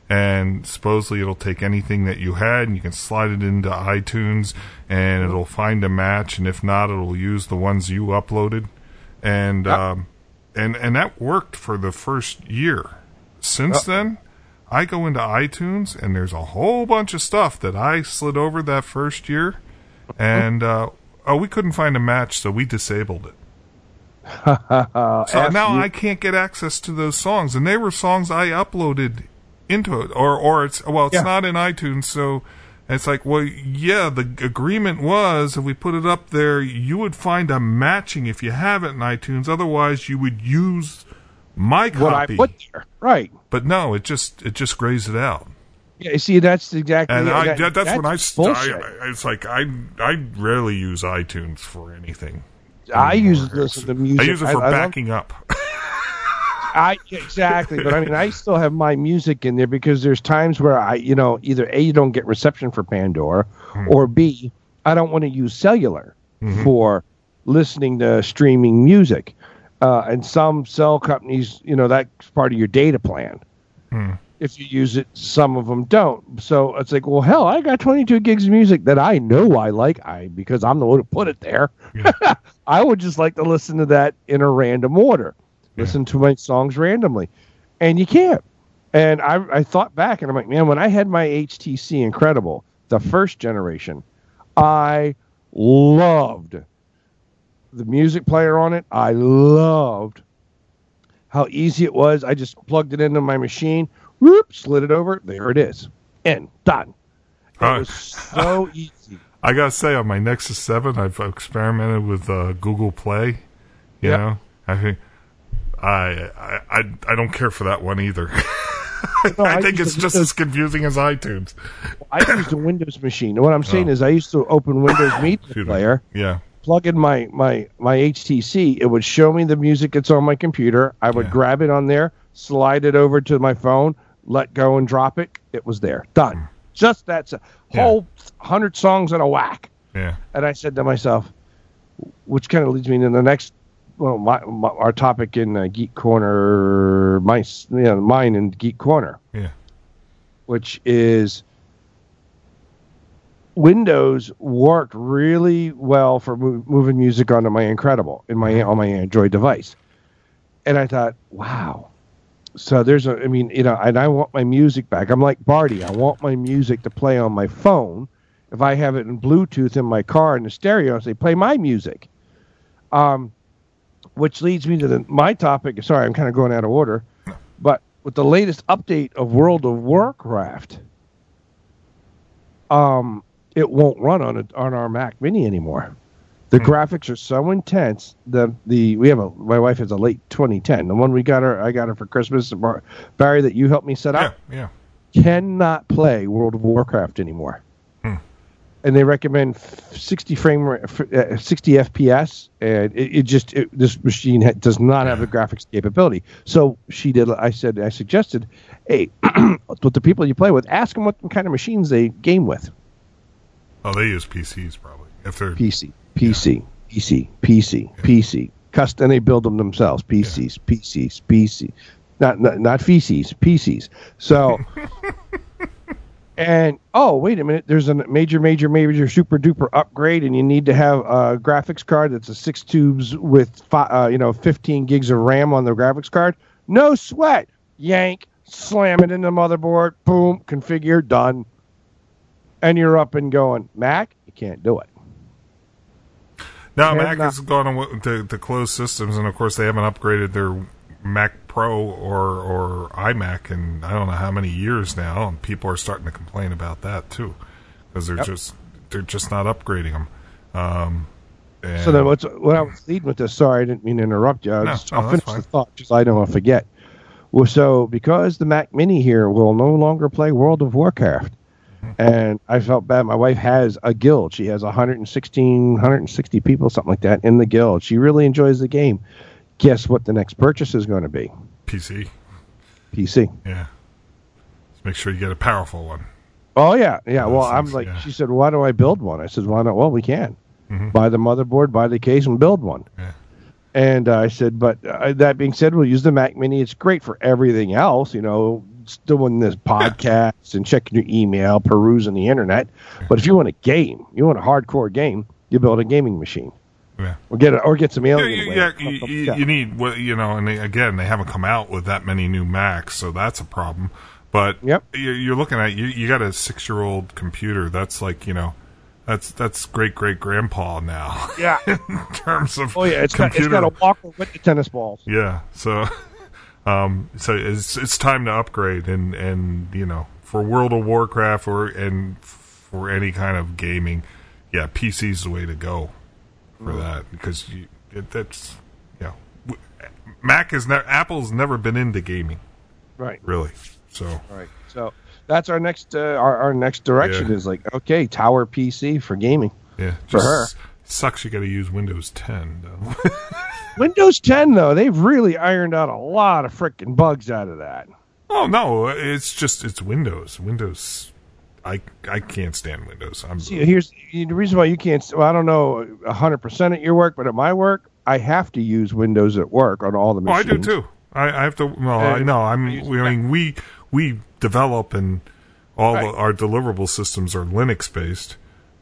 [SPEAKER 2] and supposedly it'll take anything that you had and you can slide it into iTunes and it'll find a match and if not it'll use the ones you uploaded and
[SPEAKER 1] Yep.
[SPEAKER 2] um, and and that worked for the first year. Since then, I go into iTunes and there's a whole bunch of stuff that I slid over that first year and uh, oh we couldn't find a match so we disabled it. [LAUGHS] So now
[SPEAKER 1] you-
[SPEAKER 2] I can't get access to those songs, and they were songs I uploaded into it, or or it's well, it's
[SPEAKER 1] Yeah.
[SPEAKER 2] not in iTunes, so it's like, well, yeah, the agreement was if we put it up there, you would find a matching if you have it in iTunes. Otherwise, you would use my
[SPEAKER 1] what I put there. Right.
[SPEAKER 2] but no, it just it just grazed it out,
[SPEAKER 1] Yeah, see, that's exactly.
[SPEAKER 2] and I,
[SPEAKER 1] that-
[SPEAKER 2] that, that's, when I,
[SPEAKER 1] bullshit.
[SPEAKER 2] I. It's like I I rarely use iTunes for anything.
[SPEAKER 1] I use listen to music.
[SPEAKER 2] I use it for
[SPEAKER 1] I love-
[SPEAKER 2] backing up. [LAUGHS]
[SPEAKER 1] I exactly, but I mean, I still have my music in there because there's times where I, you know, either a you don't get reception for Pandora, hmm. or b I don't want to use cellular mm-hmm. for listening to streaming music, uh, and some cell companies, you know, that's part of your data plan. If you use it, some of them don't. So it's like, well, hell, I got 22 gigs of music that I know I like, I because I'm the one who put it there. [LAUGHS] I would just like to listen to that in a random order. Listen to my songs randomly. And you can't. And I, I thought back and i'm like man when i had my htc incredible the first generation i loved the music player on it i loved how easy it was i just plugged it into my machine whoop slid it over there it is And done it
[SPEAKER 2] right.
[SPEAKER 1] was so [LAUGHS] easy
[SPEAKER 2] I gotta say, on my Nexus Seven, I've experimented with uh, Google Play. You
[SPEAKER 1] Yep.
[SPEAKER 2] know, I think I, I I don't care for that one either. [LAUGHS]
[SPEAKER 1] No,
[SPEAKER 2] I
[SPEAKER 1] I
[SPEAKER 2] think it's just as confusing as iTunes.
[SPEAKER 1] i used a windows machine what i'm saying
[SPEAKER 2] Oh.
[SPEAKER 1] is i used to open windows [COUGHS] media player
[SPEAKER 2] Yeah,
[SPEAKER 1] plug in my my my HTC, it would show me the music that's on my computer. I would
[SPEAKER 2] Yeah.
[SPEAKER 1] grab it on there, slide it over to my phone, let go and drop it. It was there, done. Just that's a
[SPEAKER 2] Yeah.
[SPEAKER 1] whole hundred songs in a whack.
[SPEAKER 2] yeah.
[SPEAKER 1] And I said to myself, which kind of leads me to the next, well, my, my our topic in uh, Geek Corner, my know, mine in Geek Corner
[SPEAKER 2] Yeah.
[SPEAKER 1] which is Windows worked really well for mo- moving music onto my Incredible in my on my Android device, and I thought, wow. So there's a, I mean, you know, and I want my music back. I'm like Barty. I want my music to play on my phone. If I have it in Bluetooth in my car in the stereo, I say play my music. Um, which leads me to the, my topic. Sorry, I'm kind of going out of order, but with the latest update of World of Warcraft, um, it won't run on a, on our Mac Mini anymore. The graphics are so intense. The the we have a my wife has a late 2010. The one we got her I got her for Christmas. Barry, that you helped me set up,
[SPEAKER 2] yeah.
[SPEAKER 1] cannot play World of Warcraft anymore. And they recommend 60 frame uh, 60 FPS, and it, it just it, this machine ha- does not have the graphics capability. So she did. I said I suggested, hey, [CLEARS THROAT] with the people you play with, ask them what kind of machines they game with.
[SPEAKER 2] Oh, they use PCs probably. If they're
[SPEAKER 1] PC, PC, PC, PC, PC. Custom, and they build them themselves. PCs, PCs, PCs. Not, not not feces, PCs. So, [LAUGHS] and oh wait a minute, there's a major, major, major, super duper upgrade, and you need to have a graphics card that's a six tubes with fi- uh, you know 15 gigs of RAM on the graphics card. No sweat. Yank, slam it in the motherboard. Boom, configure, done. And you're up and going. Mac, you can't do it.
[SPEAKER 2] now Mac
[SPEAKER 1] not-
[SPEAKER 2] has gone to, to closed systems, and of course they haven't upgraded their Mac Pro or or iMac in I don't know how many years now, and people are starting to complain about that too because they're just they're just not upgrading them. Um, and
[SPEAKER 1] So then, what's what I was leading with this? Sorry, I didn't mean to interrupt you. I'll,
[SPEAKER 2] No,
[SPEAKER 1] just,
[SPEAKER 2] no,
[SPEAKER 1] I'll finish
[SPEAKER 2] fine.
[SPEAKER 1] the thought because I don't want to forget. Well, so because the Mac Mini here will no longer play World of Warcraft. And I felt bad. My wife has a guild. She has 116, 160 people, something like that, in the guild. She really enjoys the game. Guess what? The next purchase is going to be
[SPEAKER 2] PC,
[SPEAKER 1] PC.
[SPEAKER 2] yeah. Just make sure you get a powerful one.
[SPEAKER 1] Oh yeah, yeah. Well, I'm like,
[SPEAKER 2] yeah.
[SPEAKER 1] she said, why do I build one? I said, why not? Well, we can
[SPEAKER 2] Mhm.
[SPEAKER 1] buy the motherboard, buy the case, and build one.
[SPEAKER 2] Yeah.
[SPEAKER 1] And uh, I said, but uh, that being said, we'll use the Mac Mini. It's great for everything else, you know, doing this podcast and checking your email, perusing the internet. But if you want a game, you want a hardcore game, you build a gaming machine
[SPEAKER 2] Yeah.
[SPEAKER 1] or get a, or get some
[SPEAKER 2] Yeah,
[SPEAKER 1] alien.
[SPEAKER 2] you, yeah, you, you, you need what you know, and they, again, they haven't come out with that many new Macs, so that's a problem. But
[SPEAKER 1] Yep.
[SPEAKER 2] you're, you're looking at you. You got a six year old computer. That's like you know, that's that's great great grandpa now
[SPEAKER 1] yeah. [LAUGHS]
[SPEAKER 2] in terms of
[SPEAKER 1] Oh yeah, it's got, it's
[SPEAKER 2] computer.
[SPEAKER 1] got a walker with the tennis balls.
[SPEAKER 2] yeah, so [LAUGHS] um, so it's it's time to upgrade, and and you know, for World of Warcraft or and for any kind of gaming, yeah, PC's is the way to go for that because you it, that's you know, Mac is never Apple's never been into gaming
[SPEAKER 1] Right.
[SPEAKER 2] really, so
[SPEAKER 1] Right. So that's our next uh, our, our next direction
[SPEAKER 2] Yeah.
[SPEAKER 1] is like okay, tower PC for gaming.
[SPEAKER 2] yeah,
[SPEAKER 1] For
[SPEAKER 2] just
[SPEAKER 1] her.
[SPEAKER 2] Sucks. You got to use Windows 10 though. [LAUGHS]
[SPEAKER 1] Windows 10 though, they've really ironed out a lot of freaking bugs out of that.
[SPEAKER 2] oh no, it's just it's Windows. Windows, I I can't stand Windows. I'm
[SPEAKER 1] See, here's the reason why you can't. Well, I don't know hundred percent at your work, but at my work, I have to use Windows at work on all the
[SPEAKER 2] Oh, I do too. I, I have to. Well, I
[SPEAKER 1] And
[SPEAKER 2] know. I'm.
[SPEAKER 1] I use
[SPEAKER 2] I mean, we we develop and all
[SPEAKER 1] Right.
[SPEAKER 2] the, our deliverable systems are Linux based,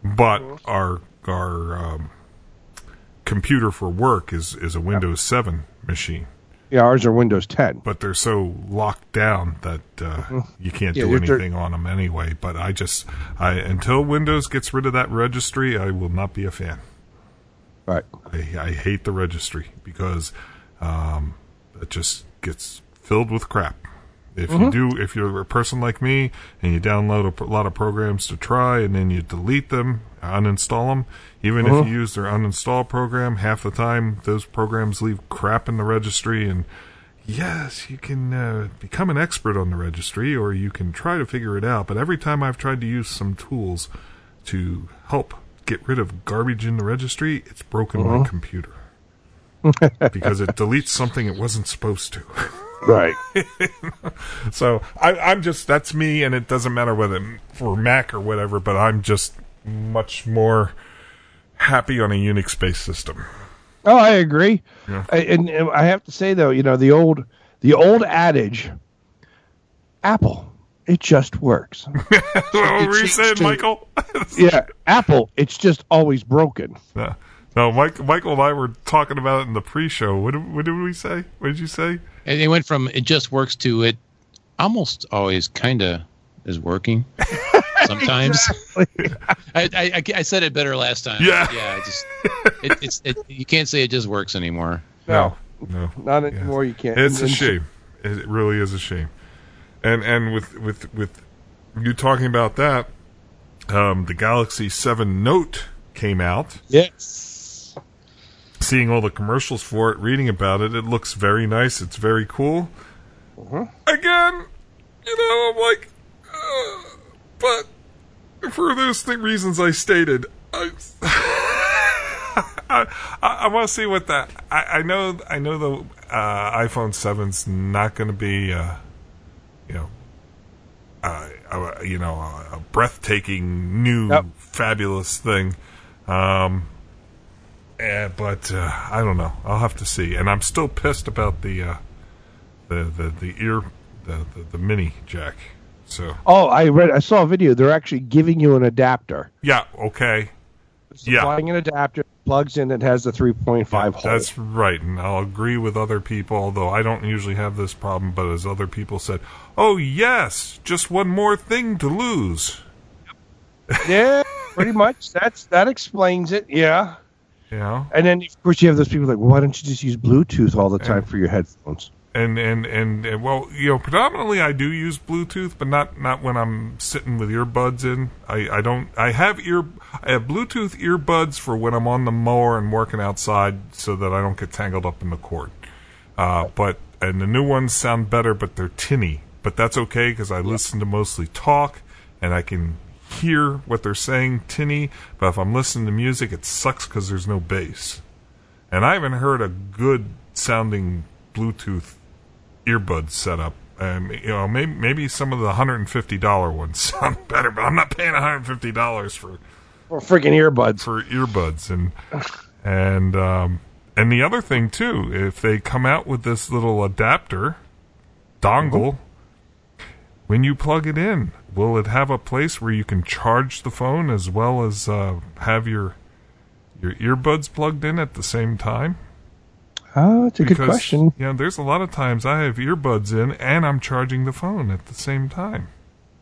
[SPEAKER 2] but our our um, computer for work is is a Windows Seven machine.
[SPEAKER 1] Yeah, ours are Windows 10.
[SPEAKER 2] But they're so locked down that uh, you can't
[SPEAKER 1] Yeah,
[SPEAKER 2] do anything on them anyway. But I just, I until Windows gets rid of that registry, I will not be a fan.
[SPEAKER 1] Right.
[SPEAKER 2] I, I hate the registry because um, it just gets filled with crap. If you do, if you're a person like me and you download a lot of programs to try and then you delete them, uninstall them, even if you use their uninstall program, half the time those programs leave crap in the registry. And yes, you can uh, become an expert on the registry or you can try to figure it out. But every time I've tried to use some tools to help get rid of garbage in the registry, it's broken my computer [LAUGHS] because it deletes something it wasn't supposed to. [LAUGHS]
[SPEAKER 1] Right.
[SPEAKER 2] So I, I'm just that's me, and it doesn't matter whether for Mac or whatever. But I'm just much more happy on a Unix-based system.
[SPEAKER 1] Oh, I agree.
[SPEAKER 2] Yeah.
[SPEAKER 1] I- And, and I have to say though, you know, the old the old adage, Apple, it just works. [LAUGHS]
[SPEAKER 2] what were you saying,
[SPEAKER 1] to-
[SPEAKER 2] Michael? [LAUGHS]
[SPEAKER 1] yeah, Apple, it's just always broken.
[SPEAKER 2] no, no, Mike, Michael and I were talking about it in the pre-show. What did, what did we say? What did you say?
[SPEAKER 3] And it went from it just works to it almost always kind of is working. [LAUGHS] Sometimes [LAUGHS] I, I I said it better last time.
[SPEAKER 2] Yeah.
[SPEAKER 3] yeah. I just it, it's it, you can't say it just works anymore.
[SPEAKER 2] No, no,
[SPEAKER 1] Not anymore. You can't.
[SPEAKER 2] It's a shame. It really is a shame. And and with with with you talking about that, um, the Galaxy Seven Note came out.
[SPEAKER 1] Yes.
[SPEAKER 2] Seeing all the commercials for it, reading about it, it looks very nice. It's very cool. Again, you know, I'm like, uh, but for those th- reasons I stated, I. [LAUGHS] I, I want to see what that. I, I know. I know the uh, iPhone 7's not going to be, uh, you know, uh, uh, you know, a, a breathtaking new fabulous thing. Um, eh, but uh, I don't know. I'll have to see. And I'm still pissed about the uh, the, the the ear the, the the mini jack. So
[SPEAKER 1] Oh, I read. I saw a video. They're actually giving you an adapter.
[SPEAKER 2] yeah, okay. Yeah.
[SPEAKER 1] An adapter plugs in. It has the 3.5 hole.
[SPEAKER 2] That's right, and I'll agree with other people, although I don't usually have this problem. But as other people said, "Oh yes, just one more thing to lose." [LAUGHS]
[SPEAKER 1] yeah, pretty much. That's that explains it. Yeah.
[SPEAKER 2] Yeah.
[SPEAKER 1] And then of course you have those people like, well, why don't you just use Bluetooth all the time for your headphones?
[SPEAKER 2] And and and, well, you know, predominantly I do use Bluetooth, but not not when I'm sitting with earbuds in. I I don't. I have ear. I have Bluetooth earbuds for when I'm on the mower and working outside, so that I don't get tangled up in the cord. Uh, but and the new ones sound better, but they're tinny. But that's okay because I listen to mostly talk, and I can hear what they're saying tinny. But if I'm listening to music, it sucks because there's no bass. And I haven't heard a good sounding Bluetooth earbud setup. Um, you know, maybe maybe some of the hundred and fifty dollar ones [LAUGHS] sound better, but I'm not paying hundred and fifty dollars for
[SPEAKER 1] Or freaking earbuds.
[SPEAKER 2] for earbuds and and um, and the other thing too, if they come out with this little adapter dongle, when you plug it in, will it have a place where you can charge the phone as well as uh, have your your earbuds plugged in at the same time?
[SPEAKER 1] Oh, that's a good
[SPEAKER 2] Because,
[SPEAKER 1] question.
[SPEAKER 2] You know, there's a lot of times I have earbuds in and I'm charging the phone at the same time.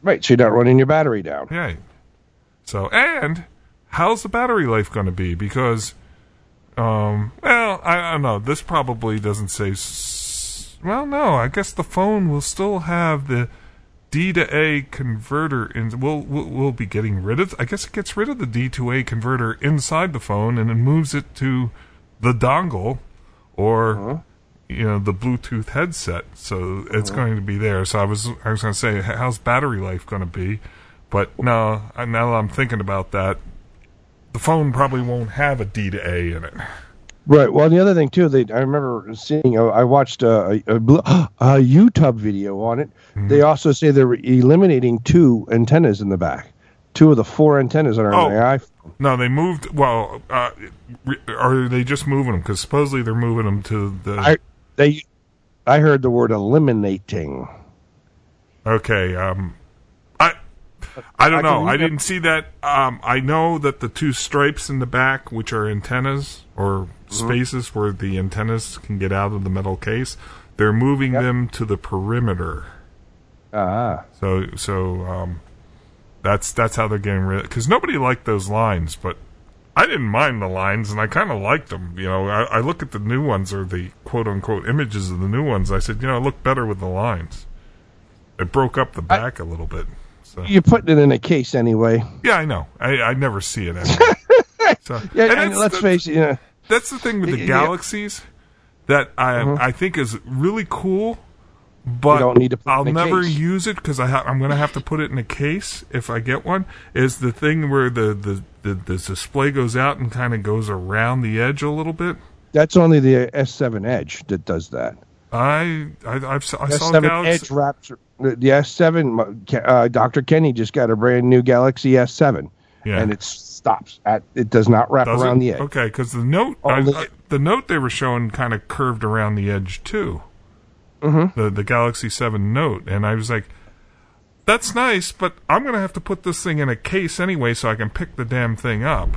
[SPEAKER 1] Right, so you're not running your battery down.
[SPEAKER 2] Right. So, and how's the battery life going to be? Because, um, well, I, I don't know. This probably doesn't say. S- well, no. I guess the phone will still have the D to A converter. In, we'll, we'll we'll be getting rid of. I guess it gets rid of the D to A converter inside the phone and it moves it to the dongle or. You know the Bluetooth headset, so it's going to be there. So I was I was going to say, how's battery life going to be? But no, now that I'm thinking about that, the phone probably won't have a D to A in it.
[SPEAKER 1] Right. Well, the other thing too, they I remember seeing. uh, I watched a, a, a, [GASPS] a YouTube video on it.
[SPEAKER 2] Mm-hmm.
[SPEAKER 1] They also say they're eliminating two antennas in the back, two of the four antennas that are
[SPEAKER 2] Oh.
[SPEAKER 1] on the iPhone.
[SPEAKER 2] No, they moved. Well, uh, are they just moving them? Because supposedly they're moving them to the.
[SPEAKER 1] I they, I heard the word eliminating.
[SPEAKER 2] okay. Um, I. I don't
[SPEAKER 1] I
[SPEAKER 2] know. I didn't see that. Um, I know that the two stripes in the back, which are antennas or
[SPEAKER 1] Mm-hmm.
[SPEAKER 2] spaces where the antennas can get out of the metal case, they're moving
[SPEAKER 1] Yep.
[SPEAKER 2] them to the perimeter.
[SPEAKER 1] Ah,
[SPEAKER 2] So so um, that's that's how they're getting rid. Because nobody liked those lines, but I didn't mind the lines, and I kind of liked them. You know, I, I look at the new ones or the quote unquote images of the new ones. I said, you know, it looked better with the lines. It broke up the back a little bit. So
[SPEAKER 1] you're putting it in a case anyway.
[SPEAKER 2] yeah, I know. I, I never see it anyway. [LAUGHS] so
[SPEAKER 1] Yeah, and, let's
[SPEAKER 2] that's-
[SPEAKER 1] face it. Know,
[SPEAKER 2] that's the thing with the
[SPEAKER 1] Yeah.
[SPEAKER 2] galaxies that I
[SPEAKER 1] Uh-huh.
[SPEAKER 2] I think is really cool, but
[SPEAKER 1] don't need to put
[SPEAKER 2] I'll never
[SPEAKER 1] case.
[SPEAKER 2] use it because I ha- I'm going to have to put it in a case if I get one. Is the thing where the the, the, the display goes out and kind of goes around the edge a little bit.
[SPEAKER 1] that's only the S7 Edge that does that.
[SPEAKER 2] I I, I've, I saw
[SPEAKER 1] S7
[SPEAKER 2] Galaxy.
[SPEAKER 1] Edge wraps the, the S7. Uh, Dr. Kenny just got a brand new Galaxy S7,
[SPEAKER 2] Yeah.
[SPEAKER 1] and it stops at. It does not wrap
[SPEAKER 2] Does
[SPEAKER 1] around
[SPEAKER 2] it?
[SPEAKER 1] the edge.
[SPEAKER 2] Okay, because the note I, I- the note they were showing kind of curved around the edge too. Mm-hmm. The the Galaxy Seven Note, and I was like, "That's nice, but I'm gonna have to put this thing in a case anyway, so I can pick the damn thing up."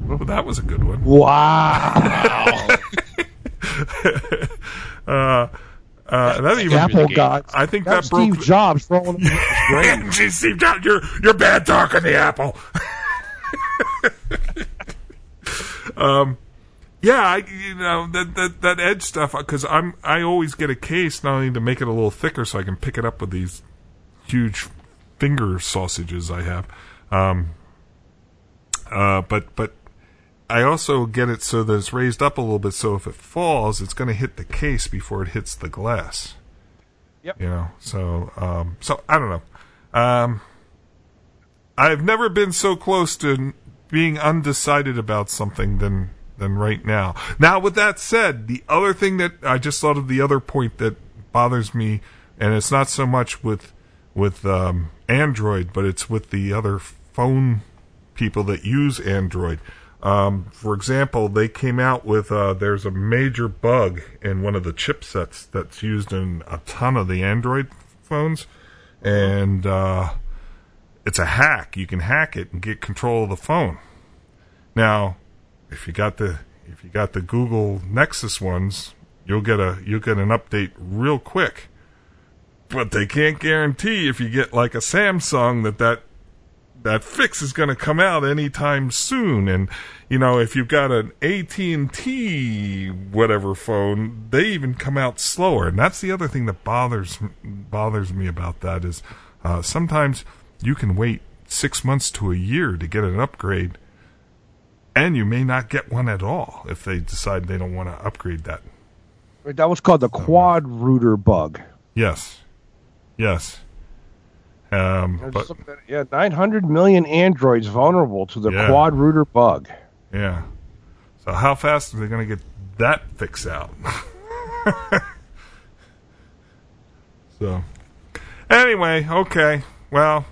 [SPEAKER 2] Well, that was a good one.
[SPEAKER 1] Wow! [LAUGHS]
[SPEAKER 2] Uh, uh, that even
[SPEAKER 1] Apple gods.
[SPEAKER 2] I think
[SPEAKER 1] That's
[SPEAKER 2] that broke.
[SPEAKER 1] Steve Jobs rolling up his.
[SPEAKER 2] Gee, Steve Jobs, you're you're bad talking the Apple. [LAUGHS] um, yeah, I, you know that that that edge stuff because I'm I always get a case not only to make it a little thicker so I can pick it up with these huge finger sausages I have, um, uh, but but I also get it so that it's raised up a little bit so if it falls, it's going to hit the case before it hits the glass.
[SPEAKER 1] Yep.
[SPEAKER 2] You know, so um, so I don't know. Um, I've never been so close to being undecided about something than than right now. Now, with that said, the other thing that I just thought of the other point that bothers me, and it's not so much with with um, Android, but it's with the other phone people that use Android. Um, for example, they came out with uh, there's a major bug in one of the chipsets that's used in a ton of the Android phones, and uh, it's a hack. You can hack it and get control of the phone. Now, if you got the if you got the Google Nexus ones, you'll get a you'll get an update real quick. But they can't guarantee if you get like a Samsung that that that fix is going to come out anytime soon and you know if you've got an AT&T whatever phone they even come out slower and that's the other thing that bothers bothers me about that is uh, sometimes you can wait 6 months to a year to get an upgrade and you may not get one at all if they decide they don't want to upgrade that
[SPEAKER 1] that was called the QuadRooter bug.
[SPEAKER 2] yes yes um, but
[SPEAKER 1] at. Yeah, 900 million Androids vulnerable to the
[SPEAKER 2] Yeah.
[SPEAKER 1] QuadRooter bug.
[SPEAKER 2] Yeah. So how fast are they going to get that fix out? [LAUGHS] so, anyway, okay. Well,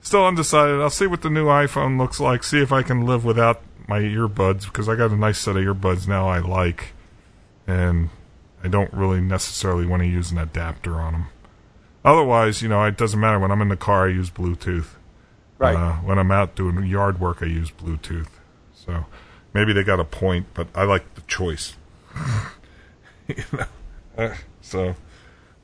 [SPEAKER 2] still undecided. I'll see what the new iPhone looks like. See if I can live without my earbuds because I got a nice set of earbuds now I like, and I don't really necessarily want to use an adapter on them. Otherwise, you know, it doesn't matter. When I'm in the car, I use Bluetooth.
[SPEAKER 1] Right.
[SPEAKER 2] Uh, when I'm out doing yard work, I use Bluetooth. So maybe they got a point, but I like the choice. [LAUGHS] you know? Uh, so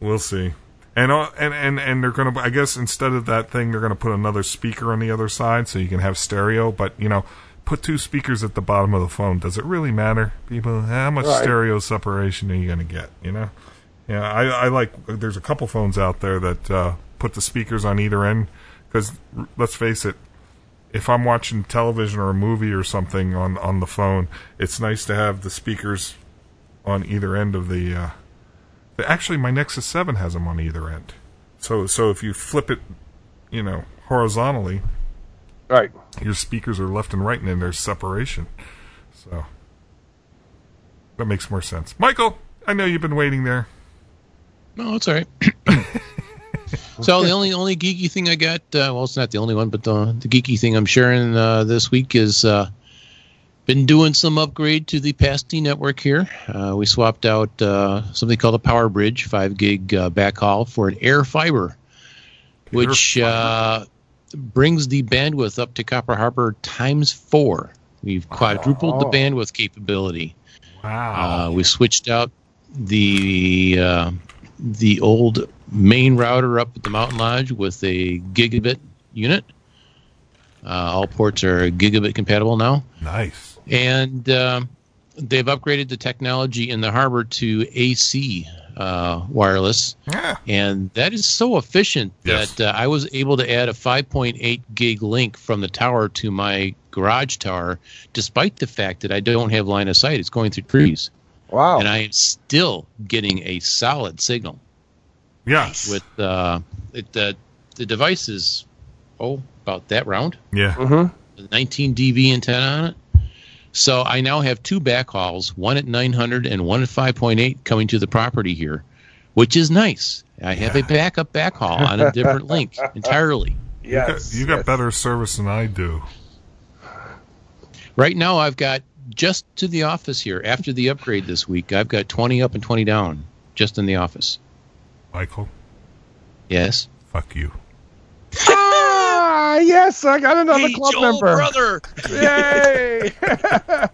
[SPEAKER 2] we'll see. And, uh, and and and they're gonna. I guess instead of that thing, they're gonna put another speaker on the other side, so you can have stereo. But you know, put two speakers at the bottom of the phone. Does it really matter, people? How much
[SPEAKER 1] Right.
[SPEAKER 2] stereo separation are you gonna get? You know. Yeah, I, I like. There's a couple phones out there that uh, put the speakers on either end because let's face it, if I'm watching television or a movie or something on on the phone, it's nice to have the speakers on either end of the. Uh, the actually, my Nexus Seven has them on either end. So so if you flip it, you know, horizontally,
[SPEAKER 1] Right.
[SPEAKER 2] your speakers are left and right, and then there's separation. So that makes more sense. Michael, I know you've been waiting there.
[SPEAKER 3] No, it's all right. [COUGHS] so the only only geeky thing I got, uh, well, it's not the only one, but the, the geeky thing I'm sharing uh, this week is uh, been doing some upgrade to the PASTY network here. Uh, we swapped out uh, something called a Power Bridge, five gig uh, backhaul for an Air Fiber, which uh, brings the bandwidth up to Copper Harbor times four. We've quadrupled the
[SPEAKER 1] Oh.
[SPEAKER 3] bandwidth capability.
[SPEAKER 2] Wow.
[SPEAKER 3] Uh, we switched out the uh, the old main router up at the Mountain Lodge with a gigabit unit. Uh, all ports are gigabit compatible now,
[SPEAKER 2] nice.
[SPEAKER 3] and um, they've upgraded the technology in the harbor to AC uh, wireless,
[SPEAKER 2] Yeah.
[SPEAKER 3] and that is so efficient
[SPEAKER 2] Yes.
[SPEAKER 3] that uh, I was able to add a 5.8 gig link from the tower to my garage tower, despite the fact that I don't have line of sight. It's going through trees
[SPEAKER 1] Wow.
[SPEAKER 3] and I am still getting a solid signal
[SPEAKER 2] Yeah.
[SPEAKER 3] with uh, it. The the device is oh about that round,
[SPEAKER 2] Yeah.
[SPEAKER 1] mm-hmm.
[SPEAKER 3] 19 dB antenna on it. So I now have two backhauls, one at 900 and one at 5.8, coming to the property here, which is nice. I have a backup backhaul on a different [LAUGHS] link entirely.
[SPEAKER 2] You got,
[SPEAKER 1] Yes.
[SPEAKER 2] you got
[SPEAKER 1] yes.
[SPEAKER 2] better service than I do.
[SPEAKER 3] Right now, I've got just to the office here after the upgrade this week. I've got 20 up and 20 down just in the office.
[SPEAKER 2] Michael,
[SPEAKER 3] Yes.
[SPEAKER 2] fuck you.
[SPEAKER 1] Ah, yes, I got another club member.
[SPEAKER 3] brother.
[SPEAKER 1] Yay! [LAUGHS]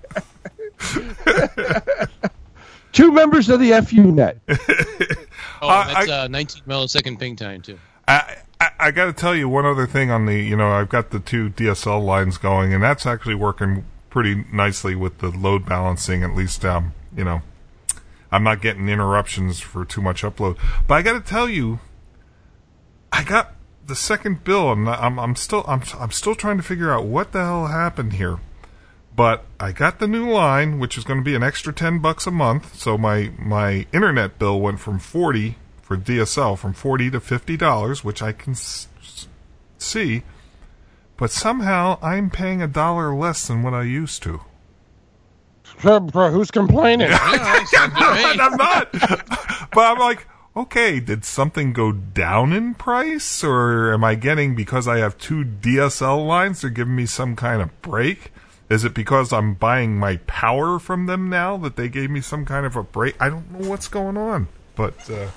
[SPEAKER 1] Two members of the FU net. [LAUGHS]
[SPEAKER 3] Oh,
[SPEAKER 2] I-
[SPEAKER 3] that's
[SPEAKER 2] I-
[SPEAKER 3] uh, 19 millisecond ping time too.
[SPEAKER 2] I, I, I got to tell you one other thing on the, you know, I've got the two DSL lines going, and that's actually working pretty nicely with the load balancing. At least, um, you know, I'm not getting interruptions for too much upload. But I got to tell you, I got the second bill, and I'm, I'm still, I'm, I'm still trying to figure out what the hell happened here. But I got the new line, which is going to be an extra ten bucks a month. So my my internet bill went from forty for DSL from forty to fifty dollars, which I can s- s- see. But somehow I'm paying a dollar less than what I used to.
[SPEAKER 1] Who's complaining?
[SPEAKER 2] and [LAUGHS] I'm not. but I'm like, okay, did something go down in price, or am I getting because I have two DSL lines? They're giving me some kind of break. Is it because I'm buying my power from them now that they gave me some kind of a break? I don't know what's going on, but uh,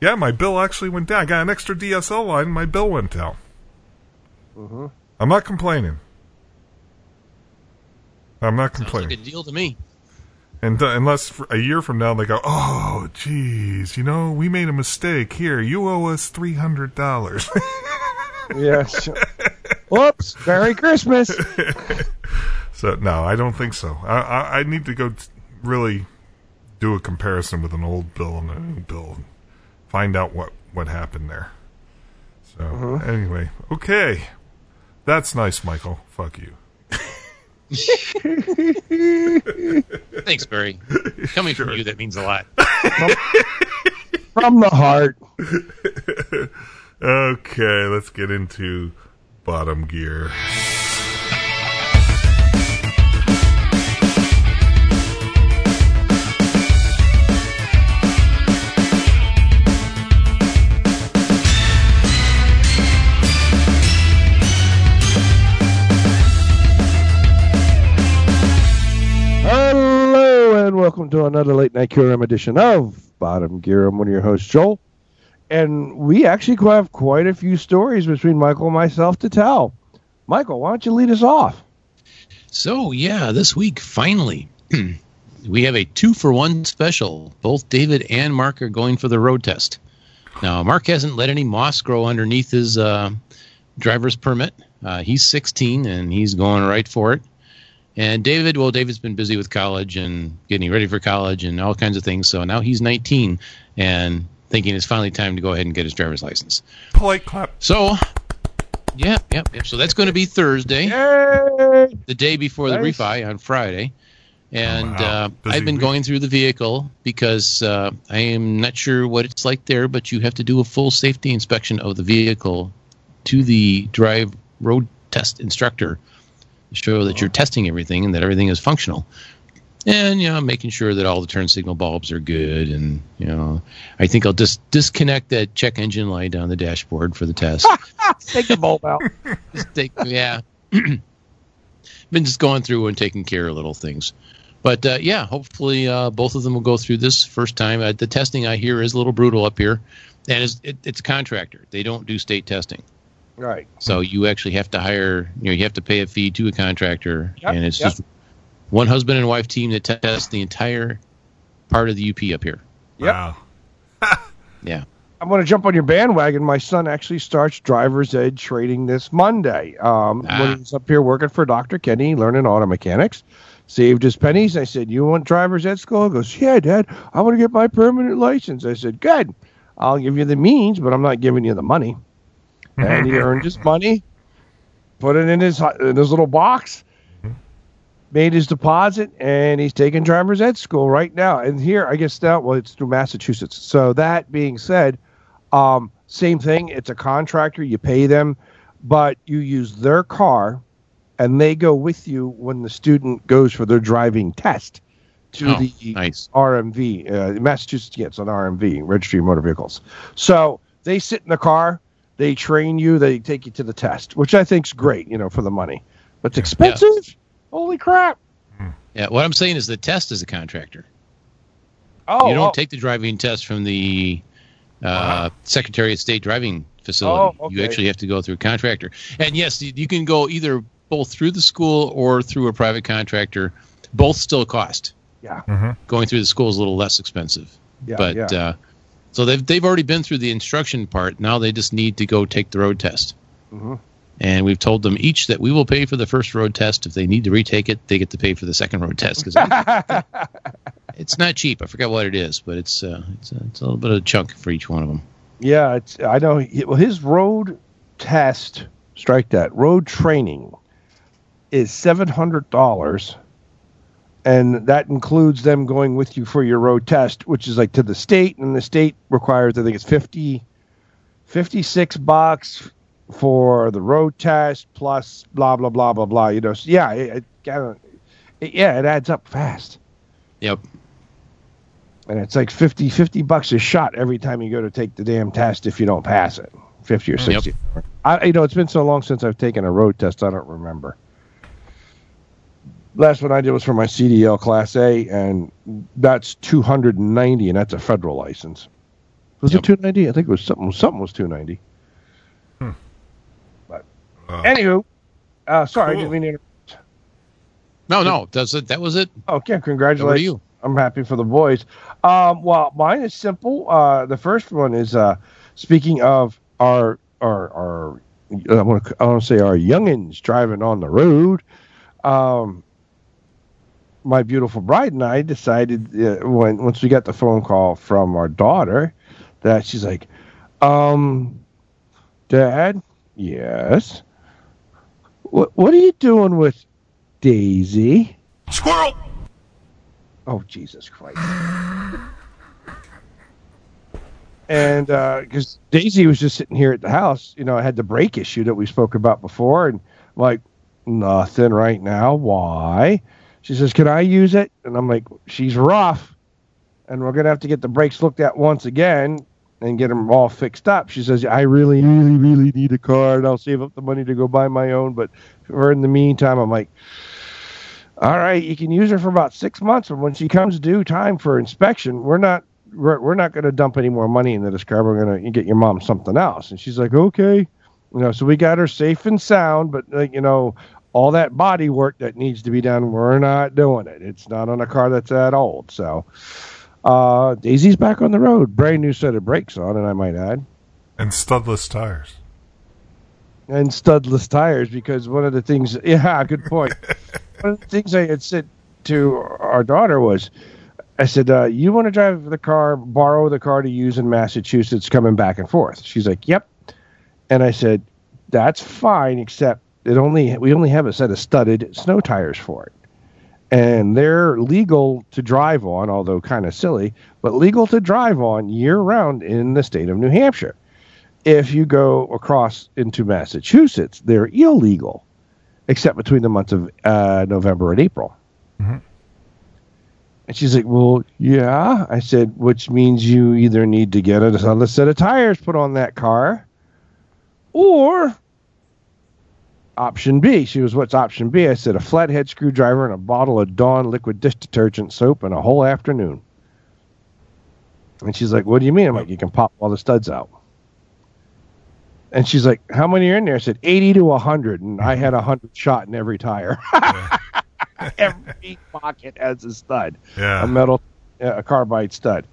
[SPEAKER 2] yeah, my bill actually went down. I got an extra DSL line, my bill went down. I'm not complaining. I'm not
[SPEAKER 3] Sounds like
[SPEAKER 2] complaining.
[SPEAKER 3] a deal to me.
[SPEAKER 2] And unless a year from now they go, oh, geez, you know, we made a mistake. Here, you owe us three hundred dollars. [LAUGHS]
[SPEAKER 1] yes. Whoops. Merry Christmas. [LAUGHS]
[SPEAKER 2] so no, I don't think so. I, I, I need to go t- really do a comparison with an old bill and a new bill, and find out what what happened there. So uh-huh. anyway, okay, that's nice, Michael. Fuck you. [LAUGHS] [LAUGHS]
[SPEAKER 3] Thanks, Barry. Coming from you, that means a lot. [LAUGHS]
[SPEAKER 1] From the heart. [LAUGHS]
[SPEAKER 2] Okay, let's get into bottom gear.
[SPEAKER 1] Welcome to another late night QRM edition of Bottom Gear. I'm one of your hosts, Joel. and we actually have quite a few stories between Michael and myself to tell. Michael, why don't you lead us off?
[SPEAKER 3] So, yeah, this week, finally, [CLEARS THROAT] we have a two for one special. Both David and Mark are going for the road test. Now, Mark hasn't let any moss grow underneath his uh, driver's permit. Uh, he's 16 and he's going right for it. And David, well, David's been busy with college and getting ready for college and all kinds of things. So now he's 19 and thinking it's finally time to go ahead and get his driver's license.
[SPEAKER 2] Polite clap.
[SPEAKER 3] So, yeah, yep, yep. So that's going to be Thursday,
[SPEAKER 1] Yay!
[SPEAKER 3] the day before the refi on Friday. And
[SPEAKER 2] Oh, wow.
[SPEAKER 3] uh, I've been going through the vehicle because uh, I am not sure what it's like there, but you have to do a full safety inspection of the vehicle to the drive road test instructor to show that you're testing everything and that everything is functional. And you know, making sure that all the turn signal bulbs are good, and you know, I think I'll just disconnect that check engine light on the dashboard for the test. [LAUGHS]
[SPEAKER 1] Take the bulb out. [LAUGHS]
[SPEAKER 3] just take, yeah. [CLEARS THROAT] Been just going through and taking care of little things. But uh, yeah, hopefully uh, both of them will go through this first time. Uh, the testing I hear is a little brutal up here, and it's, it, it's contractor. They don't do state testing,
[SPEAKER 1] right.
[SPEAKER 3] so you actually have to hire. You know, you have to pay a fee to a contractor,
[SPEAKER 1] Yep,
[SPEAKER 3] and it's
[SPEAKER 1] yep.
[SPEAKER 3] just one husband and wife team that tests the entire part of the UP up here.
[SPEAKER 1] Yep.
[SPEAKER 2] Wow. [LAUGHS]
[SPEAKER 3] Yeah.
[SPEAKER 1] I'm going to jump on your bandwagon. My son actually starts driver's ed training this Monday. Um,
[SPEAKER 3] Ah.
[SPEAKER 1] When he's up here working for Dr. Kenny, learning auto mechanics, saved his pennies. I said, "You want driver's ed school?" He goes, "Yeah, Dad. I want to get my permanent license." I said, "Good. I'll give you the means, but I'm not giving you the money." And he [LAUGHS] earned his money, put it in his in his little box, made his deposit, and he's taking driver's ed school right now. And here, I guess now, well, it's through Massachusetts. So that being said, um, same thing. It's a contractor. You pay them, but you use their car, and they go with you when the student goes for their driving test to
[SPEAKER 3] Oh,
[SPEAKER 1] the
[SPEAKER 3] nice.
[SPEAKER 1] RMV. Uh, Massachusetts gets an RMV, Registry of Motor Vehicles. So they sit in the car, they train you, they take you to the test, which I think's great, you know, for the money. But it's expensive. Holy crap!
[SPEAKER 3] Yeah. What I'm saying is the test is a contractor.
[SPEAKER 1] Oh,
[SPEAKER 3] you don't
[SPEAKER 1] oh,
[SPEAKER 3] take the driving test from the uh, Secretary of State driving facility.
[SPEAKER 1] Oh, okay.
[SPEAKER 3] You actually have to go through a contractor. And yes, you, you can go either both through the school or through a private contractor. Both still cost.
[SPEAKER 1] yeah,
[SPEAKER 3] Going through the school is a little less expensive.
[SPEAKER 1] yeah,
[SPEAKER 3] but
[SPEAKER 1] yeah.
[SPEAKER 3] uh, so they've they've already been through the instruction part. Now they just need to go take the road test.
[SPEAKER 1] Mhm.
[SPEAKER 3] And we've told them each that we will pay for the first road test. If they need to retake it, they get to pay for the second road test because [LAUGHS] it's not cheap. I forget what it is, but it's uh, it's, a, it's a little bit of a chunk for each one of them.
[SPEAKER 1] Yeah, it's I know. Well, his road test, strike that road training, is seven hundred dollars, and that includes them going with you for your road test, which is like to the state, and the state requires I think it's 50, 56 bucks for the road test plus blah blah blah blah blah. You know, so yeah, it, it, it, yeah, it adds up fast.
[SPEAKER 3] Yep.
[SPEAKER 1] and it's like 50 50 bucks a shot every time you go to take the damn test if you don't pass it 50 or mm,
[SPEAKER 3] Yep.
[SPEAKER 1] 60 I, you know it's been so long since i've taken a road test i don't remember last one i did was for my cdl class a and that's 290 and that's a federal license was
[SPEAKER 3] Yep.
[SPEAKER 1] it 290 i think it was something something was 290 but
[SPEAKER 2] Uh,
[SPEAKER 1] anywho uh sorry I didn't mean to inter-
[SPEAKER 3] No, no, that's it. That was it.
[SPEAKER 1] okay
[SPEAKER 3] to
[SPEAKER 1] congratulations
[SPEAKER 3] you.
[SPEAKER 1] I'm happy for the boys. Um, well, mine is simple. Uh, the first one is uh, speaking of our our our I want to I want to say our youngins driving on the road. Um, my beautiful bride and I decided uh, when once we got the phone call from our daughter that she's like, um, Dad, yes. What what are you doing with Daisy?
[SPEAKER 2] Squirrel.
[SPEAKER 1] Oh Jesus Christ! and because Daisy was just sitting here at the house, you know, I had the brake issue that we spoke about before, and I'm like nothing right now. Why? She says, "Can I use it?" And I'm like, "She's rough, and we're gonna have to get the brakes looked at once again." And get them all fixed up. She says, "I really, really, really need a car, and I'll save up the money to go buy my own." But for in the meantime, I'm like, all right, you can use her for about six months, but when she comes due time for inspection, we're not we're, we're not going to dump any more money into this car. We're going to get your mom something else." And she's like, "Okay." You know, so we got her safe and sound, but like you know, all that body work that needs to be done, we're not doing it. It's not on a car that's that old. So, uh, Daisy's back on the road, brand new set of brakes on, and I might add.
[SPEAKER 2] And studless tires.
[SPEAKER 1] and studless tires because one of the things [LAUGHS] yeah good point. point [LAUGHS] one of the things i had said to our daughter was i said uh, you want to drive the car borrow the car to use in massachusetts coming back and forth she's like yep and i said that's fine except it only we only have a set of studded snow tires for it and they're legal to drive on although kind of silly but legal to drive on year round in the state of new hampshire if you go across into Massachusetts, they're illegal, except between the months of uh, November and April.
[SPEAKER 2] Mhm.
[SPEAKER 1] And she's like, "Well, yeah." I said, "Which means you either need to get another set of tires put on that car, or option B." She was, "What's option B? I said, "A flathead screwdriver and a bottle of Dawn liquid dish detergent soap and a whole afternoon." And she's like, "What do you mean?" I'm like, "You can pop all the studs out." And she's like, "How many are in there?" I said, "80 to 100," and I had hundred shot in every tire. [LAUGHS] every pocket has a stud,
[SPEAKER 2] Yeah.
[SPEAKER 1] a metal, a carbide stud.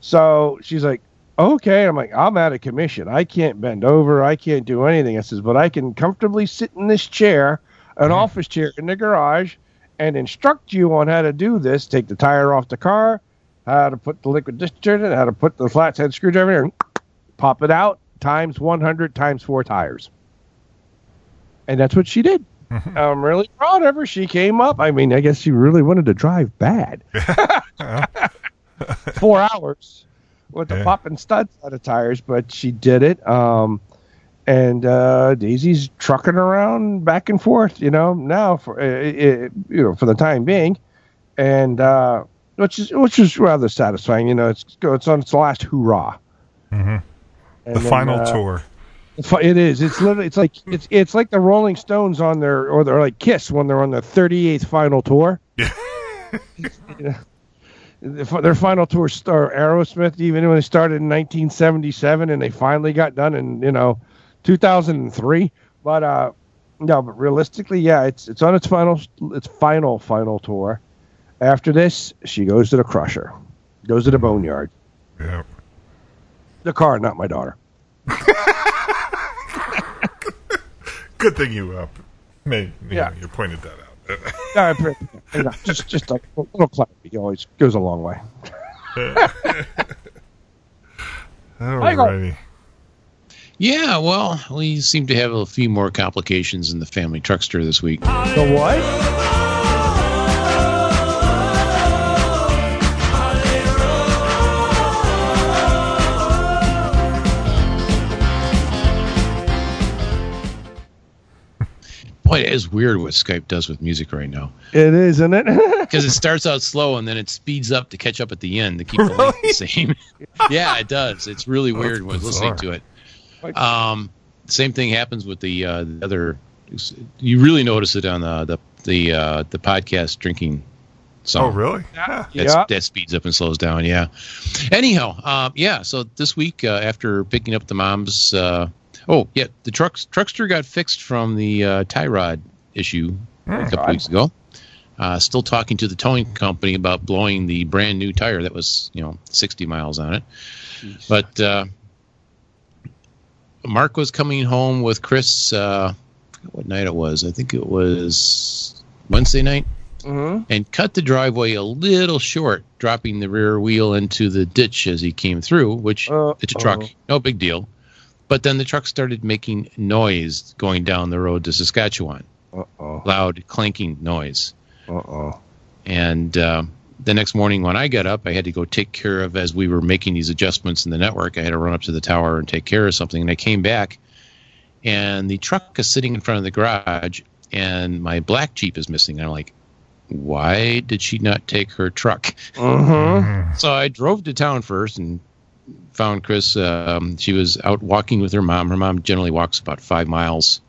[SPEAKER 1] So she's like, "Okay." I'm like, "I'm out of commission. I can't bend over. I can't do anything." I says, "But I can comfortably sit in this chair, an mm-hmm. office chair in the garage, and instruct you on how to do this. Take the tire off the car, how to put the liquid detergent, how to put the flathead screwdriver, in, and pop it out." times 100 times four tires. And that's what she did. Mm-hmm. I'm really proud of her. She came up. I mean, I guess she really wanted to drive bad. [LAUGHS] [LAUGHS] Four hours with the
[SPEAKER 2] Yeah.
[SPEAKER 1] popping studs out of tires, but she did it. Um, and uh, Daisy's trucking around back and forth, you know, now for uh, uh, you know for the time being, and uh, which is which is rather satisfying. You know, it's it's on its last hoorah.
[SPEAKER 2] Mhm. The
[SPEAKER 1] then,
[SPEAKER 2] final
[SPEAKER 1] uh,
[SPEAKER 2] tour.
[SPEAKER 1] It is. It's literally. It's like it's it's like the Rolling Stones on their or they're like Kiss when they're on their 38th final tour.
[SPEAKER 2] Yeah. [LAUGHS]
[SPEAKER 1] The fi- Their final tour star Aerosmith, even when they started in 1977 and they finally got done in you know 2003. But uh, no, but realistically, yeah, it's it's on its final its final final tour. After this, she goes to the Crusher, goes to the Boneyard.
[SPEAKER 2] Yeah.
[SPEAKER 1] The car, not my daughter. [LAUGHS]
[SPEAKER 2] Good thing you uh, made you,
[SPEAKER 1] Yeah.
[SPEAKER 2] know, you pointed that out.
[SPEAKER 1] Yeah, I pre- you know, just just like a little clarity always goes a long way. [LAUGHS]
[SPEAKER 2] Alrighty.
[SPEAKER 3] Yeah, well, we seem to have a few more complications in the family truckster this week.
[SPEAKER 1] The what?
[SPEAKER 3] Boy, it is weird what Skype does with music right now.
[SPEAKER 1] It is, isn't it? [LAUGHS]
[SPEAKER 3] Because it starts out slow and then it speeds up to catch up at the end to keep the length the same. [LAUGHS] yeah, it does. It's really weird when listening to it. Um, same thing happens with the, uh, the other. You really notice it on the the the, uh, the podcast drinking song.
[SPEAKER 2] Oh, really? Yeah.
[SPEAKER 1] Yeah.
[SPEAKER 3] That speeds up and slows down. Yeah. Anyhow, uh, yeah. So this week, uh, after picking up the mom's, uh, oh yeah, the trucks truckster got fixed from the uh, tie rod issue a couple weeks ago. Uh, still talking to the towing company about blowing the brand new tire that was you know 60 miles on it. But uh, Mark was coming home with Chris. Uh, I forgot what night it was? I think it was Wednesday night
[SPEAKER 1] Mhm.
[SPEAKER 3] and cut the driveway a little short, dropping the rear wheel into the ditch as he came through, which
[SPEAKER 1] Uh,
[SPEAKER 3] it's a truck, no big deal. But then the truck started making noise going down the road to Saskatchewan,
[SPEAKER 1] Uh-oh.
[SPEAKER 3] loud clanking noise.
[SPEAKER 1] Uh-oh.
[SPEAKER 3] And uh, the next morning when I got up, I had to go take care of as we were making these adjustments in the network. I had to run up to the tower and take care of something. And I came back, and the truck is sitting in front of the garage, and my black Jeep is missing. And I'm like, why did she not take her truck?
[SPEAKER 1] Mm-hmm.
[SPEAKER 3] So I drove to town first and found Chris. Um, she was out walking with her mom. Her mom generally walks about five miles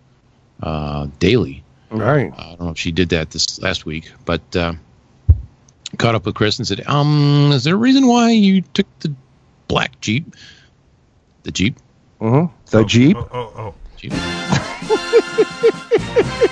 [SPEAKER 3] uh, daily.
[SPEAKER 1] Right.
[SPEAKER 3] I don't know if she did that this last week, but uh, caught up with Chris and said, "Um, is there a reason why you took the black Jeep? The Jeep?
[SPEAKER 1] hmm The
[SPEAKER 2] Oh,
[SPEAKER 1] Jeep.
[SPEAKER 2] Oh, oh, oh.
[SPEAKER 3] Jeep." [LAUGHS]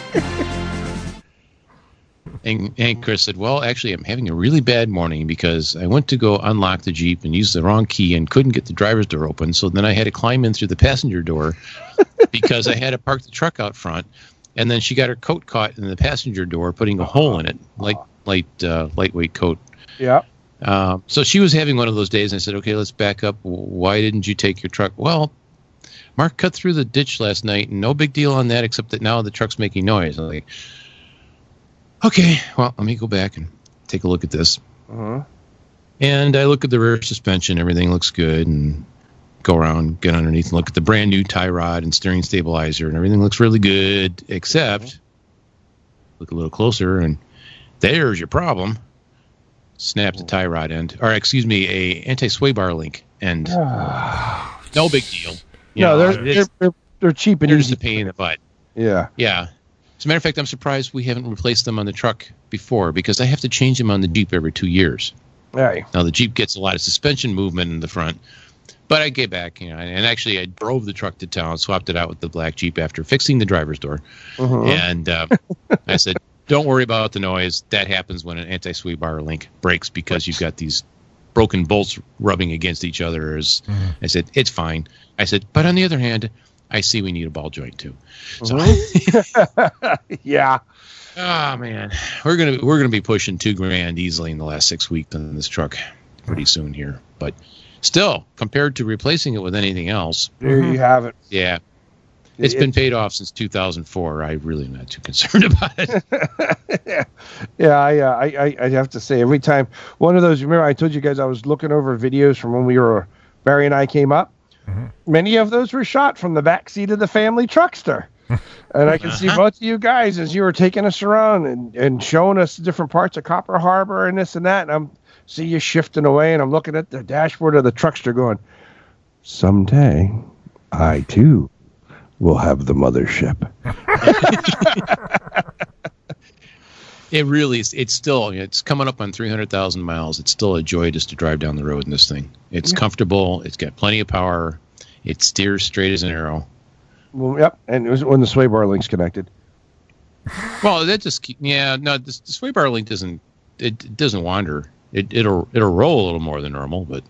[SPEAKER 3] and, and Chris said, "Well, actually, I'm having a really bad morning because I went to go unlock the Jeep and used the wrong key and couldn't get the driver's door open. So then I had to climb in through the passenger door [LAUGHS] because I had to park the truck out front." And then she got her coat caught in the passenger door, putting a hole in it, light, light, uh, lightweight coat.
[SPEAKER 1] Yeah.
[SPEAKER 3] Um, so she was having one of those days, and I said, "Okay, let's back up. Why didn't you take your truck?" Well, Mark cut through the ditch last night, and no big deal on that, except that now the truck's making noise. I'm like, "Okay, well, let me go back and take a look at this."
[SPEAKER 1] hmm
[SPEAKER 3] And I look at the rear suspension; everything looks good, and go around, get underneath, and look at the brand new tie rod and steering stabilizer, and everything looks really good. Except, look a little closer, and there's your problem. Snapped a tie rod end, or excuse me, a anti sway bar link end. [SIGHS] no big deal. You
[SPEAKER 1] no,
[SPEAKER 3] know,
[SPEAKER 1] they're, they're they're cheap and easy.
[SPEAKER 3] a pain in the butt.
[SPEAKER 1] Yeah.
[SPEAKER 3] Yeah. As a matter of fact, I'm surprised we haven't replaced them on the truck before because I have to change them on the Jeep every two years.
[SPEAKER 1] Hey.
[SPEAKER 3] Now the Jeep gets a lot of suspension movement in the front, but I get back, you know, and actually I drove the truck to town, swapped it out with the black Jeep after fixing the driver's door,
[SPEAKER 1] Mhm.
[SPEAKER 3] and uh, [LAUGHS] I said, "Don't worry about the noise. That happens when an anti-sway bar link breaks because you've got these broken bolts rubbing against each other." As I said, "It's fine." I said, "But on the other hand, I see we need a ball joint too." So, [LAUGHS]
[SPEAKER 1] yeah.
[SPEAKER 3] oh man, we're gonna we're gonna be pushing two grand easily in the last six weeks on this truck pretty soon here, but. Still, compared to replacing it with anything else,
[SPEAKER 1] There you have it.
[SPEAKER 3] yeah, it's
[SPEAKER 1] It-
[SPEAKER 3] been paid off since 2004. I really am not too concerned [LAUGHS] about it. [LAUGHS]
[SPEAKER 1] Yeah, I, uh, I, I, I have to say, every time one of those. Remember, I told you guys I was looking over videos from when we were Barry and I came up. Mm-hmm. Many of those were shot from the back seat of the family truckster, [LAUGHS] and I can see uh-huh. both of you guys as you were taking us around and, and showing us different parts of Copper Harbor and this and that. And I'm see you shifting away, and I'm looking at the dashboard of the truckster, going, "Someday, I too will have the mothership." [LAUGHS] [LAUGHS]
[SPEAKER 3] It really is. It's still. It's coming up on 300,000 miles. It's still a joy just to drive down the road in this thing. It's comfortable. It's got plenty of power. It steers straight as an arrow.
[SPEAKER 1] Well, yep, and it was when the sway bar link's connected.
[SPEAKER 3] Well, that just yeah. No, this, the sway bar link doesn't. It, it doesn't wander. It, it'll it'll roll a little more than normal, but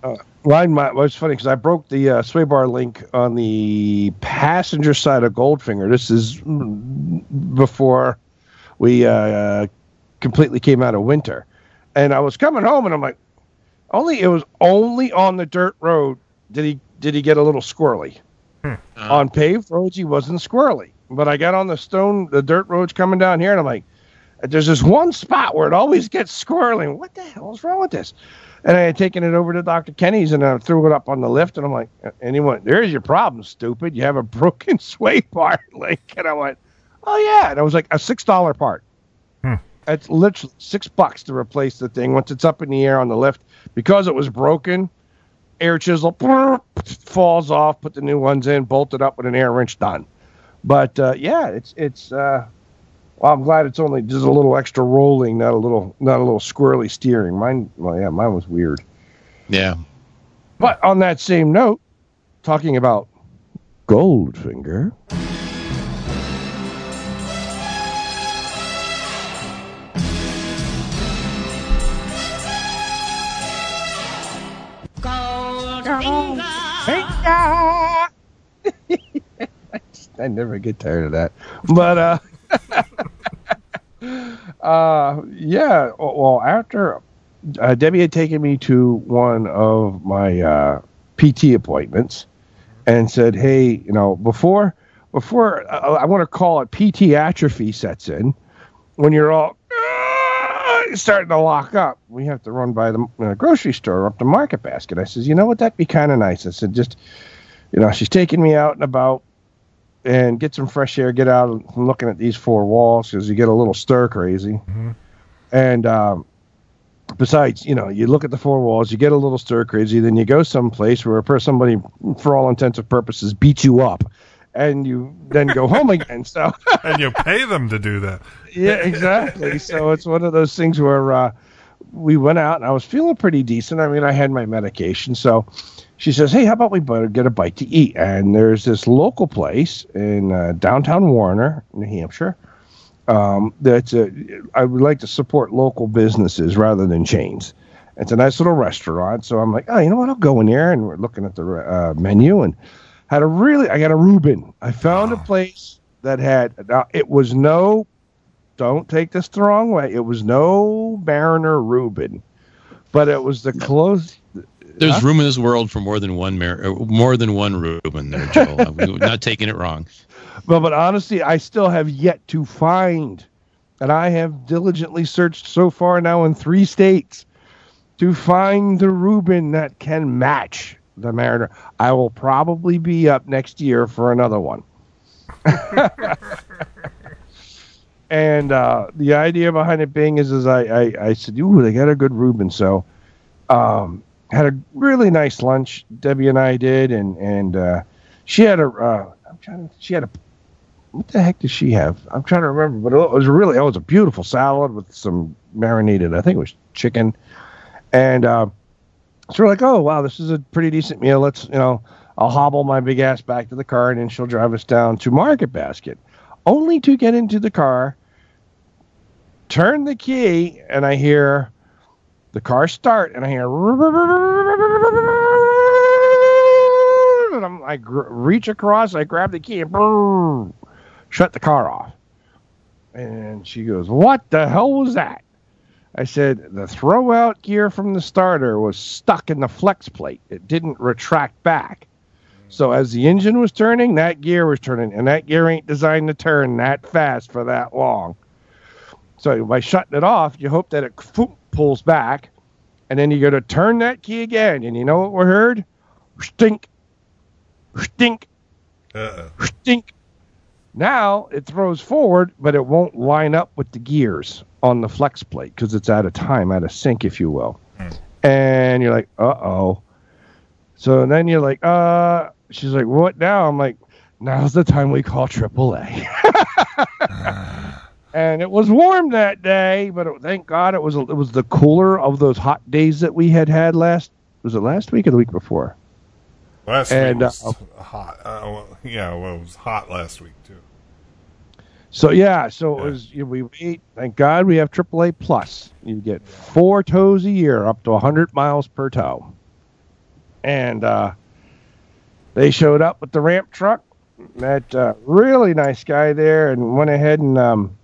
[SPEAKER 1] Mine, my, well, it's funny because I broke the uh, sway bar link on the passenger side of Goldfinger. This is mm, before we uh, completely came out of winter, and I was coming home, and I'm like, only it was only on the dirt road did he did he get a little squirrely. Hmm. on paved roads, he wasn't squirrely, but I got on the stone, the dirt roads coming down here, and I'm like, there's this one spot where it always gets squirrely. What the hell is wrong with this? And I had taken it over to Dr. Kenny's and I threw it up on the lift. And I'm like, anyone, There's your problem, stupid. You have a broken [LAUGHS] sway bar link. And I went, Oh, yeah. And it was like a $6 part. It's literally six bucks to replace the thing once it's up in the air on the lift. Because it was broken, air chisel [LAUGHS] falls off, put the new ones in, bolted up with an air wrench, done. But uh, yeah, it's, it's, uh, well, I'm glad it's only just a little extra rolling, not a little, not a little squirrely steering. Mine, well, yeah, mine was weird.
[SPEAKER 3] yeah.
[SPEAKER 1] But on that same note, talking about Goldfinger. I never get tired of that. But uh [LAUGHS] uh yeah, well after uh, Debbie had taken me to one of my uh PT appointments and said, "Hey, you know, before before uh, I want to call it PT atrophy sets in when you're all "Ah," starting to lock up. We have to run by the uh, grocery store up to Market Basket." I says, "You know what? That'd be kind of nice." I said, "Just, you know, she's taking me out and about." And get some fresh air. Get out from looking at these four walls because you get a little stir crazy. And um, besides, you know, you look at the four walls, you get a little stir crazy, then you go someplace where somebody, for all intents and purposes, beats you up, and you then go home [LAUGHS] again. So, [LAUGHS]
[SPEAKER 2] and you pay them to do that.
[SPEAKER 1] yeah, exactly. So it's one of those things where uh, we went out and I was feeling pretty decent. I mean, I had my medication. So she says, Hey, how about we better get a bite to eat? And there's this local place in uh, downtown Warner, New Hampshire. Um, that's a, I would like to support local businesses rather than chains. It's a nice little restaurant. So I'm like, oh, you know what? I'll go in there. And we're looking at the uh, menu and had a really, I got a Reuben. I found a place that had, now it was no, don't take this the wrong way. It was no Mariner Reuben, but it was the close.
[SPEAKER 3] There's
[SPEAKER 1] Huh?
[SPEAKER 3] room in this world for more than one Mar- uh, more than one Reuben there, Joel. [LAUGHS] I'm not taking it wrong.
[SPEAKER 1] But, but honestly, I still have yet to find, and I have diligently searched so far now in three states to find the Reuben that can match the Mariner. I will probably be up next year for another one. [LAUGHS] and uh, the idea behind it being is, is I, I, I said, ooh, they got a good Reuben. So um, had a really nice lunch. Debbie and I did, and and uh, she had a. Uh, I'm trying to. She had a. What the heck did she have? I'm trying to remember, but it was really. It was a beautiful salad with some marinated. I think it was chicken, and uh, so we're like, oh wow, this is a pretty decent meal. Let's you know, I'll hobble my big ass back to the car, and then she'll drive us down to Market Basket, only to get into the car, turn the key, and I hear the car start, and I hear, and I'm, I gr- reach across, I grab the key, and brrr, shut the car off. And she goes, "What the hell was that?" I said, "The throwout gear from the starter was stuck in the flex plate. It didn't retract back." So as the engine was turning, that gear was turning, and that gear ain't designed to turn that fast for that long. So by shutting it off, you hope that it pulls back, and then you got to turn that key again. And you know what we heard? Stink, stink,
[SPEAKER 2] Uh-uh.
[SPEAKER 1] stink. Now it throws forward, but it won't line up with the gears on the flex plate because it's out of time, out of sync, if you will. And you're like, uh oh. So then you're like, uh, she's like, what now? I'm like, now's the time we call AAA. [LAUGHS] and it was warm that day, but it, thank God it was it was the cooler of those hot days that we had had last. Was it last week or the week before?
[SPEAKER 2] Last
[SPEAKER 1] And,
[SPEAKER 2] week was
[SPEAKER 1] uh,
[SPEAKER 2] hot. Uh, well, yeah, well, it was hot last week too.
[SPEAKER 1] So yeah, so
[SPEAKER 2] Yeah.
[SPEAKER 1] it was. You know, we wait. Thank God we have AAA plus. You get four tows a year, up to 100 miles per tow. And uh, they showed up with the ramp truck. That uh, really nice guy there, and went ahead and um,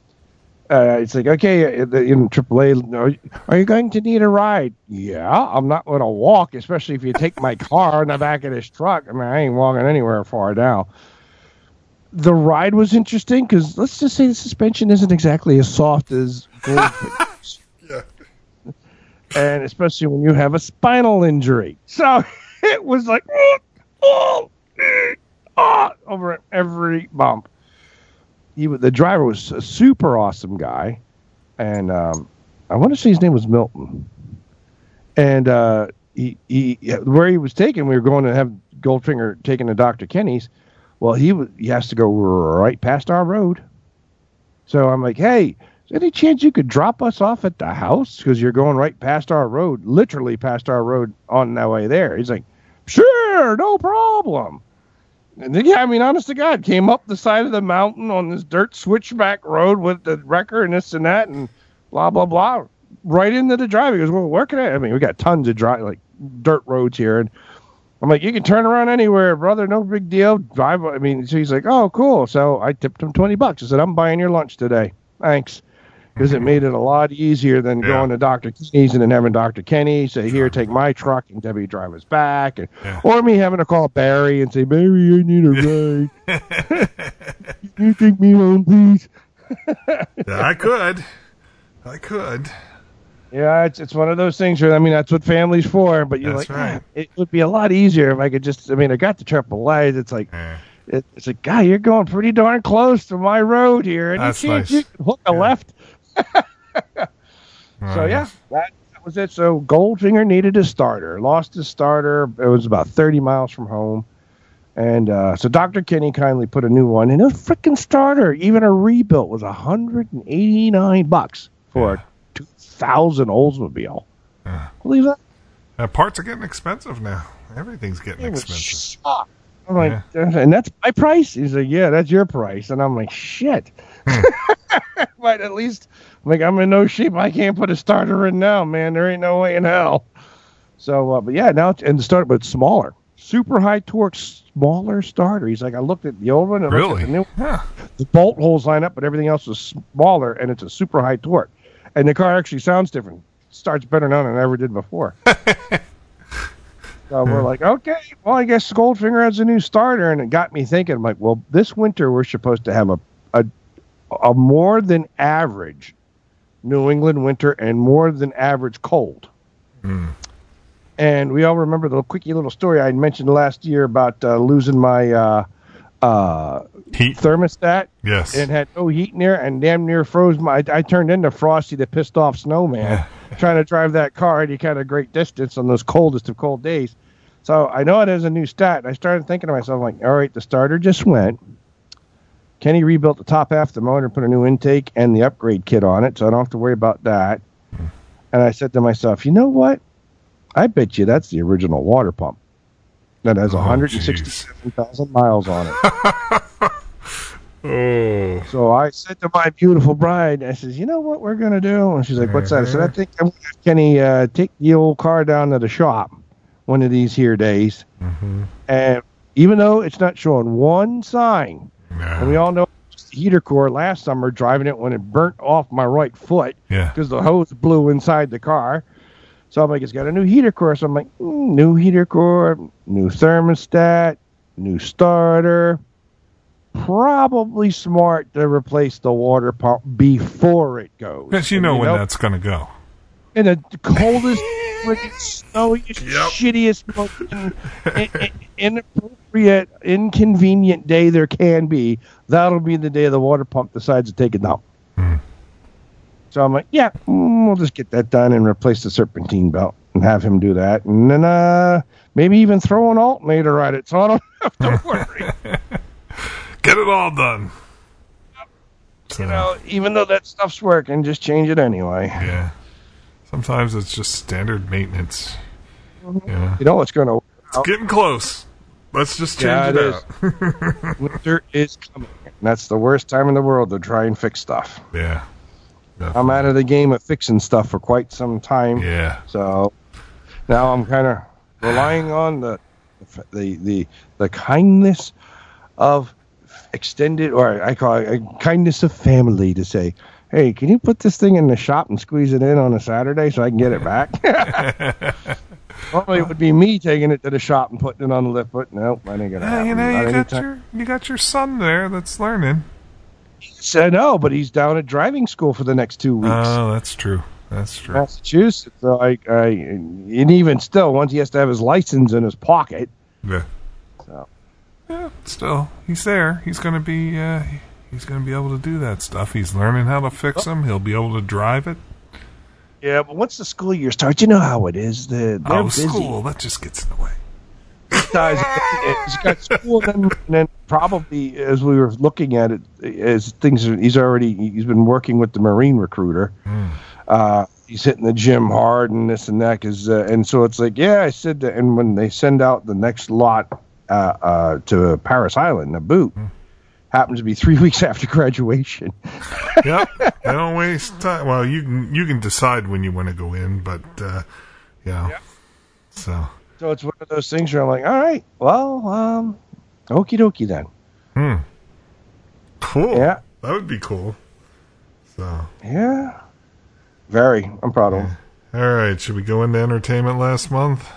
[SPEAKER 1] uh, it's like, okay, uh, in AAA, are you- are you going to need a ride? Yeah, I'm not going to walk, especially if you take my car in the back of this truck. I mean, I ain't walking anywhere far now the ride was interesting because let's just say the suspension isn't exactly as soft as Goldfish. [LAUGHS] [LAUGHS]
[SPEAKER 2] Yeah.
[SPEAKER 1] and especially when you have a spinal injury. So [LAUGHS] it was like oh, oh, ah, over every bump. He, the driver was a super awesome guy, and um, I want to say his name was Milton. And uh, he, he where he was taken, we were going to have Goldfinger taken to Dr. Kenny's. Well, he he has to go right past our road. So I'm like, hey, any chance you could drop us off at the house because you're going right past our road, literally past our road on that way there? He's like, sure, no problem. And then, yeah, I mean, honest to God, came up the side of the mountain on this dirt switchback road with the wrecker and this and that and blah blah blah, right into the drive. He goes, well, where can I? I mean, we got tons of dry like dirt roads here, and I'm like, you can turn around anywhere, brother. No big deal. Drive. I mean, so he's like, oh, cool. So I tipped him 20 bucks. I said, I'm buying your lunch today. Thanks. Because it made it a lot easier than
[SPEAKER 2] Yeah.
[SPEAKER 1] going to Dr. Kenny's and then having Dr. Kenny say, here, take my truck and Debbie drive us back. And,
[SPEAKER 2] Yeah.
[SPEAKER 1] Or me having to call Barry and say, Barry, I need a ride. [LAUGHS] Can you take me home, please? [LAUGHS]
[SPEAKER 2] Yeah, I could. I could.
[SPEAKER 1] Yeah, it's it's one of those things where I mean that's what family's for. But you're
[SPEAKER 2] That's
[SPEAKER 1] like,
[SPEAKER 2] right.
[SPEAKER 1] "Ah, it would be a lot easier if I could just. I mean, I got the triple A's. It's like
[SPEAKER 2] Eh.
[SPEAKER 1] it, it's like, guy, you're going pretty darn close to my road here. Any
[SPEAKER 2] That's
[SPEAKER 1] chance
[SPEAKER 2] nice.
[SPEAKER 1] you hook a
[SPEAKER 2] Yeah.
[SPEAKER 1] left? [LAUGHS] So yeah, that, that was it. So Goldfinger needed a starter. Lost his starter. It was about 30 miles from home. And uh, so Dr. Kenny kindly put a new one in. A freaking starter, even a rebuilt, was 189 bucks for a thousand Oldsmobile. Believe that?
[SPEAKER 2] Uh, parts are getting expensive now. Everything's getting
[SPEAKER 1] It
[SPEAKER 2] expensive.
[SPEAKER 1] I'm like, and that's my price. He's like, yeah, that's your price. And I'm like, shit. [LAUGHS] but at least, like, I'm in no shape. I can't put a starter in now, man. There ain't no way in hell. So, uh, but yeah, now it's, and the starter, but smaller, super high torque, smaller starter. He's like, I looked at the old one, and
[SPEAKER 2] Really?
[SPEAKER 1] the new
[SPEAKER 2] Huh.
[SPEAKER 1] the bolt holes line up, but everything else is smaller, and it's a super high torque. And the car actually sounds different. Starts better now than it ever did before. [LAUGHS] so we're like, okay, well, I guess Goldfinger has a new starter, and it got me thinking. I'm like, well, this winter we're supposed to have a a, more than average New England winter and more than average cold. And we all remember the quickie little story I mentioned last year about uh, losing my uh, uh,
[SPEAKER 2] Heat.
[SPEAKER 1] thermostat
[SPEAKER 2] Yes.
[SPEAKER 1] and had no heat in there and damn near froze my. I, I turned into Frosty the pissed off snowman [LAUGHS] trying to drive that car any kind of great distance on those coldest of cold days. So I know it has a new stat. And I started thinking to myself, like, all right, the starter just went. Kenny rebuilt the top half of the motor, put a new intake and the upgrade kit on it, so I don't have to worry about that. And I said to myself, you know what? I bet you that's the original water pump that has
[SPEAKER 2] Oh,
[SPEAKER 1] 167,000 miles on it. [LAUGHS]
[SPEAKER 2] oh.
[SPEAKER 1] So I said to my beautiful bride, I says, you know what we're going to do? And she's like, what's that? I said, I think I'm going to have Kenny uh, take the old car down to the shop one of these here days. And even though it's not showing one sign, and we all know heater core last summer driving it when it burnt off my right foot
[SPEAKER 2] Yeah.
[SPEAKER 1] because the hose blew inside the car. So I'm like, it's got a new heater core. So I'm like, mm, new heater core, new thermostat, new starter. Probably smart to replace the water pump before it goes.
[SPEAKER 2] Because you know when that's going to go.
[SPEAKER 1] In the coldest, freaking [LAUGHS] snowiest,
[SPEAKER 2] Yep.
[SPEAKER 1] shittiest, [LAUGHS] most in- in- inappropriate, inconvenient day there can be. That'll be the day the water pump decides to take it down. So I'm like, yeah, mm, we'll just get that done and replace the serpentine belt and have him do that, and then uh, maybe even throw an alternator at it, so I don't have to [LAUGHS] worry.
[SPEAKER 2] Get it all done.
[SPEAKER 1] You know, even though that stuff's working, just change it anyway.
[SPEAKER 2] yeah. Sometimes it's just standard maintenance. Mm-hmm. Yeah.
[SPEAKER 1] You know what's going to
[SPEAKER 2] It's getting close. Let's just change
[SPEAKER 1] Yeah,
[SPEAKER 2] it,
[SPEAKER 1] it is.
[SPEAKER 2] out.
[SPEAKER 1] winter is coming. And that's the worst time in the world to try and fix stuff.
[SPEAKER 2] Yeah.
[SPEAKER 1] I'm out of the game of fixing stuff for quite some time.
[SPEAKER 2] Yeah.
[SPEAKER 1] So now I'm kind of relying [SIGHS] on the the the the kindness of extended, or I call it uh, kindness of family, to say, "Hey, can you put this thing in the shop and squeeze it in on a Saturday so I can get it back?" [LAUGHS] [LAUGHS] Normally, it would be me taking it to the shop and putting it on the lift, but nope, I ain't gonna. Happen.
[SPEAKER 2] you know, you got your you got your son there that's learning.
[SPEAKER 1] He Said no, but he's down at driving school for the next two weeks.
[SPEAKER 2] Oh, that's true. That's true.
[SPEAKER 1] Massachusetts. So I, I, and even still, once he has to have his license in his pocket.
[SPEAKER 2] Yeah.
[SPEAKER 1] So.
[SPEAKER 2] Yeah, still, he's there. He's gonna be. Uh, he's gonna be able to do that stuff. He's learning how to fix them. He'll be able to drive it.
[SPEAKER 1] Yeah, but once the school year starts, you know how it is. The,
[SPEAKER 2] oh,
[SPEAKER 1] busy.
[SPEAKER 2] school. That just gets in the way.
[SPEAKER 1] He's got school, and then, probably as we were looking at it, as things are, he's already he's been working with the Marine recruiter. Uh, he's hitting the gym hard and this and that, cause, uh, and so it's like, yeah, I said that. And when they send out the next lot uh, uh, to Parris Island, a boot, happens to be three [LAUGHS] weeks after graduation.
[SPEAKER 2] yep. [LAUGHS] They don't waste time. Well, you can you can decide when you want to go in, but uh, yeah. So
[SPEAKER 1] So it's one of those things where I'm like, all right, well, um, okie dokie then.
[SPEAKER 2] hmm. cool.
[SPEAKER 1] Yeah.
[SPEAKER 2] that would be cool. So
[SPEAKER 1] Yeah. Very. I'm proud of him.
[SPEAKER 2] all right, should we go into entertainment last month?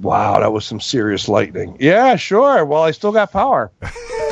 [SPEAKER 1] Wow, that was some serious lightning. Yeah, sure. Well, I still got power. [LAUGHS]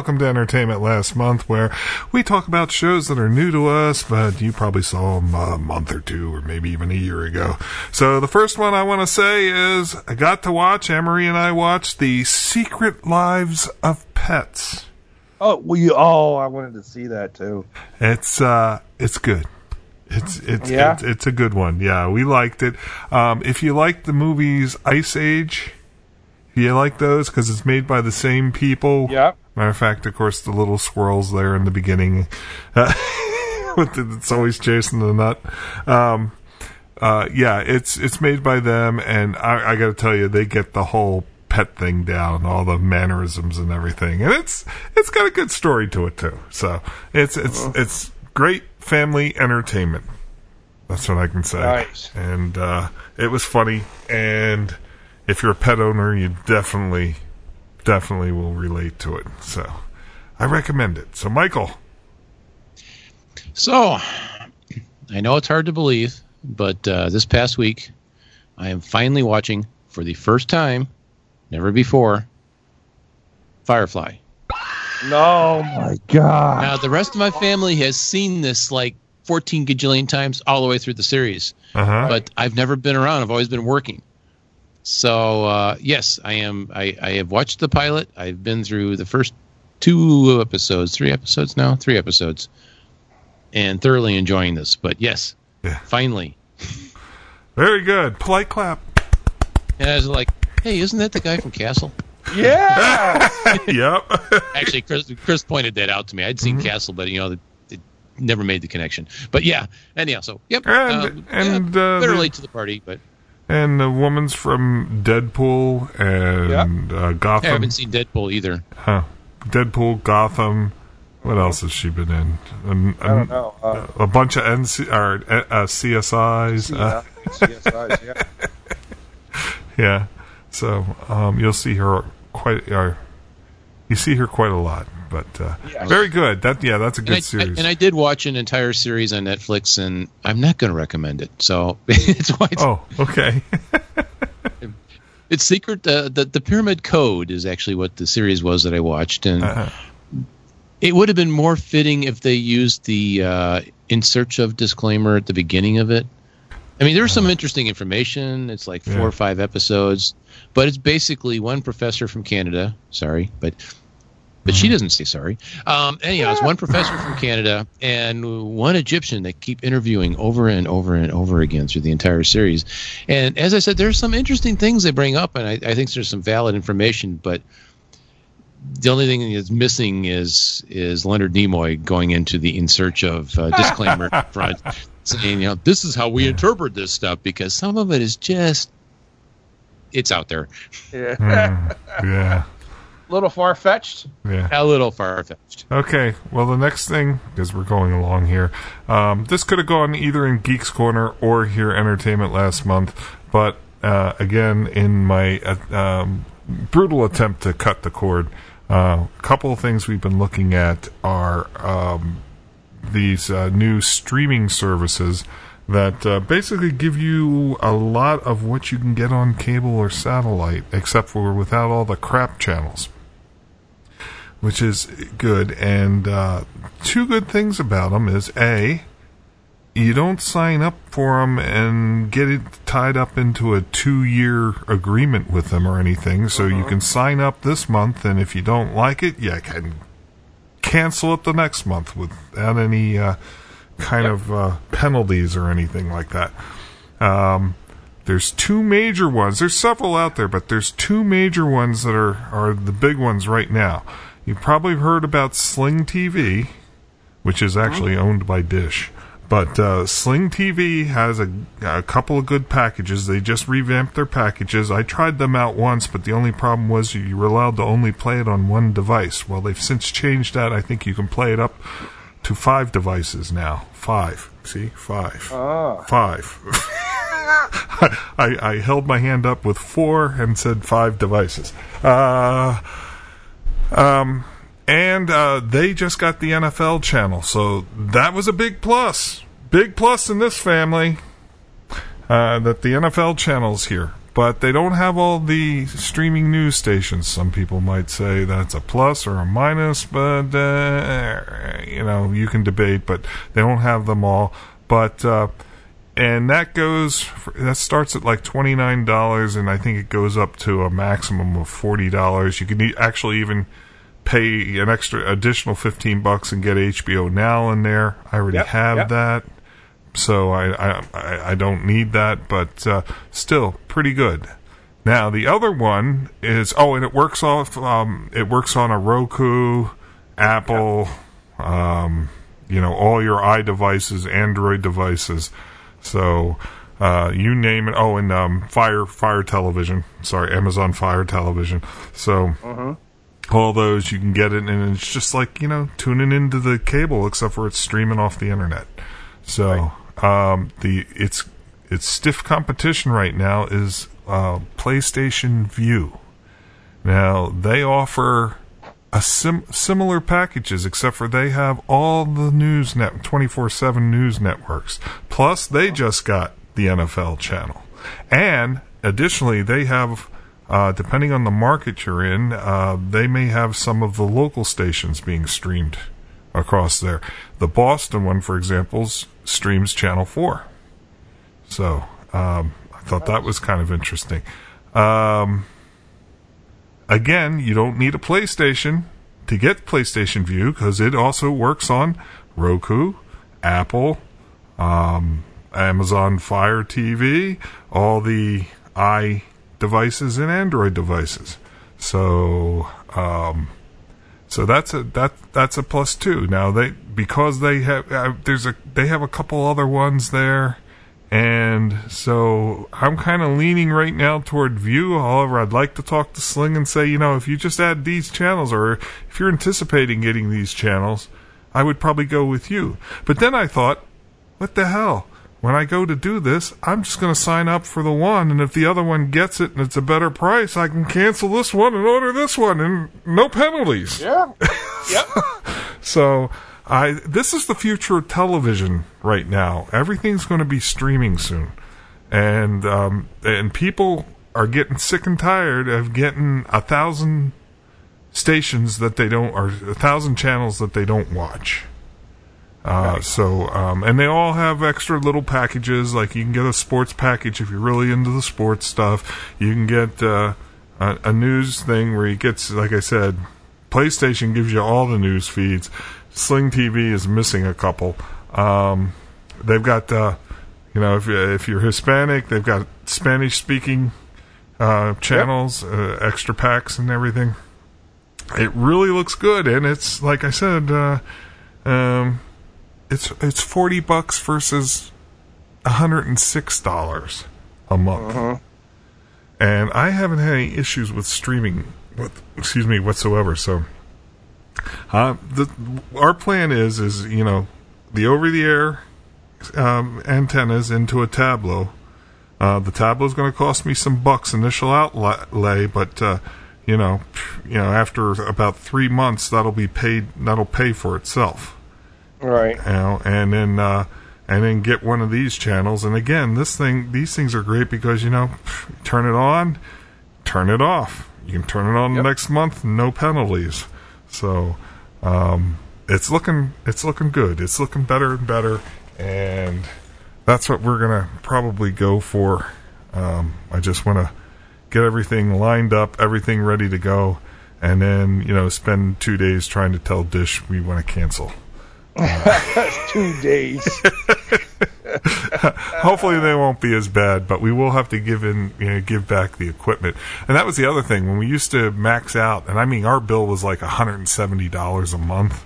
[SPEAKER 2] Welcome to Entertainment Last Month, where we talk about shows that are new to us, but you probably saw them a month or two, or maybe even a year ago. So the first one I want to say is I got to watch, Emery and I watched The Secret Lives of Pets.
[SPEAKER 1] Oh, well, you, oh, I wanted to see that too.
[SPEAKER 2] It's, uh, it's good. It's it's,
[SPEAKER 1] yeah.
[SPEAKER 2] it's, it's a good one. Yeah, we liked it. Um, if you like the movies Ice Age, if you like those because it's made by the same people.
[SPEAKER 1] Yeah.
[SPEAKER 2] Matter of fact, of course, the little squirrels there in the beginning. Uh, [LAUGHS] it's always chasing the nut. Um, uh, yeah, it's it's made by them, and I, I got to tell you, they get the whole pet thing down, all the mannerisms and everything, and it's it's got a good story to it too. So it's it's it's great family entertainment. That's what I can say.
[SPEAKER 1] Nice.
[SPEAKER 2] And uh, it was funny, and if you're a pet owner, you definitely definitely will relate to it. So I recommend it. So Michael,
[SPEAKER 3] So, I know it's hard to believe, but uh, this past week, I am finally watching for the first time, never before, Firefly.
[SPEAKER 1] No, my God.
[SPEAKER 3] Now, the rest of my family has seen this like 14 gajillion times all the way through the series,
[SPEAKER 2] uh-huh.
[SPEAKER 3] but I've never been around. I've always been working. So, uh, yes, I am. I, I have watched the pilot. I've been through the first two episodes, three episodes now, three episodes, and thoroughly enjoying this. But yes,
[SPEAKER 2] Yeah.
[SPEAKER 3] finally,
[SPEAKER 2] very good. Polite clap.
[SPEAKER 3] and I was like, "Hey, isn't that the guy from Castle?"
[SPEAKER 1] Yeah. [LAUGHS]
[SPEAKER 2] yep. [LAUGHS]
[SPEAKER 3] Actually, Chris, Chris pointed that out to me. I'd seen
[SPEAKER 2] Mm-hmm.
[SPEAKER 3] Castle, but you know, it, it never made the connection. But yeah, anyhow, so yep,
[SPEAKER 2] And-
[SPEAKER 3] um,
[SPEAKER 2] and,
[SPEAKER 3] yeah,
[SPEAKER 2] uh,
[SPEAKER 3] better
[SPEAKER 2] the-
[SPEAKER 3] late to the party, but
[SPEAKER 2] and the woman's from Deadpool and uh,
[SPEAKER 3] I haven't seen Deadpool either.
[SPEAKER 2] Huh. Deadpool, Gotham. What else has she been in? Um,
[SPEAKER 1] I don't know. Uh,
[SPEAKER 2] A bunch of NC or uh, uh, CSIs.
[SPEAKER 1] yeah.
[SPEAKER 2] Uh,
[SPEAKER 1] CSIs, [LAUGHS] yeah.
[SPEAKER 2] yeah. So um, you'll see her quite. Uh, you see her quite a lot, but uh,
[SPEAKER 1] Yes.
[SPEAKER 2] very good. That yeah, that's a good
[SPEAKER 3] I, I-
[SPEAKER 2] series.
[SPEAKER 3] and I did watch an entire series on Netflix, and I'm not going to recommend it. So [LAUGHS] it's why it's,
[SPEAKER 2] oh, okay. [LAUGHS]
[SPEAKER 3] it's secret. Uh, the the Pyramid Code is actually what the series was that I watched, and
[SPEAKER 2] Uh-huh.
[SPEAKER 3] it would have been more fitting if they used the uh, "in search of" disclaimer at the beginning of it. I mean, there's some interesting information. It's like four
[SPEAKER 2] Uh-huh. Yeah.
[SPEAKER 3] or five episodes, but it's basically one professor from Canada. Sorry, but but
[SPEAKER 2] Mm-hmm.
[SPEAKER 3] she doesn't say sorry. Um, anyhow, it's one professor from Canada and one Egyptian that keep interviewing over and over and over again through the entire series. And as I said, there's some interesting things they bring up, and I, I think there's some valid information, but the only thing that's missing is is Leonard Nimoy going into the in search of uh, disclaimer [LAUGHS] front, saying, you know, this is how we interpret this stuff because some of it is just it's out there,
[SPEAKER 1] yeah.
[SPEAKER 2] Mm, yeah.
[SPEAKER 1] A little far fetched.
[SPEAKER 2] Yeah.
[SPEAKER 3] a little far fetched.
[SPEAKER 2] Okay, well, the next thing, because we're going along here, um, this could have gone either in Geeks Corner or here Entertainment last month, but uh, again, in my uh, um, brutal attempt to cut the cord, uh, a couple of things we've been looking at are um, these uh, new streaming services that uh, basically give you a lot of what you can get on cable or satellite, except for without all the crap channels which is good. And uh, two good things about them is a, you don't sign up for them and get it tied up into a two-year agreement with them or anything. So you can sign up this month, and if you don't like it, you can cancel it the next month without any uh, kind of uh, penalties or anything like that. Um, there's two major ones. There's several out there, but there's two major ones that are, are the big ones right now. You've probably heard about Sling TV, which is actually owned by Dish. But uh, Sling TV has a, a couple of good packages. They just revamped their packages. I tried them out once, but the only problem was you were allowed to only play it on one device. Well, they've since changed that. I think you can play it up to five devices now. Five. See? Five. Five. [LAUGHS] I, I held my hand up with four and said five devices. Uh, um, and uh, they just got the NFL channel, so that was a big plus. Big plus in this family uh, that the NFL channel's here. but they don't have all the streaming news stations. Some people might say that's a plus or a minus, but uh, you know you can debate. But they don't have them all. But uh, and that goes that starts at like twenty nine dollars, and I think it goes up to a maximum of forty dollars. You can e- actually even pay an extra additional fifteen bucks and get HBO Now in there. I already
[SPEAKER 1] Yep,
[SPEAKER 2] have
[SPEAKER 1] yep.
[SPEAKER 2] that so I, I I- I don't need that, but uh, still pretty good. Now the other one is oh, and it works off um, it works on a Roku, Apple, um, you know all your i devices, Android devices. So uh, you name it. Oh, and um, Fire Fire Television. Sorry, Amazon Fire Television. So all those you can get it, and it's just like you know tuning into the cable, except for it's streaming off the internet. So um, the it's it's stiff competition right now is uh, PlayStation Vue. Now they offer a sim- similar packages, except for they have all the news net twenty four seven news networks. Plus, they just got the NFL channel, and additionally, they have. Uh, depending on the market you're in, uh, they may have some of the local stations being streamed across there. The Boston one, for example, streams Channel 4. So um, I thought that was kind of interesting. Um, again, you don't need a PlayStation to get PlayStation Vue because it also works on Roku, Apple, um, Amazon Fire TV, all the i devices and Android devices. So um, so that's a that that's a plus two. Now they because they have uh, there's a they have a couple other ones there, and so I'm kind of leaning right now toward Vue. However, I'd like to talk to Sling and say, you know, if you just add these channels, or if you're anticipating getting these channels, I would probably go with you. But then I thought, what the hell? When I go to do this, I'm just going to sign up for the one, and if the other one gets it and it's a better price, I can cancel this one and order this one, and no penalties.
[SPEAKER 1] Yeah. [LAUGHS] yep.
[SPEAKER 2] So I this is the future of television right now. Everything's going to be streaming soon, and um, and people are getting sick and tired of getting a thousand stations that they don't or a thousand channels that they don't watch. Uh, so um, and they all have extra little packages like you can get a sports package if you're really into the sports stuff you can get uh, a, a news thing where you gets like i said playstation gives you all the news feeds. Sling tv is missing a couple. Um, they've got uh, you know if, if you're hispanic they've got spanish speaking uh, channels uh, extra packs and everything. It really looks good and it's like i said uh, um, it's it's 40 bucks versus 106 dollars a month. And i haven't had any issues with streaming with excuse me whatsoever so uh, the our plan is is you know the over the air um, antennas into a Tablo uh, the Tablo is going to cost me some bucks initial outlay, but uh, you know, you know, after about three months, that'll be paid. That'll pay for itself.
[SPEAKER 1] Right.
[SPEAKER 2] You know, and then uh, and then get one of these channels. And again, this thing, these things are great because you know, turn it on, turn it off. You can turn it on
[SPEAKER 1] Yep.
[SPEAKER 2] next month, no penalties. So um, it's looking it's looking good. It's looking better and better, and that's what we're gonna probably go for. Um, I just want to get everything lined up, everything ready to go, and then you know spend two days trying to tell Dish we want to cancel. [LAUGHS]
[SPEAKER 1] Two days. [LAUGHS]
[SPEAKER 2] Hopefully they won't be as bad, but we will have to give in, you know, give back the equipment. And that was the other thing when we used to max out, and I mean our bill was like hundred and seventy dollars a month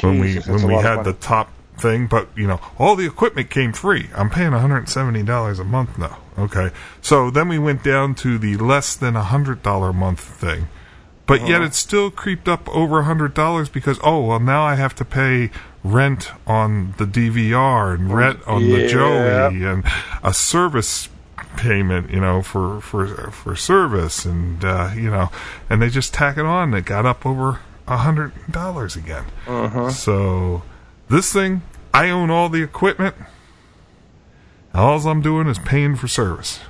[SPEAKER 2] when we when we had the top thing. But you know, all the equipment came free. I'm paying one hundred and seventy dollars a month now. Okay, so then we went down to the less than a hundred dollar a month thing. But
[SPEAKER 1] Uh-huh.
[SPEAKER 2] yet it still creeped up over a hundred dollars because oh well now I have to pay rent on the DVR and rent on the Joey and a service payment you know for for for service. And uh, you know and they just tack it on. It got up over a hundred dollars again. So this thing I own all the equipment. All I'm doing is paying for service.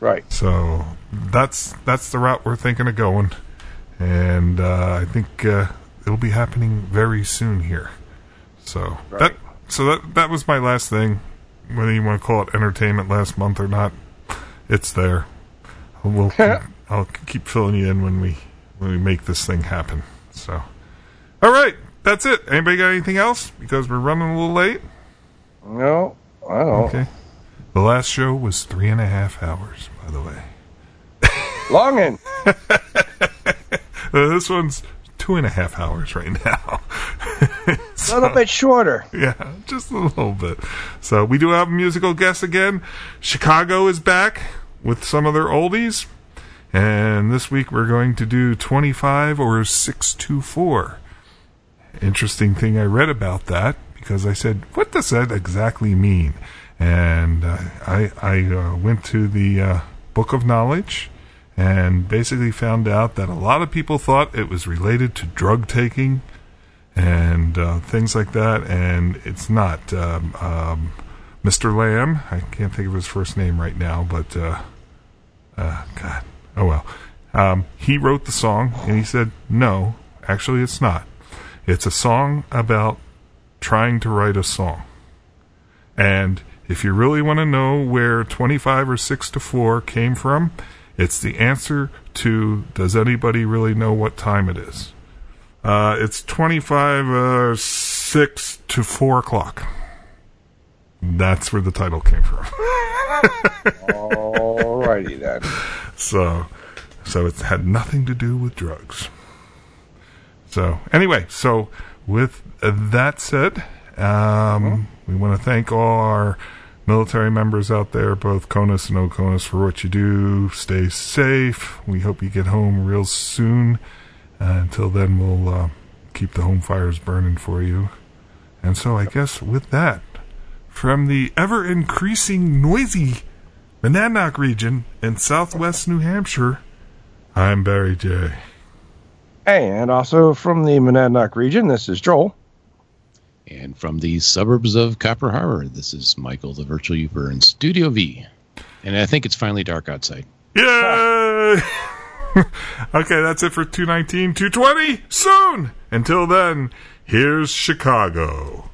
[SPEAKER 1] Right.
[SPEAKER 2] So that's that's the route we're thinking of going, and uh, I think uh, it'll be happening very soon here. So
[SPEAKER 1] Right.
[SPEAKER 2] that so that that was my last thing. Whether you want to call it entertainment last month or not, it's there. We'll [LAUGHS] I'll keep filling you in when we when we make this thing happen. So, all right, that's it. Anybody got anything else? Because we're running a little late.
[SPEAKER 1] No, I don't.
[SPEAKER 2] Okay. The last show was three and a half hours, by the way.
[SPEAKER 1] Longin. [LAUGHS]
[SPEAKER 2] This one's two and a half hours right now. [LAUGHS]
[SPEAKER 1] A little bit shorter.
[SPEAKER 2] yeah, just a little bit. So we do have a musical guest again. Chicago is back with some of their oldies. And this week we're going to do 25 or 6 to 4. Interesting thing I read about that because I said, what does that exactly mean? And uh, I, I uh, went to the uh, Book of Knowledge and basically found out that a lot of people thought it was related to drug taking and uh, things like that, and it's not. Um, um, Mr. Lamm, I can't think of his first name right now, but uh, uh, God, oh well. Um, he wrote the song, and he said, "No, actually, it's not. It's a song about trying to write a song." And if you really want to know where 25 or 6 to 4 came from, it's the answer to Does anybody really know what time it is? Uh, it's 25 uh, 6 to 4 o'clock. That's where the title came from. [LAUGHS]
[SPEAKER 1] Alrighty then.
[SPEAKER 2] So, so it had nothing to do with drugs. So, anyway, so with that said, um, we want to thank all our military members out there, both CONUS and OCONUS, for what you do. Stay safe. We hope you get home real soon. Uh, until then, we'll uh, keep the home fires burning for you. And so, I guess with that, from the ever increasing noisy Monadnock region in southwest New Hampshire, I'm Barry J.
[SPEAKER 1] And also from the Monadnock region, this is Joel.
[SPEAKER 3] And from the suburbs of Copper Harbor, this is Michael, the virtual Uber in Studio V. And I think it's finally dark outside.
[SPEAKER 2] Yay! [LAUGHS] okay, that's it for 219, 220. Soon! Until then, here's Chicago.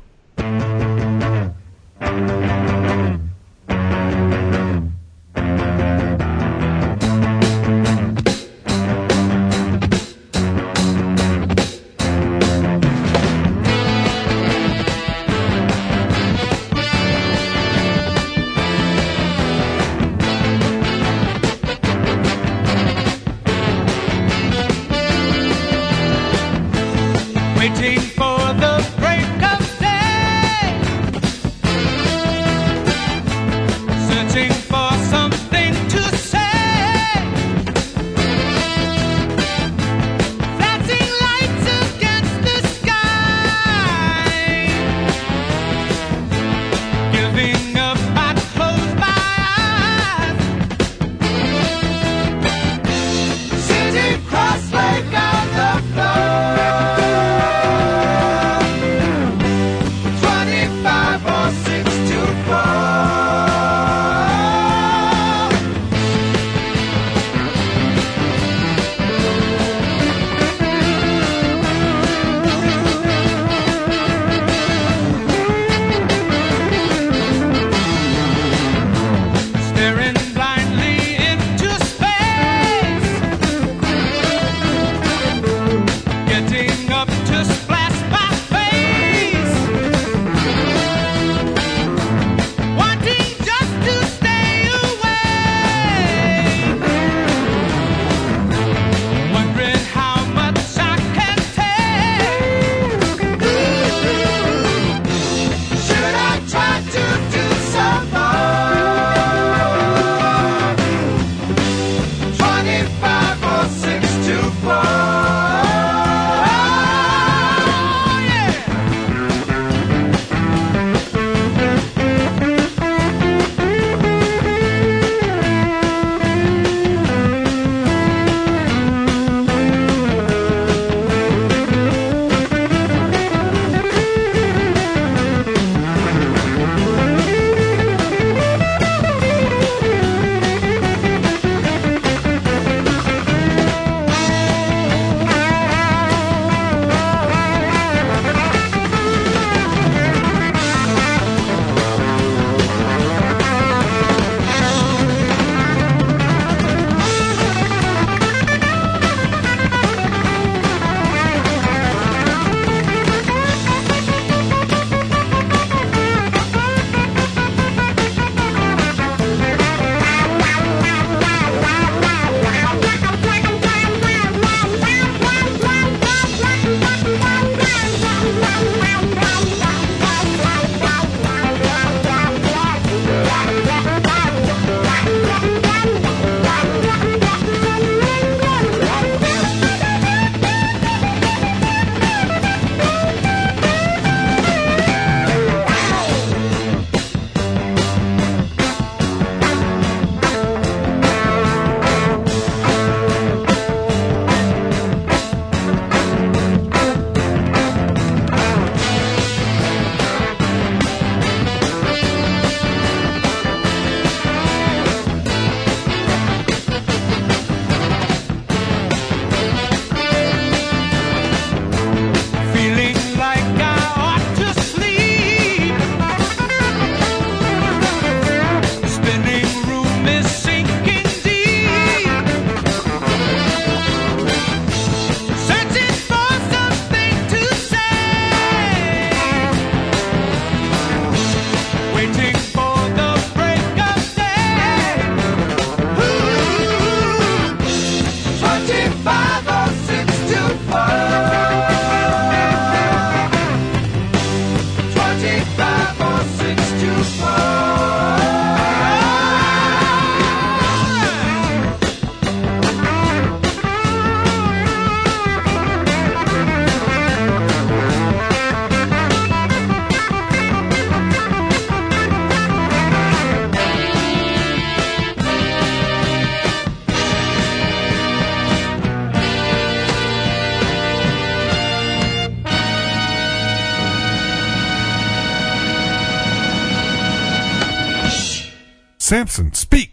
[SPEAKER 2] Samson, speak.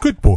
[SPEAKER 2] Good boy.